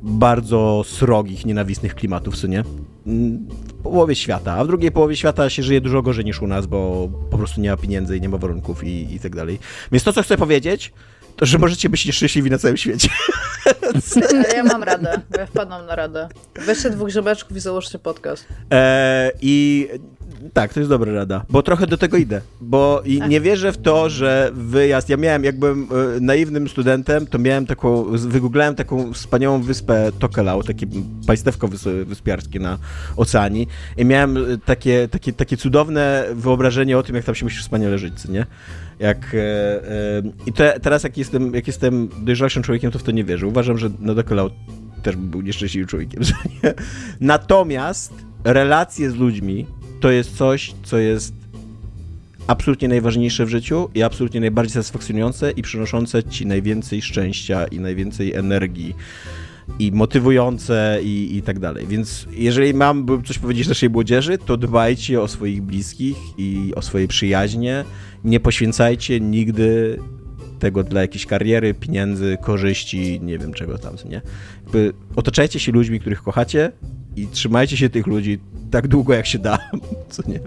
bardzo srogich, nienawistnych klimatów, co nie? W połowie świata, a w drugiej połowie świata się żyje dużo gorzej niż u nas, bo po prostu nie ma pieniędzy i nie ma warunków i, i tak dalej. Więc to, co chcę powiedzieć, to, że możecie być nieszczęśliwi na całym świecie. Ja mam radę, ja wpadłam na radę. Weźcie dwóch żebeczków i założcie podcast. E, I tak, to jest dobra rada, bo trochę do tego idę, bo i nie wierzę w to, że wyjazd, ja miałem, jak byłem e, naiwnym studentem, to miałem taką, wygooglałem taką wspaniałą wyspę Tokelau, takie państewko wys- wyspiarskie na oceanii i miałem e, takie, takie, takie cudowne wyobrażenie o tym, jak tam się musi wspaniale żyć, nie? Jak, e, e, I te, teraz jak jestem, jak jestem dojrzalszym człowiekiem, to w to nie wierzę. Uważam, że na Tokelau też bym był nieszczęśliwym człowiekiem. Natomiast relacje z ludźmi to jest coś, co jest absolutnie najważniejsze w życiu i absolutnie najbardziej satysfakcjonujące i przynoszące ci najwięcej szczęścia i najwięcej energii i motywujące i, i tak dalej. Więc jeżeli mam coś powiedzieć naszej młodzieży, to dbajcie o swoich bliskich i o swoje przyjaźnie. Nie poświęcajcie nigdy tego dla jakiejś kariery, pieniędzy, korzyści, nie wiem czego tam, nie? Jakby otaczajcie się ludźmi, których kochacie i trzymajcie się tych ludzi tak długo, jak się da, co nie?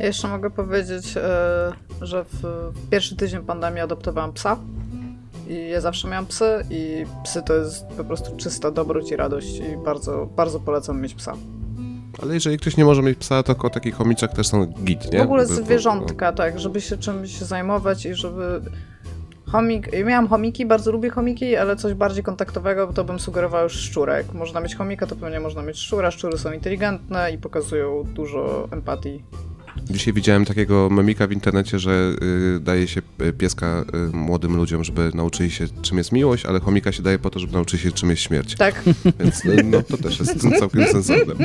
Ja jeszcze mogę powiedzieć, e, że w pierwszy tydzień pandemii adoptowałam psa. i ja zawsze miałam psy i psy to jest po prostu czysta dobroć i radość i bardzo, bardzo polecam mieć psa. Ale jeżeli ktoś nie może mieć psa, to ko- taki chomiczek też są git, nie? W ogóle zwierzątka, tak, żeby się czymś zajmować i żeby... Chomik, miałam chomiki, bardzo lubię chomiki, ale coś bardziej kontaktowego to bym sugerowała już szczurek. Można mieć chomika, to pewnie można mieć szczura. Szczury są inteligentne i pokazują dużo empatii. Dzisiaj widziałem takiego memika w internecie, że y, daje się y, pieska y, młodym ludziom, żeby nauczyli się czym jest miłość, ale chomika się daje po to, żeby nauczyli się czym jest śmierć. Tak, Więc y, no, to też jest całkiem sensowne.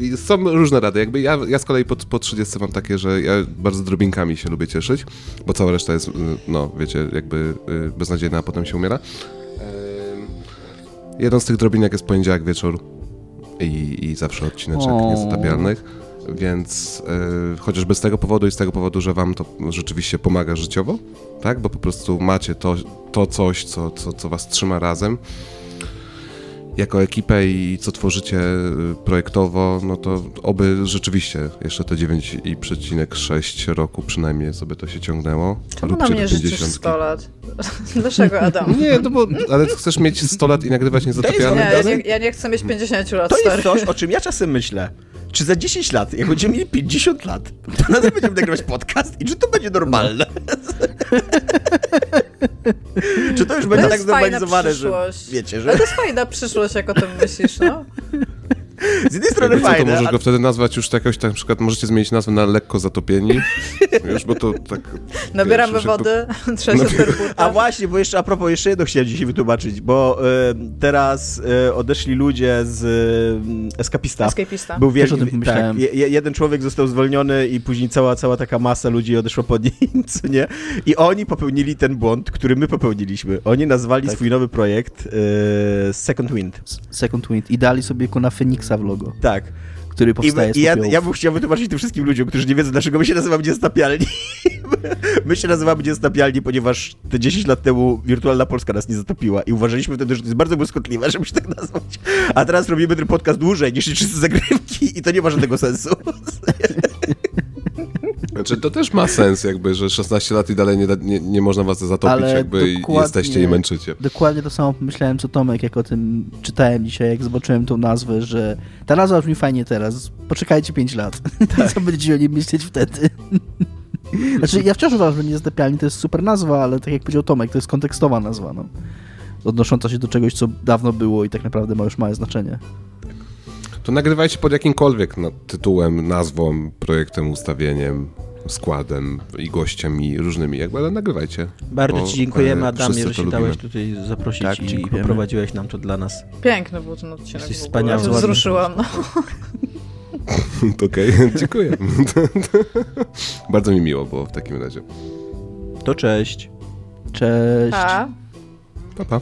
Yy, Są różne rady. Jakby ja, ja z kolei po, po 30 mam takie, że ja bardzo drobinkami się lubię cieszyć, bo cała reszta jest, y, no wiecie, jakby y, beznadziejna, a potem się umiera. Yy, Jeden z tych drobinek jest poniedziałek wieczór i, i zawsze odcineczek O. niezatapialnych. Więc y, chociażby z tego powodu i z tego powodu, że wam to rzeczywiście pomaga życiowo, tak? Bo po prostu macie to, to coś, co, co, co was trzyma razem jako ekipę i co tworzycie y, projektowo, no to oby rzeczywiście jeszcze te 9,6 roku przynajmniej sobie to się ciągnęło. czemu Róbcie na mnie życzysz 50. 100 lat? Dlaczego, Adam? Nie, no bo, ale chcesz mieć 100 lat i nagrywać niezatapialny Nie, ja nie, ja nie chcę mieć 50 lat, To stary. jest coś, o czym ja czasem myślę. Czy za 10 lat, jak będziemy mieli 50 lat, to nadal będziemy nagrywać podcast i czy to będzie normalne? czy to już będzie tak znormalizowane, że wiecie, Ale że to jest fajna przyszłość, jak o tym myślisz, no. z jednej strony Jakby co, to fajne, możesz a go wtedy nazwać już tak jakoś, tak, na przykład możecie zmienić nazwę na lekko zatopieni, już, bo to tak... Nabieramy wiesz, wody, trzeba się Nabier- no, A właśnie, bo jeszcze a propos, jeszcze jedno chciałem dzisiaj wytłumaczyć, bo y, teraz y, odeszli ludzie z y, Escapista. Escapista. Był wielki, o tym tak, pomyślałem. je, je- jeden człowiek został zwolniony i później cała, cała taka masa ludzi odeszła pod nim, co nie? I oni popełnili ten błąd, który my popełniliśmy. Oni nazwali Tak. swój nowy projekt y, Second Wind. Second Wind i dali sobie kuna W logo, Tak. który I, powstaje z i ja, ja bym chciał wytłumaczyć tym wszystkim ludziom, którzy nie wiedzą, dlaczego my się nazywamy niestapialni. My się nazywamy niestapialni, ponieważ te 10 lat temu wirtualna Polska nas nie zatopiła i uważaliśmy wtedy, że to jest bardzo błyskotliwe, żeby się tak nazwać. A teraz robimy ten podcast dłużej niż wszyscy zagrywki i to nie ma żadnego sensu. Znaczy, to też ma sens jakby, że 16 lat i dalej nie, nie, nie można was zatopić Ale jakby i jesteście i męczycie. Dokładnie to samo pomyślałem co Tomek, jak o tym czytałem dzisiaj, jak zobaczyłem tą nazwę, że ta nazwa brzmi fajnie teraz, poczekajcie 5 lat. Co będziecie o nim myśleć wtedy? znaczy, ja wciąż uważam, że Niezatapialni to jest super nazwa, ale tak jak powiedział Tomek, to jest kontekstowa nazwa, no. Odnosząca się do czegoś, co dawno było i tak naprawdę ma już małe znaczenie. To nagrywajcie pod jakimkolwiek no, tytułem, nazwą, projektem, ustawieniem, składem i gościem i różnymi, jakby, ale nagrywajcie. Bardzo bo, ci dziękujemy, e, Adamie, że się dałeś lubimy. tutaj zaprosić Tak, i dziękujemy. poprowadziłeś nam to dla nas. Piękny był ten odcinek. Jesteś wspaniały, Ja. Wzruszyłam, no. Okej, dziękuję. Bardzo mi miło było w takim razie. To cześć. Cześć! A? Pa, pa.